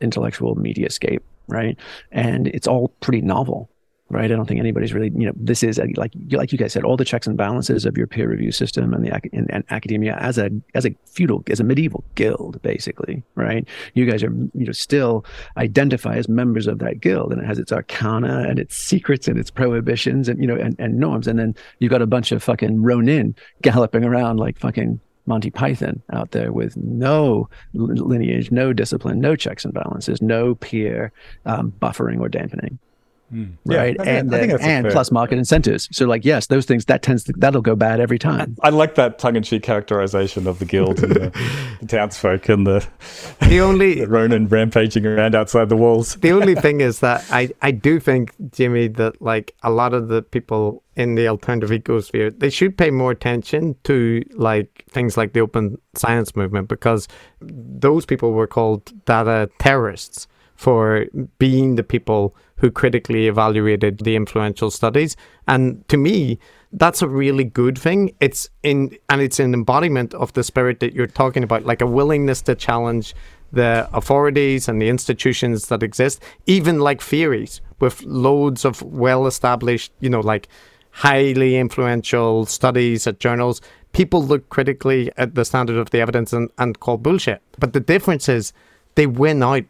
intellectual media scape, right? And it's all pretty novel right? I don't think anybody's really, you know, this is like like you guys said, all the checks and balances of your peer review system and the and, and academia as a as a feudal as a medieval guild, basically, right? You guys are you know still identify as members of that guild, and it has its arcana and its secrets and its prohibitions and you know and, and norms, and then you've got a bunch of fucking ronin galloping around like fucking Monty Python out there with no lineage, no discipline, no checks and balances, no peer um, buffering or dampening. Mm. Right. Yeah, and and plus market incentives. So like, yes, those things that tends to, that'll go bad every time. I, I like that tongue in cheek characterization of the guild and the, the, townsfolk and the, the only the Ronin rampaging around outside the walls. The only thing is that I, I do think, Jimmy, that like a lot of the people in the alternative ecosphere, they should pay more attention to like things like the open science movement because those people were called data terrorists for being the people who critically evaluated the influential studies. And to me, that's a really good thing. It's in and it's an embodiment of the spirit that you're talking about, like a willingness to challenge the authorities and the institutions that exist, even like theories with loads of well established, you know, like highly influential studies at journals. People look critically at the standard of the evidence and, and call bullshit. But the difference is they win out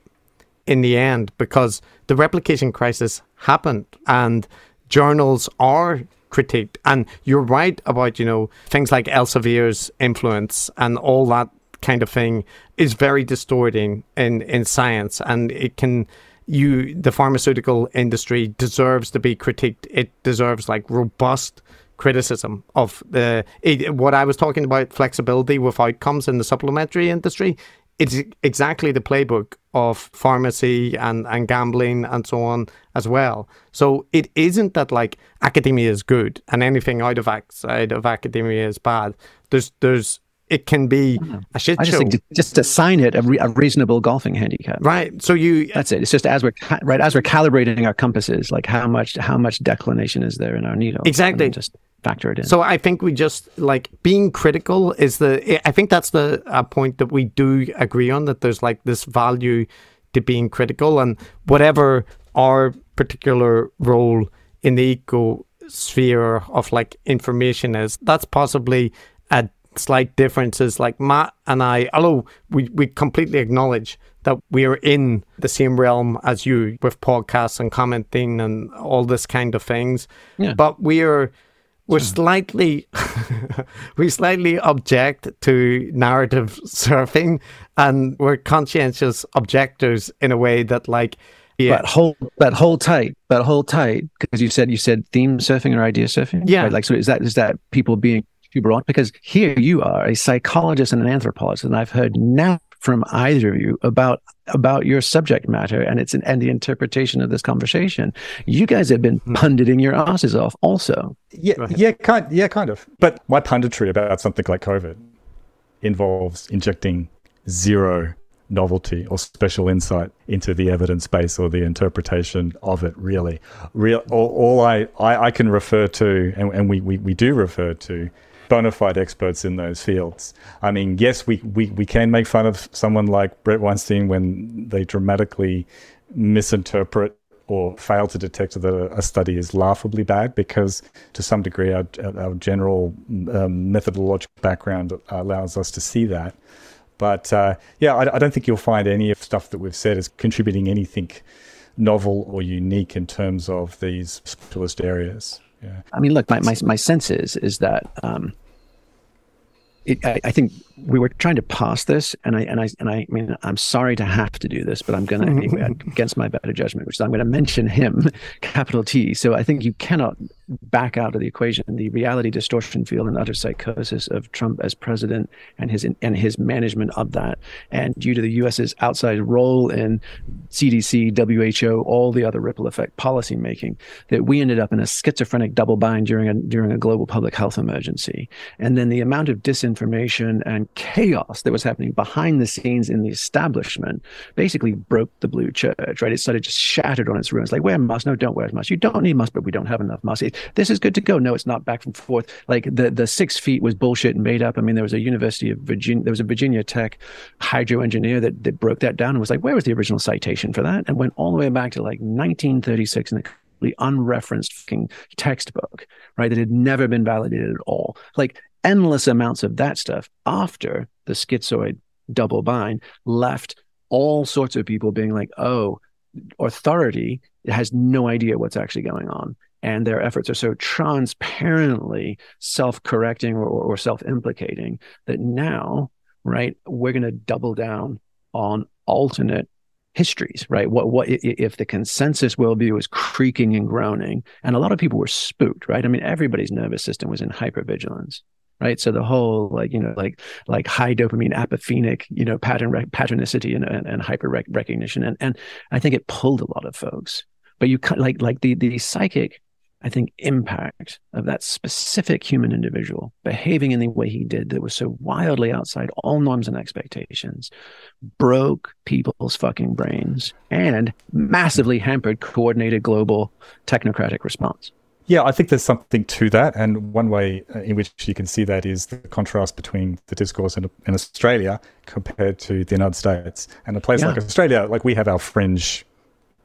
in the end because the replication crisis happened and journals are critiqued. And you're right about, you know, things like Elsevier's influence and all that kind of thing is very distorting in, in science and it can you the pharmaceutical industry deserves to be critiqued. It deserves like robust criticism of the it, what I was talking about flexibility with outcomes in the supplementary industry it's exactly the playbook of pharmacy and, and gambling and so on as well. So it isn't that like academia is good and anything out of outside of academia is bad. There's there's it can be a shit I just show. Think just assign it a, re- a, reasonable golfing handicap. Right. So you that's it. It's just as we're right as we're calibrating our compasses, like how much how much declination is there in our needle? Exactly. Just factor it in. So I think we just like being critical is the. I think that's the uh, point that we do agree on that there's like this value to being critical and whatever our particular role in the eco sphere of like information is, that's possibly a slight differences. Like Matt and I, although we, we completely acknowledge that we are in the same realm as you with podcasts and commenting and all this kind of things. Yeah. But we are we're slightly we slightly object to narrative surfing and we're conscientious objectors in a way that like yeah. But hold but hold tight, but hold tight because you said you said theme surfing or idea surfing. Yeah, right? like so is that is that people being too broad? Because here you are a psychologist and an anthropologist, and I've heard now from either of you about about your subject matter and it's an, and the interpretation of this conversation. You guys have been hmm. punditing your asses off also. Yeah, yeah, kind, yeah, kind of. But my punditry about something like COVID involves injecting zero novelty or special insight into the evidence base or the interpretation of it really real all, all I, I, I can refer to and, and we, we, we do refer to bona fide experts in those fields. I mean, yes, we, we, we can make fun of someone like Bret Weinstein when they dramatically misinterpret or fail to detect that a study is laughably bad because to some degree our, our general um, methodological background allows us to see that. But uh, yeah, I, I, don't think you'll find any of stuff that we've said is contributing anything novel or unique in terms of these specialist areas. Yeah. I mean, look, my, my, my sense is, is that um, it, I, I, think we were trying to pass this, and I and I and I, I mean I'm sorry to have to do this, but I'm going mm-hmm. to against my better judgment, which is I'm going to mention him, capital T. So I think you cannot back out of the equation the reality distortion field and utter psychosis of Trump as president and his and his management of that, and due to the U.S.'s outside role in CDC, WHO, all the other ripple effect policy making, that we ended up in a schizophrenic double bind during a during a global public health emergency, and then the amount of disinformation and chaos that was happening behind the scenes in the establishment basically broke the blue church. Right, it started just shattered on its ruins. Like wear masks, no, don't wear masks. You don't need masks, but we don't have enough masks this is good to go. No, it's not back and forth. Like the the six feet was bullshit and made up. I mean, there was a University of Virginia, there was a Virginia Tech hydro engineer that, that broke that down and was like, where was the original citation for that? And went all the way back to like 1936 in the completely unreferenced fucking textbook, right? That had never been validated at all. Like endless amounts of that stuff after the schizoid double bind left all sorts of people being like, oh, authority has no idea what's actually going on. And their efforts are so transparently self-correcting or, or self-implicating that now right we're going to double down on alternate histories right? What what if the consensus worldview is creaking and groaning and a lot of people were spooked right? I mean everybody's nervous system was in hypervigilance right? So the whole like you know like like high dopamine apophenic you know pattern rec- patternicity and, and, and hyper rec- recognition. And and i think it pulled a lot of folks. But you like like the the psychic I think, impact of that specific human individual behaving in the way he did that was so wildly outside all norms and expectations broke people's fucking brains and massively hampered coordinated global technocratic response. Yeah, I think there's something to that. And one way uh, in which you can see that is the contrast between the discourse in, in Australia compared to the United States. And a place yeah. like Australia, like we have our fringe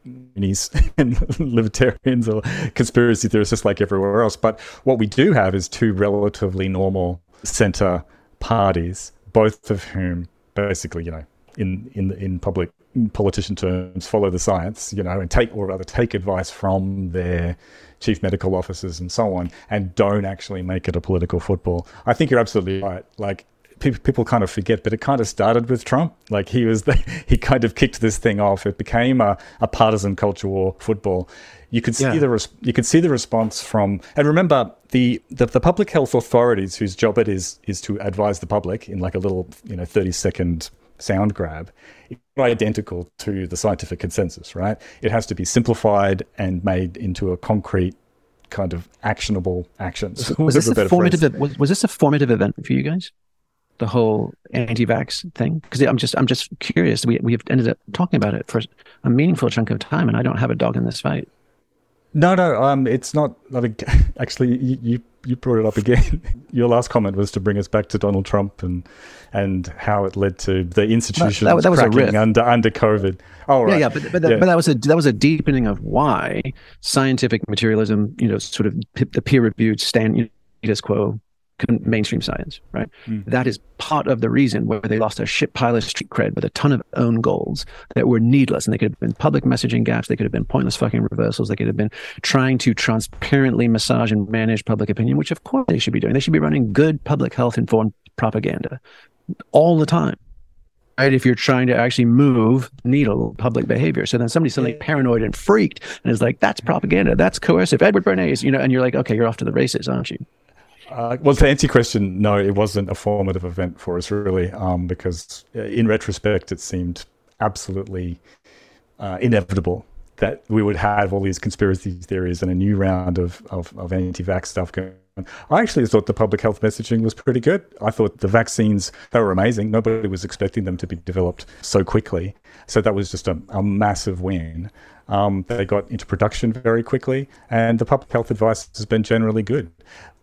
unis and libertarians or conspiracy theorists just like everywhere else. But what we do have is two relatively normal center parties, both of whom basically, you know, in in in public politician terms, follow the science, you know, and take or rather take advice from their chief medical officers and so on, and don't actually make it a political football. I think you're absolutely right. Like people, people kind of forget, but it kind of started with Trump. Like he was, the, he kind of kicked this thing off. It became a, a partisan culture war football. You could see yeah. the res- you could see the response from, and remember the, the, the public health authorities whose job it is is to advise the public in like a little you know thirty second sound grab it's identical to the scientific consensus, right? It has to be simplified and made into a concrete kind of actionable actions. Was, this a formative? Was, was, this a formative event for you guys? the whole anti-vax thing? Because I'm just I'm just curious. We we've ended up talking about it for a meaningful chunk of time, and I don't have a dog in this fight. No, no, um, it's not. not a, actually, you, you you brought it up again. Your last comment was to bring us back to Donald Trump and and how it led to the institutions that, that was cracking under under COVID. Oh, right. Yeah, yeah, but but, that, yeah. but that was a that was a deepening of why scientific materialism, you know, sort of the peer reviewed stand status quo mainstream science, right? Mm. That is part of the reason why they lost a shit pile of street cred with a ton of own goals that were needless. And they could have been public messaging gaps. They could have been pointless fucking reversals. They could have been trying to transparently massage and manage public opinion, which of course they should be doing. They should be running good public health informed propaganda all the time. Right, if you're trying to actually move needle public behavior, so then somebody's suddenly paranoid and freaked and is like, "That's propaganda. That's coercive." Edward Bernays, you know, and you're like, "Okay, you're off to the races, aren't you?" Uh, well, to answer your question, no, it wasn't a formative event for us, really, um, because uh, in retrospect, it seemed absolutely uh, inevitable that we would have all these conspiracy theories and a new round of, of, of anti vax stuff going on. I actually thought the public health messaging was pretty good. I thought the vaccines, they were amazing. Nobody was expecting them to be developed so quickly. So that was just a, a massive win. Um, they got into production very quickly, and the public health advice has been generally good.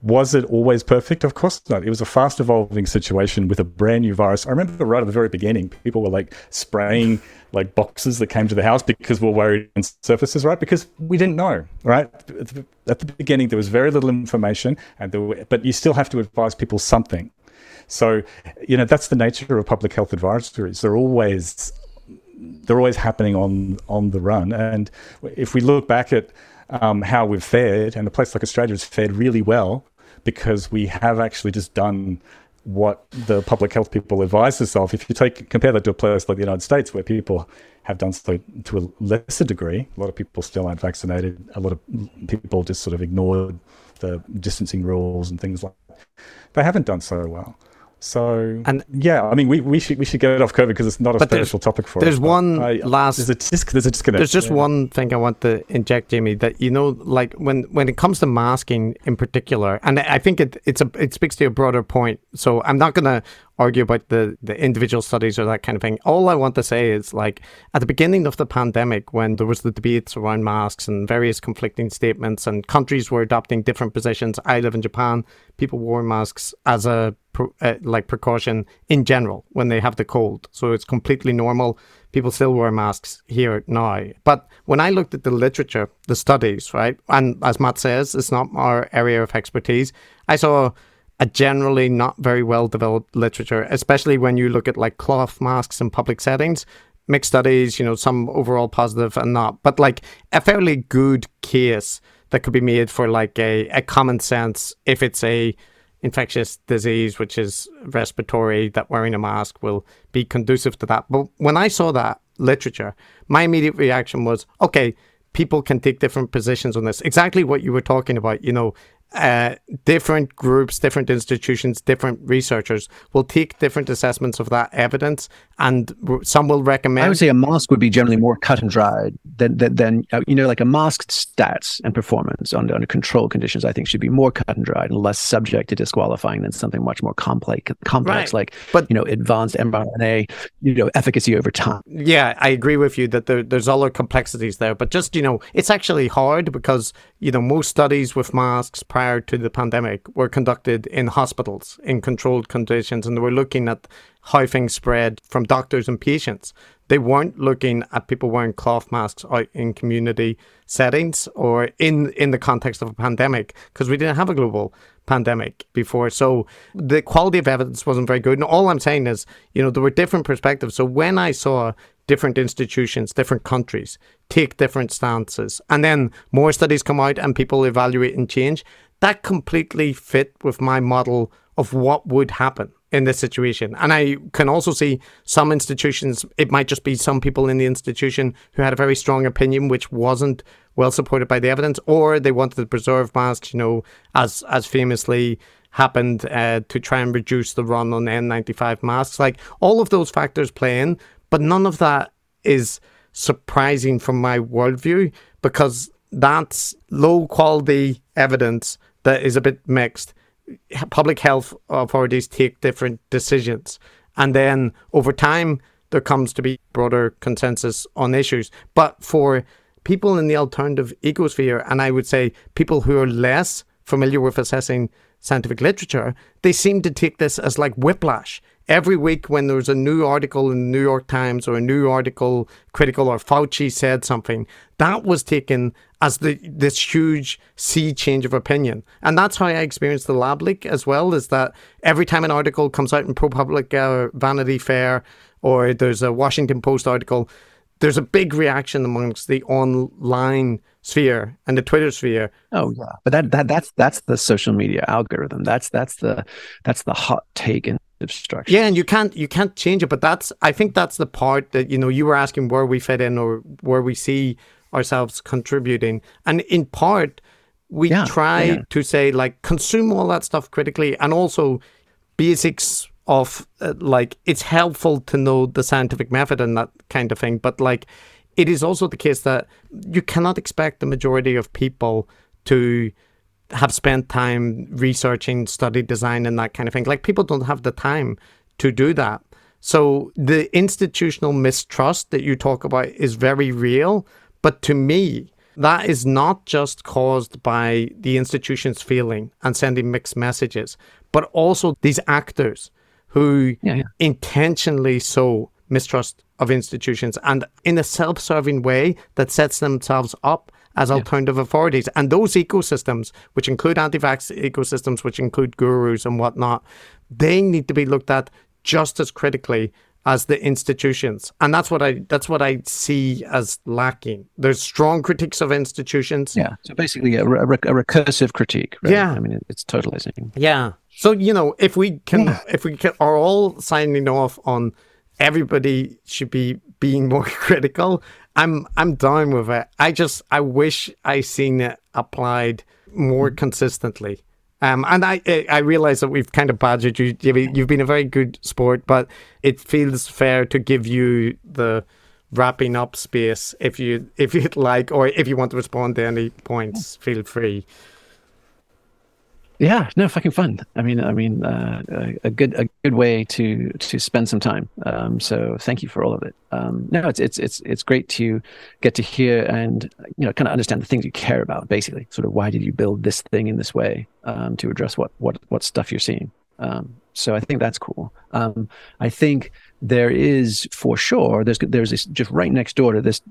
Was it always perfect? Of course not. It was a fast evolving situation with a brand new virus. I remember right at the very beginning, people were like spraying like boxes that came to the house because we are worried on surfaces, right? Because we didn't know, right? At the beginning, there was very little information, and there were, but you still have to advise people something. So, you know, that's the nature of public health advisories. They're always they're always happening on on the run. And if we look back at um, how we've fared, and a place like Australia has fared really well because we have actually just done what the public health people advise us of. If you take compare that to a place like the United States, where people have done so to a lesser degree, a lot of people still aren't vaccinated. A lot of people just sort of ignored the distancing rules and things like. that. They haven't done so well. So and yeah, I mean, we, we should we should get it off COVID because it's not a spiritual topic for there's us. There's one I, last there's a, there's a disconnect. There's just yeah. one thing I want to inject, Jamie. That you know, like when when it comes to masking in particular, and I think it it's a it speaks to a broader point. So I'm not going to argue about the the individual studies or that kind of thing. All I want to say is like at the beginning of the pandemic, when there was the debates around masks and various conflicting statements, and countries were adopting different positions. I live in Japan. People wore masks as a uh, like precaution in general when they have the cold, so it's completely normal. People still wear masks here now. But when I looked at the literature, the studies, right, and as Matt says, it's not our area of expertise. I saw a generally not very well developed literature, especially when you look at like cloth masks in public settings. Mixed studies, you know, some overall positive and not, but like a fairly good case that could be made for like a, a common sense if it's a infectious disease which is respiratory that wearing a mask will be conducive to that. But when i saw that literature my immediate reaction was okay people can take different positions on this. Exactly what you were talking about you know uh, different groups, different institutions, different researchers will take different assessments of that evidence, and some will recommend. I would say a mask would be generally more cut and dried than than, than uh, you know, like a masked stats and performance under under control conditions. I think should be more cut and dried and less subject to disqualifying than something much more complex, complex Right. like But- you know, advanced mRNA, you know, efficacy over time. Yeah, I agree with you that there, there's other complexities there, but just you know, it's actually hard because you know most studies with masks prior to the pandemic were conducted in hospitals in controlled conditions, and they were looking at how things spread from doctors and patients. They weren't looking at people wearing cloth masks out in community settings or in in the context of a pandemic because we didn't have a global pandemic before. So the quality of evidence wasn't very good. And all I'm saying is, you know, there were different perspectives. So when I saw different institutions, different countries take different stances, and then more studies come out and people evaluate and change, that completely fit with my model of what would happen in this situation. And I can also see some institutions, it might just be some people in the institution who had a very strong opinion, which wasn't well supported by the evidence, or they wanted to preserve masks, you know, as as famously happened uh, to try and reduce the run on N95 masks. Like all of those factors play in, but none of that is surprising from my worldview because that's low quality evidence that is a bit mixed. Public health authorities take different decisions, and then over time there comes to be broader consensus on issues. But for people in the alternative ecosphere, and I would say people who are less familiar with assessing scientific literature, they seem to take this as like whiplash. Every week, when there's a new article in the New York Times or a new article critical or Fauci said something, that was taken as the this huge sea change of opinion. And that's how I experienced the lab leak as well, is that every time an article comes out in ProPublica or Vanity Fair or there's a Washington Post article, there's a big reaction amongst the online sphere and the Twitter sphere. Oh yeah, but that that that's that's the social media algorithm. That's that's the that's the hot take and obstruction. Yeah, and you can't you can't change it, but that's I think that's the part that you know you were asking where we fit in or where we see ourselves contributing, and in part we Yeah, try yeah. to say like consume all that stuff critically, and also basics of uh, like it's helpful to know the scientific method and that kind of thing, but like it is also the case that you cannot expect the majority of people to have spent time researching study design and that kind of thing. Like people don't have the time to do that. So the institutional mistrust that you talk about is very real. But to me, that is not just caused by the institutions feeling and sending mixed messages, but also these actors who Yeah, yeah. intentionally sow mistrust of institutions and in a self-serving way that sets themselves up as alternative authorities. And those ecosystems, which include anti-vax ecosystems, which include gurus and whatnot, they need to be looked at just as critically as the institutions. And that's what I that's what I see as lacking. There's strong critiques of institutions. Yeah. So basically, a, a, a recursive critique. Right? Yeah. I mean, it's totalizing. Yeah. So you know, if we can, if we can, are all signing off on everybody should be being more critical. I'm I'm down with it. I just I wish I seen it applied more consistently. Um, and I I- realize that we've kind of badgered you. Jimmy. You've been a very good sport, but it feels fair to give you the wrapping up space if you if you'd like, or if you want to respond to any points, feel free. Yeah, no, fucking fun. I mean, I mean, uh, a, a good a good way to to spend some time. Um, so thank you for all of it. Um, no, it's it's it's it's great to get to hear and you know kind of understand the things you care about. Basically, sort of why did you build this thing in this way um, to address what what what stuff you're seeing. Um, so I think that's cool. Um, I think there is for sure. There's there's this just right next door to this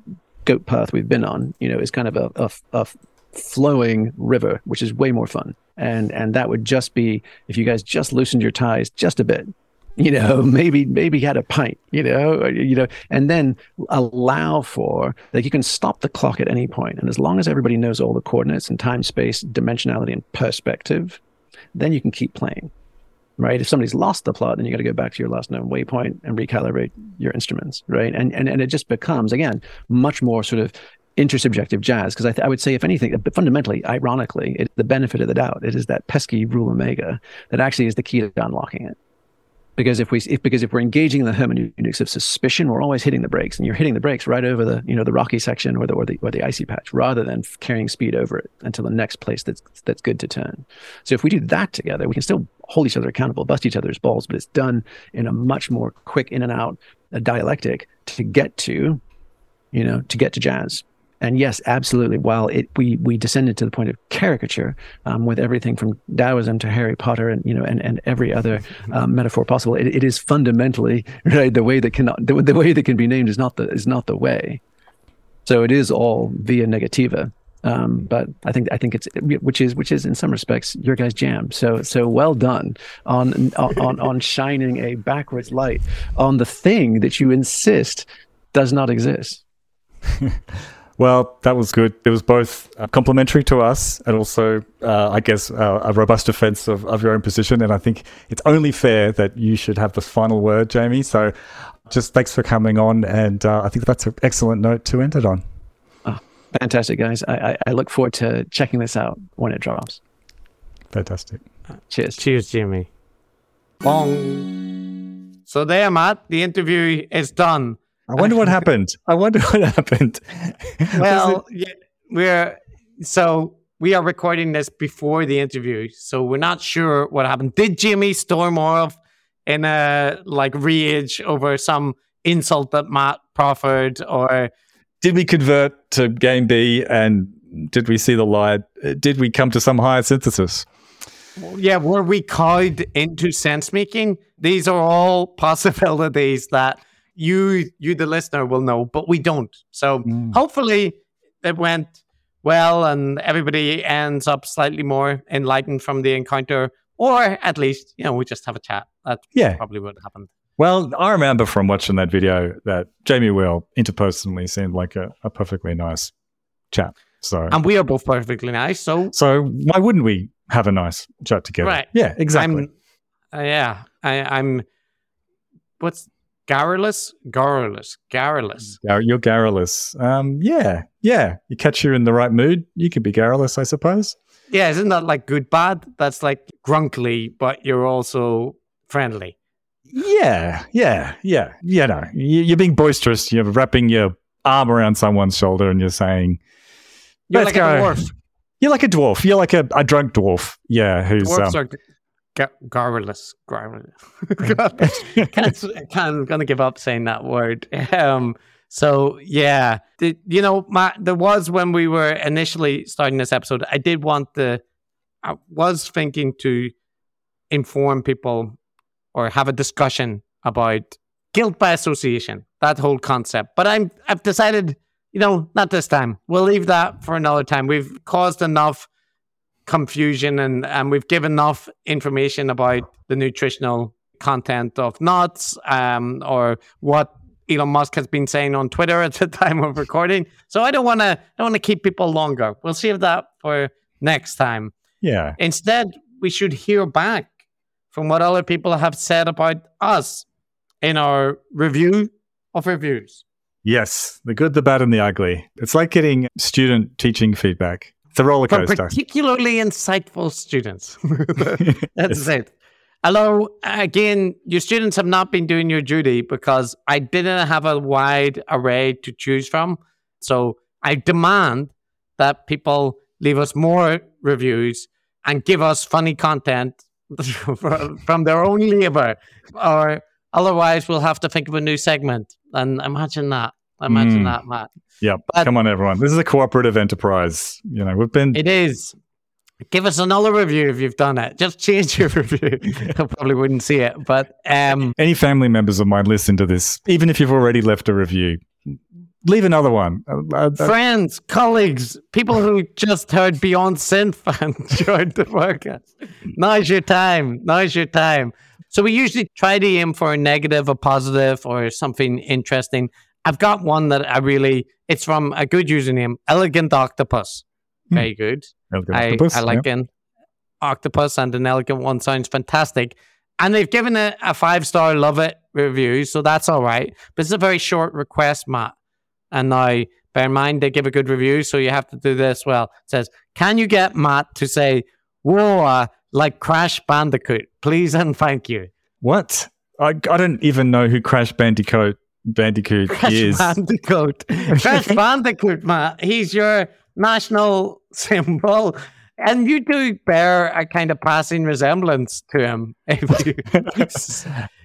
goat path we've been on. You know, is kind of a, a, a flowing river, which is way more fun. And and that would just be if you guys just loosened your ties just a bit, you know, maybe maybe had a pint, you know, you know, and then allow for like you can stop the clock at any point, and as long as everybody knows all the coordinates and time, space, dimensionality, and perspective, then you can keep playing. Right. If somebody's lost the plot, then you got to go back to your last known waypoint and recalibrate your instruments. Right. And and and it just becomes again much more sort of intersubjective jazz because I, th- I would say if anything fundamentally ironically it, the benefit of the doubt it is that pesky rule omega that actually is the key to unlocking it because if we if because if we're engaging in the hermeneutics of suspicion, we're always hitting the brakes, and you're hitting the brakes right over the you know the rocky section or the or the or the icy patch, rather than carrying speed over it until the next place that's that's good to turn. So if we do that together, we can still hold each other accountable, bust each other's balls, but it's done in a much more quick in and out uh, dialectic to get to, you know, to get to jazz. And yes, absolutely. While it we we descended to the point of caricature um, with everything from Taoism to Harry Potter and you know and, and every other um, metaphor possible, it, it is fundamentally right. The way that cannot the, the way that can be named is not the is not the way. So it is all via negativa. Um, but I think I think it's which is which is in some respects your guys' jam. So so well done on on on shining a backwards light on the thing that you insist does not exist. Well, that was good. It was both uh, complimentary to us and also, uh, I guess, uh, a robust defense of, of your own position. And I think it's only fair that you should have the final word, Jamie. So just thanks for coming on. And uh, I think that's an excellent note to end it on. Oh, fantastic, guys. I, I, look forward to checking this out when it drops. Fantastic. cheers. Cheers, Jimmy. Bong. So there, Matt, the interview is done. I wonder what happened. I wonder what happened. well, yeah, we're so we are recording this before the interview, so we're not sure what happened. Did Jimmy storm off in a like rage over some insult that Matt proffered, or did we convert to game B and did we see the light? Did we come to some higher synthesis? Yeah, were we cowed into sense making? These are all possibilities that you you the listener will know, but we don't. So mm. hopefully it went well and everybody ends up slightly more enlightened from the encounter, or at least, you know, we just have a chat. That's yeah. probably what happened. Well, I remember from watching that video that Jamie Wheal interpersonally seemed like a, a perfectly nice chap. So And we are both perfectly nice. So So why wouldn't we have a nice chat together? Right. Yeah, exactly. Uh, yeah. I, I'm what's garrulous, garrulous, garrulous. You're garrulous. Um, yeah, yeah. You catch you in the right mood, you could be garrulous, I suppose. Yeah, isn't that like good bad? That's like grunkly, but you're also friendly. Yeah, yeah, yeah. You know, you're being boisterous. You're wrapping your arm around someone's shoulder and you're saying, "You're like go. a dwarf." You're like a dwarf. You're like a, a drunk dwarf. Yeah, who's dwarves um, are garrulous. Garrulous. I'm gonna give up saying that word. Um, so yeah, the, you know, there was when we were initially starting this episode, I did want the, I was thinking to inform people or have a discussion about guilt by association, that whole concept. But I'm, I've decided, you know, not this time. We'll leave that for another time. We've caused enough confusion and, and we've given enough information about the nutritional content of nuts um, or what Elon Musk has been saying on Twitter at the time of recording. So I don't want to don't want to keep people longer. We'll save that for next time. Yeah. Instead, we should hear back from what other people have said about us in our review of reviews. Yes, the good, the bad, and the ugly. It's like getting student teaching feedback. It's a roller coaster. For particularly insightful students. That's it. Hello, again, your students have not been doing your duty because I didn't have a wide array to choose from. So I demand that people leave us more reviews and give us funny content from their own labor, or otherwise we'll have to think of a new segment. And imagine that. I imagine mm. that, Matt. Yeah. Come on, everyone. This is a cooperative enterprise. You know, we've been. It is. Give us another review if you've done it. Just change your review. I probably wouldn't see it, but um, any family members of mine listen to this, even if you've already left a review, leave another one. Uh, uh, uh Friends, colleagues, people who just heard Beyond Synth and enjoyed the podcast. Now's your time. Now's your time. So we usually try to aim for a negative, a positive, or something interesting. I've got one that I really, it's from a good username, Elegant Octopus. Hmm. Very good. Elegant I, octopus, I like yeah. an octopus and an elegant one sounds fantastic. And they've given it a five star love it review, so that's all right. But it's a very short request, Matt. And now, bear in mind, they give a good review, so you have to do this well. It says, Can you get Matt to say, Whoa, uh, like Crash Bandicoot, please and thank you? What? I, I don't even know who Crash Bandicoot Bandicoot Crash is. Bandicoot. Crash Bandicoot, Matt. He's your national symbol. And you do bear a kind of passing resemblance to him. If you,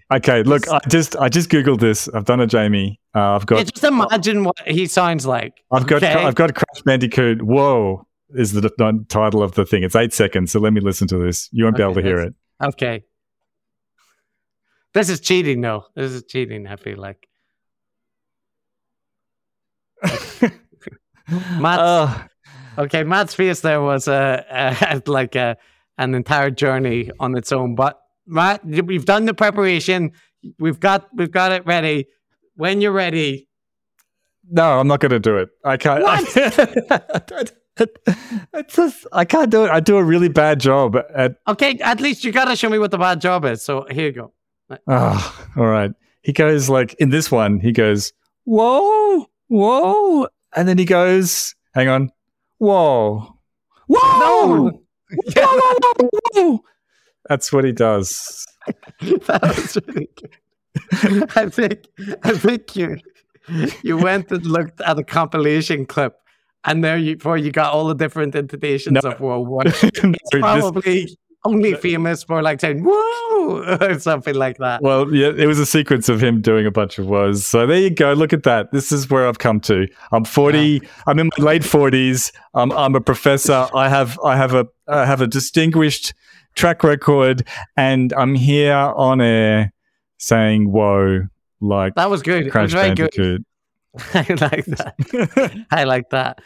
okay, look, I just I just googled this. I've done a Jamie. Uh, I've Yeah, got just imagine what he sounds like. I've got okay? I've got Crash Bandicoot. Whoa, is the the title of the thing? It's eight seconds. So let me listen to this. You won't be able to hear it. Okay. This is cheating, though. This is cheating, I feel like. Matt's, Uh, okay, Matt's face there was a, a like a an entire journey on its own. But Matt, we've done the preparation. We've got we've got it ready. When you're ready, no, I'm not going to do it. I can't. What? it's just I can't do it. I do a really bad job at. okay. At least you gotta show me what the bad job is. So here you go. Oh, all right. He goes like in this one. He goes whoa, whoa, and then he goes, hang on, whoa, whoa, No. whoa, whoa, whoa. That's what he does. that was really good. I think I think you you went and looked at a compilation clip, and there you before you got all the different intonations No. of whoa one. No, He's this- probably only famous for like saying whoa or something like that. Well, yeah, it was a sequence of him doing a bunch of woes. So there you go. Look at that. This is where I've come to. I'm 40. I'm in my late 40s. I'm, I'm a professor. I have I have a I have a distinguished track record, and I'm here on air saying "whoa" like That was good. It was Crash very good. I like that. I like that.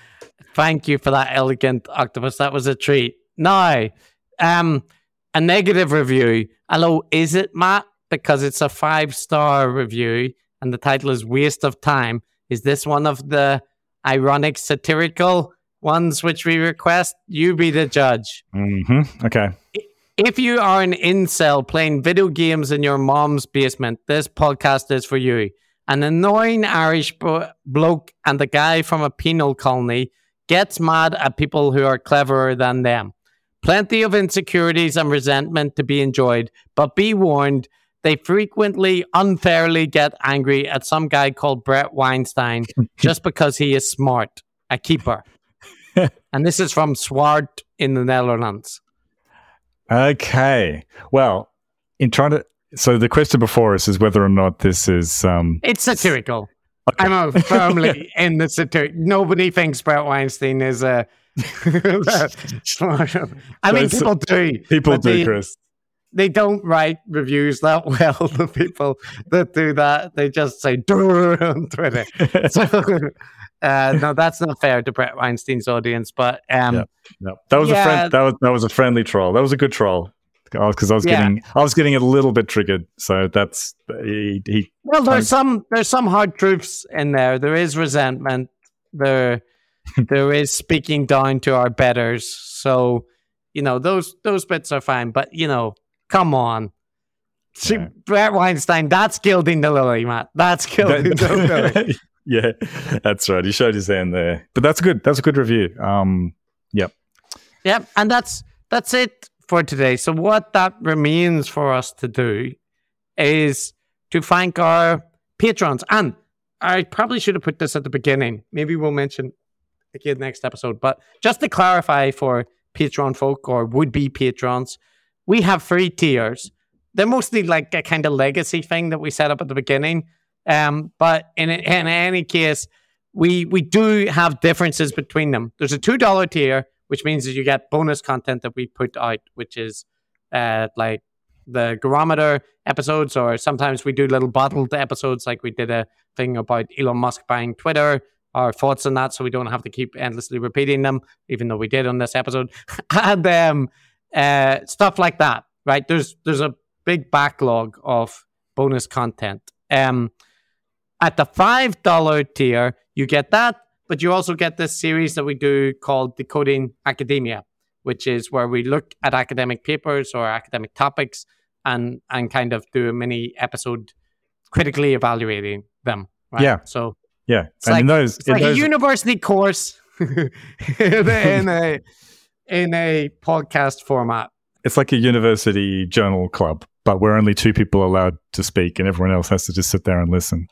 Thank you for that elegant octopus. That was a treat. Now, um, a negative review. Hello, is it Matt? Because it's a five star review and the title is Waste of Time. Is this one of the ironic, satirical ones which we request? You be the judge. hmm Okay. If you are an incel playing video games in your mom's basement, this podcast is for you. An annoying Irish bro- bloke and the guy from a penal colony gets mad at people who are cleverer than them. Plenty of insecurities and resentment to be enjoyed, but be warned, they frequently unfairly get angry at some guy called Bret Weinstein just because he is smart, a keeper. and this is from Swart in the Netherlands. Okay. Well, in trying to, so the question before us is whether or not this is. Um, It's satirical. Okay. I'm firmly in the satiric. Nobody thinks Bret Weinstein is a. I mean, people do. people do, they, Chris. They don't write reviews that well. The people that do that, they just say on Twitter. So, uh, no, that's not fair to Bret Weinstein's audience. But um, Yeah. No, that was a friend. That was that was a friendly troll. That was a good troll because I was Yeah. getting I was getting a little bit triggered. So that's he. he Well, there's some there's some hard truths in there. There is resentment. There there is speaking down to our betters. So you know those those bits are fine. But you know, come on, See, Yeah. Bret Weinstein. That's gilding the lily, Matt. That's gilding the lily. yeah, that's right. He showed his hand there, but that's good. That's a good review. Um, Yep, and that's that's it for today. So what that remains for us to do is to thank our patrons. And I probably should have put this at the beginning. Maybe we'll mention again next episode. But just to clarify for Patreon folk or would be patrons, we have three tiers. They're mostly like a kind of legacy thing that we set up at the beginning. Um, but in in any case, we we do have differences between them. There's a two dollar tier, which means that you get bonus content that we put out, which is uh, like the Gurometer episodes, or sometimes we do little bottled episodes, like we did a thing about Elon Musk buying Twitter, our thoughts on that, so we don't have to keep endlessly repeating them, even though we did on this episode, and um, uh, stuff like that. Right? There's there's a big backlog of bonus content. Um, at the five dollar tier, you get that, but you also get this series that we do called Decoding Academia, which is where we look at academic papers or academic topics and and kind of do a mini episode critically evaluating them. Right? Yeah. So Yeah, it's and like, those, it's like those a university course in, a, in a podcast format. it's like a university journal club, but we're only two people allowed to speak, and everyone else has to just sit there and listen.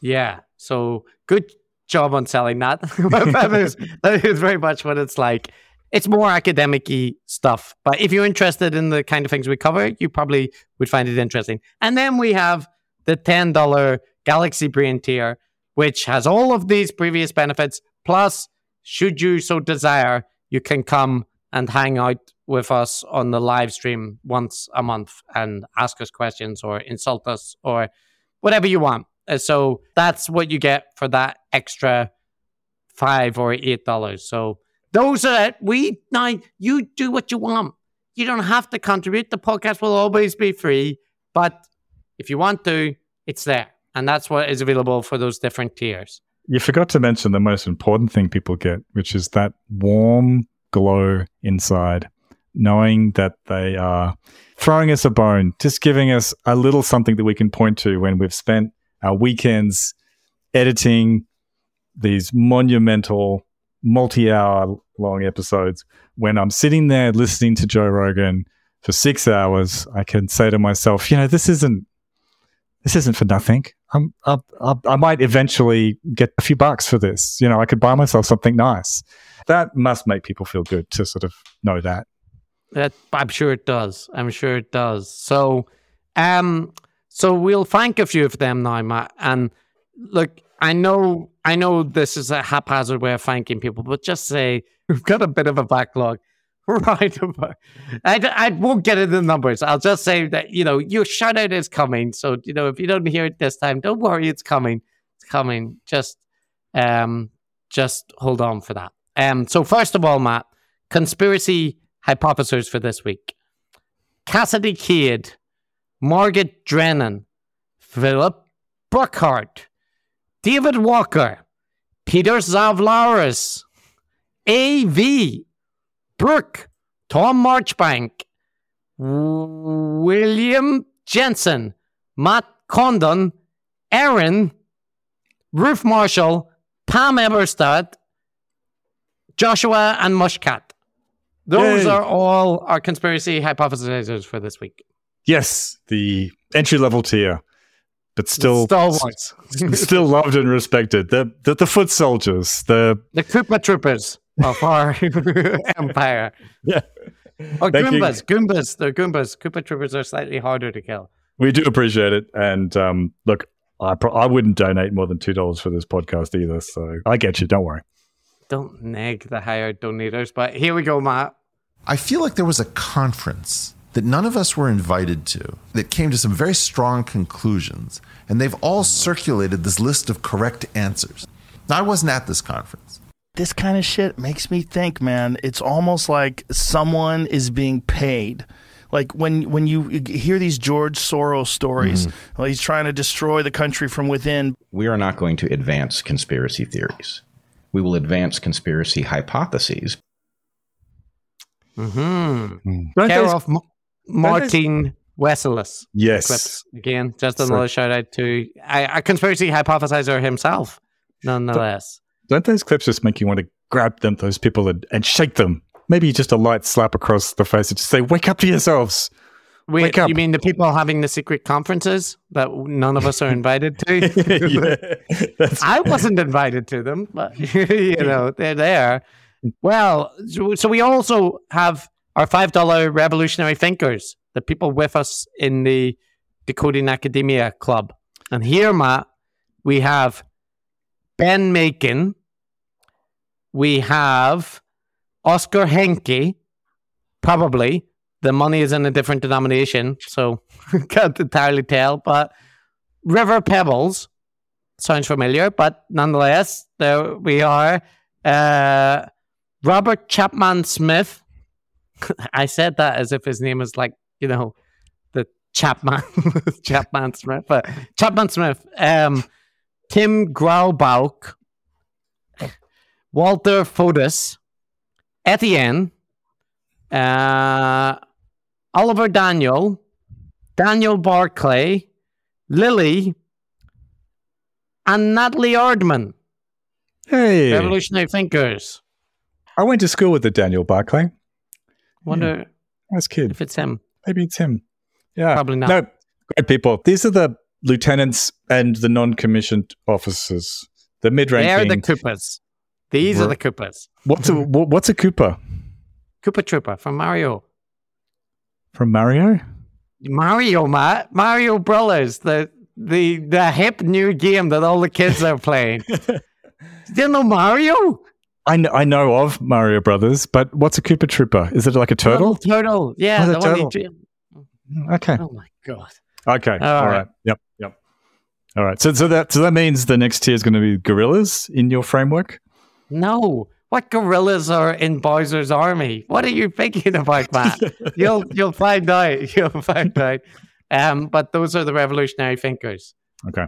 Yeah. So good job on selling that. that, is, that is very much what it's like. It's more academic stuff. But if you're interested in the kind of things we cover, you probably would find it interesting. And then we have the $10 Galaxy Brain tier, which has all of these previous benefits. Plus, should you so desire, you can come and hang out with us on the live stream once a month and ask us questions or insult us or whatever you want. Uh, So that's what you get for that extra five or eight dollars. So those are we now you do what you want. You don't have to contribute. The podcast will always be free, but if you want to, it's there. And that's what is available for those different tiers. You forgot to mention the most important thing people get, which is that warm glow inside, knowing that they are throwing us a bone, just giving us a little something that we can point to when we've spent our weekends editing these monumental multi hour long episodes. When I'm sitting there listening to Joe Rogan for six hours, I can say to myself, you know, this isn't this isn't for nothing. I'm, I, I, I might eventually get a few bucks for this. You know, I could buy myself something nice. That must make people feel good to sort of know that. That I'm sure it does. I'm sure it does. So, um, so we'll thank a few of them now, Matt. And look, I know, I know this is a haphazard way of thanking people, but just say we've got a bit of a backlog. Right. I, I won't get into the numbers. I'll just say that, you know, your shout out is coming. So, you know, if you don't hear it this time, don't worry, it's coming. It's coming. Just um just hold on for that. Um so first of all, Matt, conspiracy hypotheses for this week. Cassidy Cade, Margaret Drennan, Philip Burkhardt, David Walker, Peter Zavlaris, A.V., Brooke, Tom Marchbank, William Jensen, Matt Condon, Aaron, Ruth Marshall, Pam Eberstadt, Joshua, and Mushcat. Those Yay. are all our conspiracy hypothesizers for this week. Yes, the entry level tier, but still, Stalwarts. still loved and respected. The, the the foot soldiers. The the Koopa Troopers of our empire. yeah, Oh, Thank you. Goombas, Goombas, the Goombas. Koopa Troopers are slightly harder to kill. we do appreciate it. And um, look, I pro- I wouldn't donate more than two dollars for this podcast either. So I get you. Don't worry. Don't nag the higher donators, but here we go, Matt. I feel like there was a conference that none of us were invited to that came to some very strong conclusions, and they've all circulated this list of correct answers. Now, I wasn't at this conference. This kind of shit makes me think, man. It's almost like someone is being paid. Like when when you hear these George Soros stories, well, he's trying to destroy the country from within. we are not going to advance conspiracy theories. We will advance conspiracy hypotheses. Mm-hmm. Don't Care of M- Martin Wesselis. yes. Clips again. Just So- another shout out to a, a conspiracy hypothesizer himself, nonetheless. Don't those clips just make you want to grab them, those people, and, and shake them? Maybe just a light slap across the face and just say, "Wake up to yourselves." Wake up. you mean the people having the secret conferences that none of us are invited to? yeah, I wasn't invited to them, but you know they're there. Well, so, so we also have our five dollar revolutionary thinkers, the people with us in the Decoding Academia Club, and here, Matt, we have Ben Macon, we have Oscar Henke, probably. The money is in a different denomination, so can't entirely tell. But River Pebbles, sounds familiar, but nonetheless, there we are. Uh, Robert Chapman Smith. I said that as if his name is like, you know, the Chapman, Chapman Smith, but Chapman Smith, um, Tim Graubauk, Walter Fotis, Etienne, uh, Oliver Daniel, Daniel Barclay, Lily, and Natalie Ardman, Hey, revolutionary thinkers. I went to school with the Daniel Barclay. Wonder Nice kid. if it's him. Maybe it's him. Yeah. Probably not. No, great people. These are the lieutenants and the non-commissioned officers. The mid ranking. They're the Koopas. These are Ver- the Koopas. what's a wha- what's a Cooper Koopa Trooper from Mario. from Mario? Mario, Matt. Mario Brothers. The the the hip new game that all the kids are playing. Do you know Mario? I know, I know of Mario Brothers, but what's a Cooper Trooper? Is it like a turtle? turtle. Yeah, Oh, the turtle. you mm, Okay. Oh my god. Okay. All All right. right. Yep. Yep. All right. So so that so that means the next tier is going to be gorillas in your framework. No. What gorillas are in Bowser's army? What are you thinking about, Matt? you'll you'll find out. You'll find out. Um, but those are the revolutionary thinkers. Okay.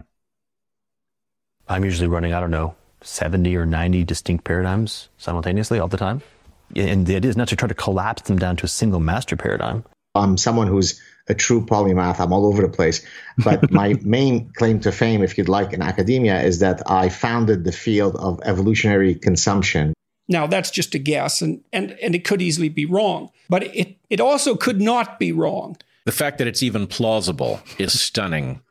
I'm usually running, I don't know, 70 or 90 distinct paradigms simultaneously all the time. And the idea is not to try to collapse them down to a single master paradigm. I'm someone who's a true polymath. I'm all over the place. But my main claim to fame, if you'd like, in academia is that I founded the field of evolutionary consumption. Now, that's just a guess, and, and, and it could easily be wrong, but it, it also could not be wrong. The fact that it's even plausible is stunning.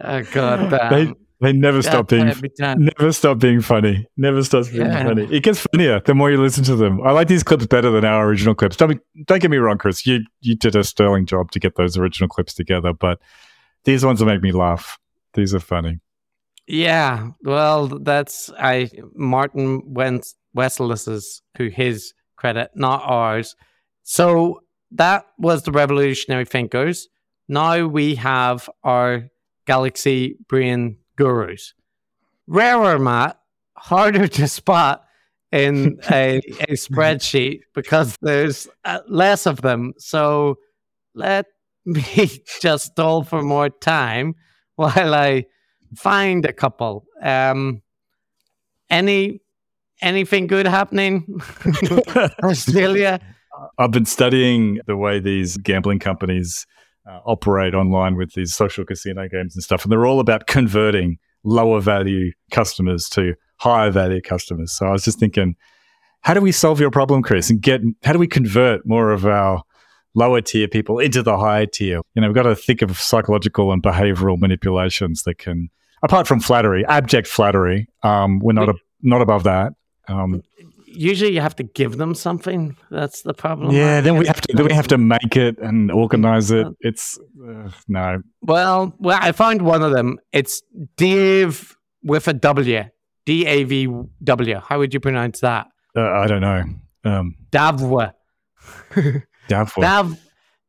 Oh god. they Um, they never stop being never stop being funny. Never stops being Yeah. funny. It gets funnier the more you listen to them. I like these clips better than our original clips. Don't be, don't get me wrong, Chris. You you did a sterling job to get those original clips together, but these ones will make me laugh. These are funny. Yeah, well, that's I Martin Wens- Wesselis's who his credit, not ours. So that was the revolutionary thinkers. Now we have our galaxy brain gurus. Rarer, Matt, harder to spot in a, a spreadsheet because there's uh, less of them. So let me just stall for more time while I find a couple. Um, any anything good happening? Australia. I've been studying the way these gambling companies uh, operate online with these social casino games and stuff, and they're all about converting lower value customers to higher value customers. So I was just thinking, how do we solve your problem, Chris, and get how do we convert more of our lower tier people into the higher tier? You know, we've got to think of psychological and behavioral manipulations that can, apart from flattery, abject flattery. Um, we're not a, not above that. Um, Usually, you have to give them something. That's the problem. yeah, then we have to then we have to make it and organize it. It's uh, no, Well, well, I found one of them. It's Dave with a W. D A V W. How would you pronounce that? uh, I don't know. Um, Davwa. doubtful. Dav,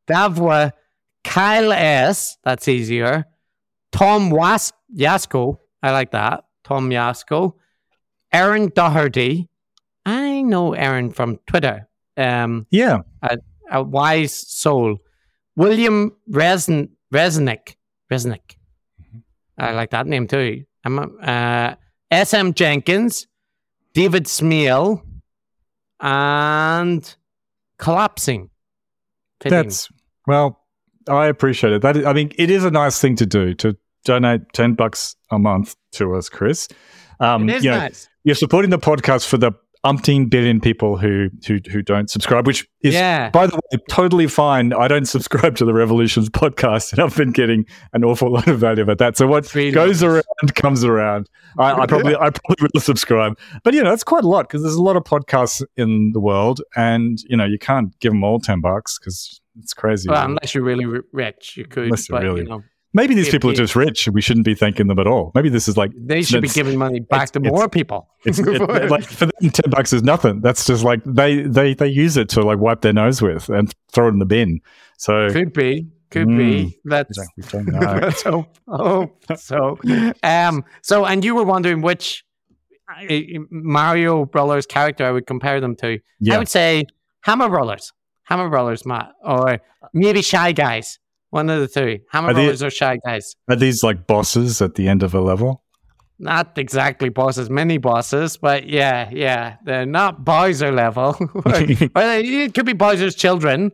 Davwa. Kyle S. That's easier. Tom Was- Yasko. I like that. Tom Yasko. Aaron Doherty. I know Aaron from Twitter. Um, yeah, a wise soul. William Resin Resnick. Resnick. I like that name too. I'm, uh, S.M. Jenkins, David Smeal, and Collapsing. Fitting. that's well. I appreciate it. That is, I mean, it is a nice thing to do to donate ten bucks a month to us, Chris. Um, it is you know, nice. you're supporting the podcast for the umpteen billion people who who who don't subscribe, which is Yeah. by the way totally fine. I don't subscribe to the Revolutions podcast, and I've been getting an awful lot of value about that. So what Freedom. goes around comes around. I, I probably I probably will subscribe, but you know it's quite a lot because there's a lot of podcasts in the world, and you know you can't give them all ten bucks because it's crazy. Well, unless you're really rich, you could. Unless you're but, really- you know, Maybe these if people are just rich, we shouldn't be thanking them at all. Maybe this is like they should be giving money back to more people. It's it, like for them, ten bucks is nothing. That's just like they they they use it to like wipe their nose with and throw it in the bin. So could be, could Mm. be. Let's we don't know. Let's hope, hope so. Um, so, and you were wondering which Mario Brothers character I would compare them to. I would say Hammer Brothers, Hammer Brothers, Matt, or maybe Shy Guys. One of the three. Hammer Are they- Brothers are shy guys. Are these like bosses at the end of a level? Not exactly bosses, mini bosses, but yeah, yeah. They're not Bowser level. or it could be Bowser's children.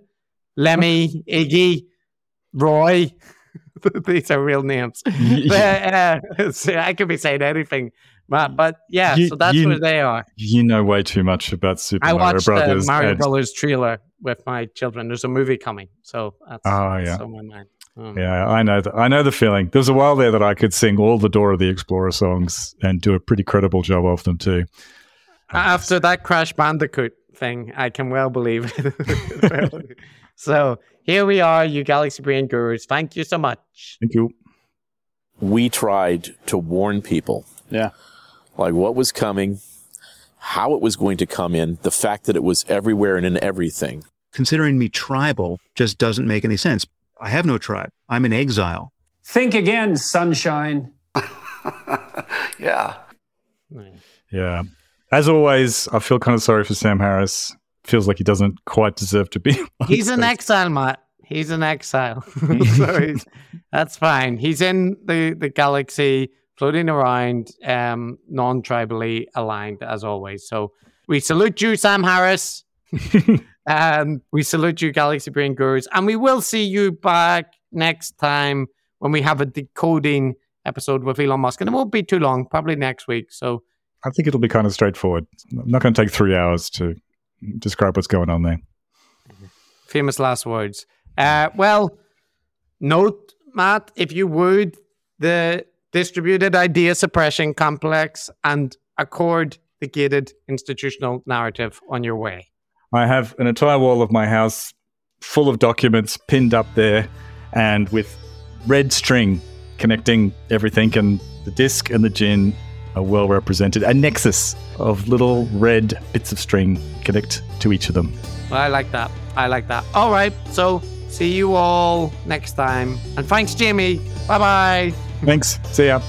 Lemmy, Iggy, Roy. These are real names. but, uh, so I could be saying anything. But, but yeah, You- so that's you- where they are. You know way too much about Super I Mario watched Brothers. the Mario and- Brothers trailer with my children. There's a movie coming, so that's, Oh, that's yeah. on my mind. Um, Yeah, I know. The, I know the feeling. There was a while there that I could sing all the Dora the Explorer songs and do a pretty credible job of them too. After that Crash Bandicoot thing, I can well believe so here we are, you Galaxy Brain Gurus. Thank you so much. Thank you. we tried to warn people. Yeah. Like what was coming, how it was going to come in, the fact that it was everywhere and in everything. Considering me tribal just doesn't make any sense. I have no tribe. I'm in exile. Think again, sunshine. Yeah. Yeah. As always, I feel kind of sorry for Sam Harris. Feels like he doesn't quite deserve to be. He's an exile, Matt. He's an exile. so he's, that's fine. He's in the, the galaxy, floating around, um, non tribally aligned as always. So we salute you, Sam Harris. and we salute you, Galaxy Brain Gurus. And we will see you back next time when we have a decoding episode with Elon Musk. And it won't be too long, probably next week. So I think it'll be kind of straightforward. I'm not going to take three hours to describe what's going on there. famous last words. Uh, well, note, Matt, if you would, the distributed idea suppression complex and accord the gated institutional narrative on your way. I have an entire wall of my house full of documents pinned up there and with red string connecting everything, and the DISC and the GIN are well represented. A nexus of little red bits of string connect to each of them. Well, I like that. I like that. All right. So, see you all next time. And thanks, Jamie. Bye bye. Thanks. See ya.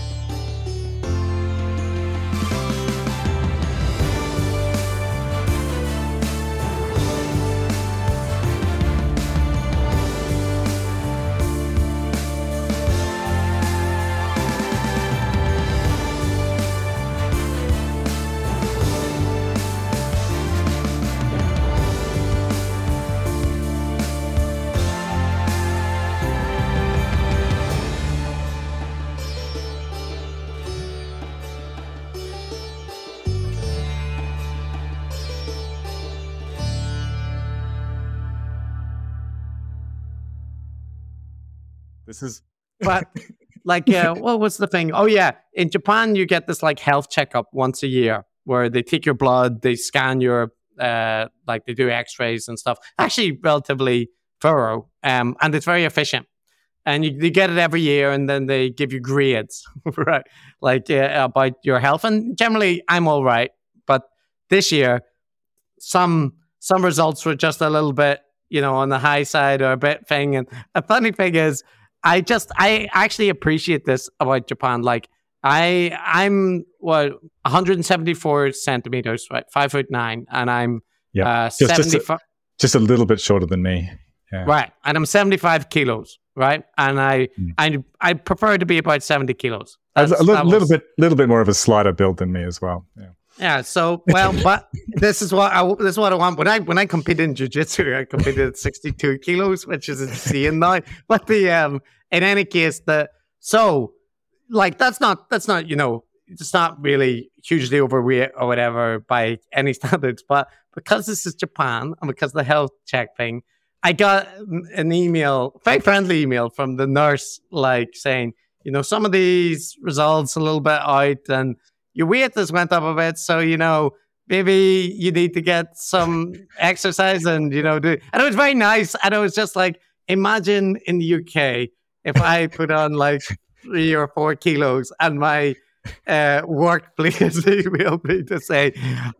But like uh, what was the thing? Oh yeah in japan you get this like health checkup once a year where they take your blood they scan your uh like they do x-rays and stuff. Actually relatively thorough um and it's very efficient. And you, you get it every year and then they give you grades right? Like uh, about your health. And generally i'm all right. But this year some some results were just a little bit you know on the high side or a bit thing. And a funny thing is I just I actually appreciate this about Japan. Like I I'm what 174 centimeters, right? Five foot nine, and I'm yeah, uh, just, just, a, just a little bit shorter than me. Yeah. right, and I'm 75 kilos, right? And I Mm. I I prefer to be about 70 kilos. A, That's- a li- little was- bit, little bit more of a slider build than me as well. Yeah. Yeah. So well, but this is what I this is what I want. When I when I competed in jiu-jitsu, I competed at 62 kilos, which is insane now. But the um in any case, the so like that's not that's not, you know, it's not really hugely overweight or whatever by any standards. But because this is Japan and because the health check thing, I got an email, very friendly email from the nurse, like saying, you know, some of these results a little bit out and your weight has went up a bit, so you know maybe you need to get some exercise and you know do. And it was very nice, and it was just like imagine in the UK if I put on like three or four kilos and my uh, workplace will be to say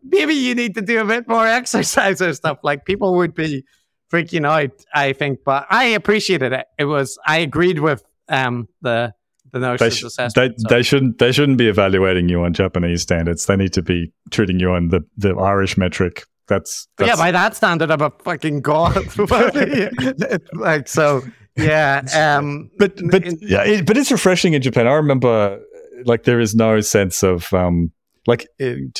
maybe you need to do a bit more exercise or stuff. Like people would be freaking out, I think, but I appreciated it. It was I agreed with um the the They, assessment. they, so- they shouldn't they shouldn't be evaluating you on Japanese standards. They need to be treating you on the, the Irish metric. That's, But yeah, by that standard, I'm a fucking god. like so, Yeah. Um, but but yeah, it, but it's refreshing in Japan. I remember like there is no sense of um like it,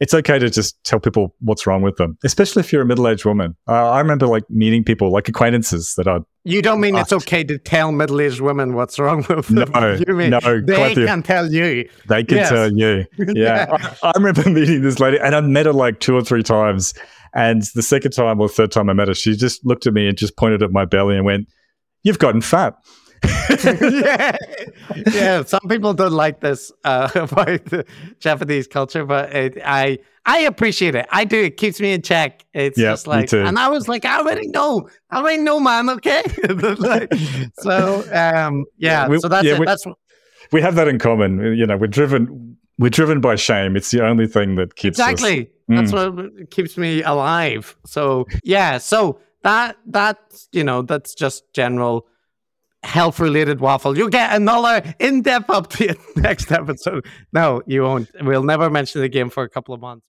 it's okay to just tell people what's wrong with them, especially if you're a middle-aged woman. Uh, I remember like meeting people like acquaintances that are. you don't mean it's okay to tell middle-aged women what's wrong with them. No, you mean no, they can tell you. They can Yes. tell you. Yeah. I, I remember meeting this lady and I met her like two or three times. And the second time or third time I met her, she just looked at me and just pointed at my belly and went, You've gotten fat. Yeah, yeah. Some people don't like this uh, about the Japanese culture, but it, I I appreciate it. I do. It keeps me in check. It's Yeah, just like, and I was like, I already know. I already know, man. Okay. Like, so um, yeah. We- so that's yeah, it. we- That's We have that in common. You know, we're driven we're driven by shame. It's the only thing that keeps us- exactly. That's Mm. what keeps me alive. So yeah. So that that's you know that's just general health related waffle. You'll get another in depth update next episode. No, you won't. We'll never mention the game for a couple of months.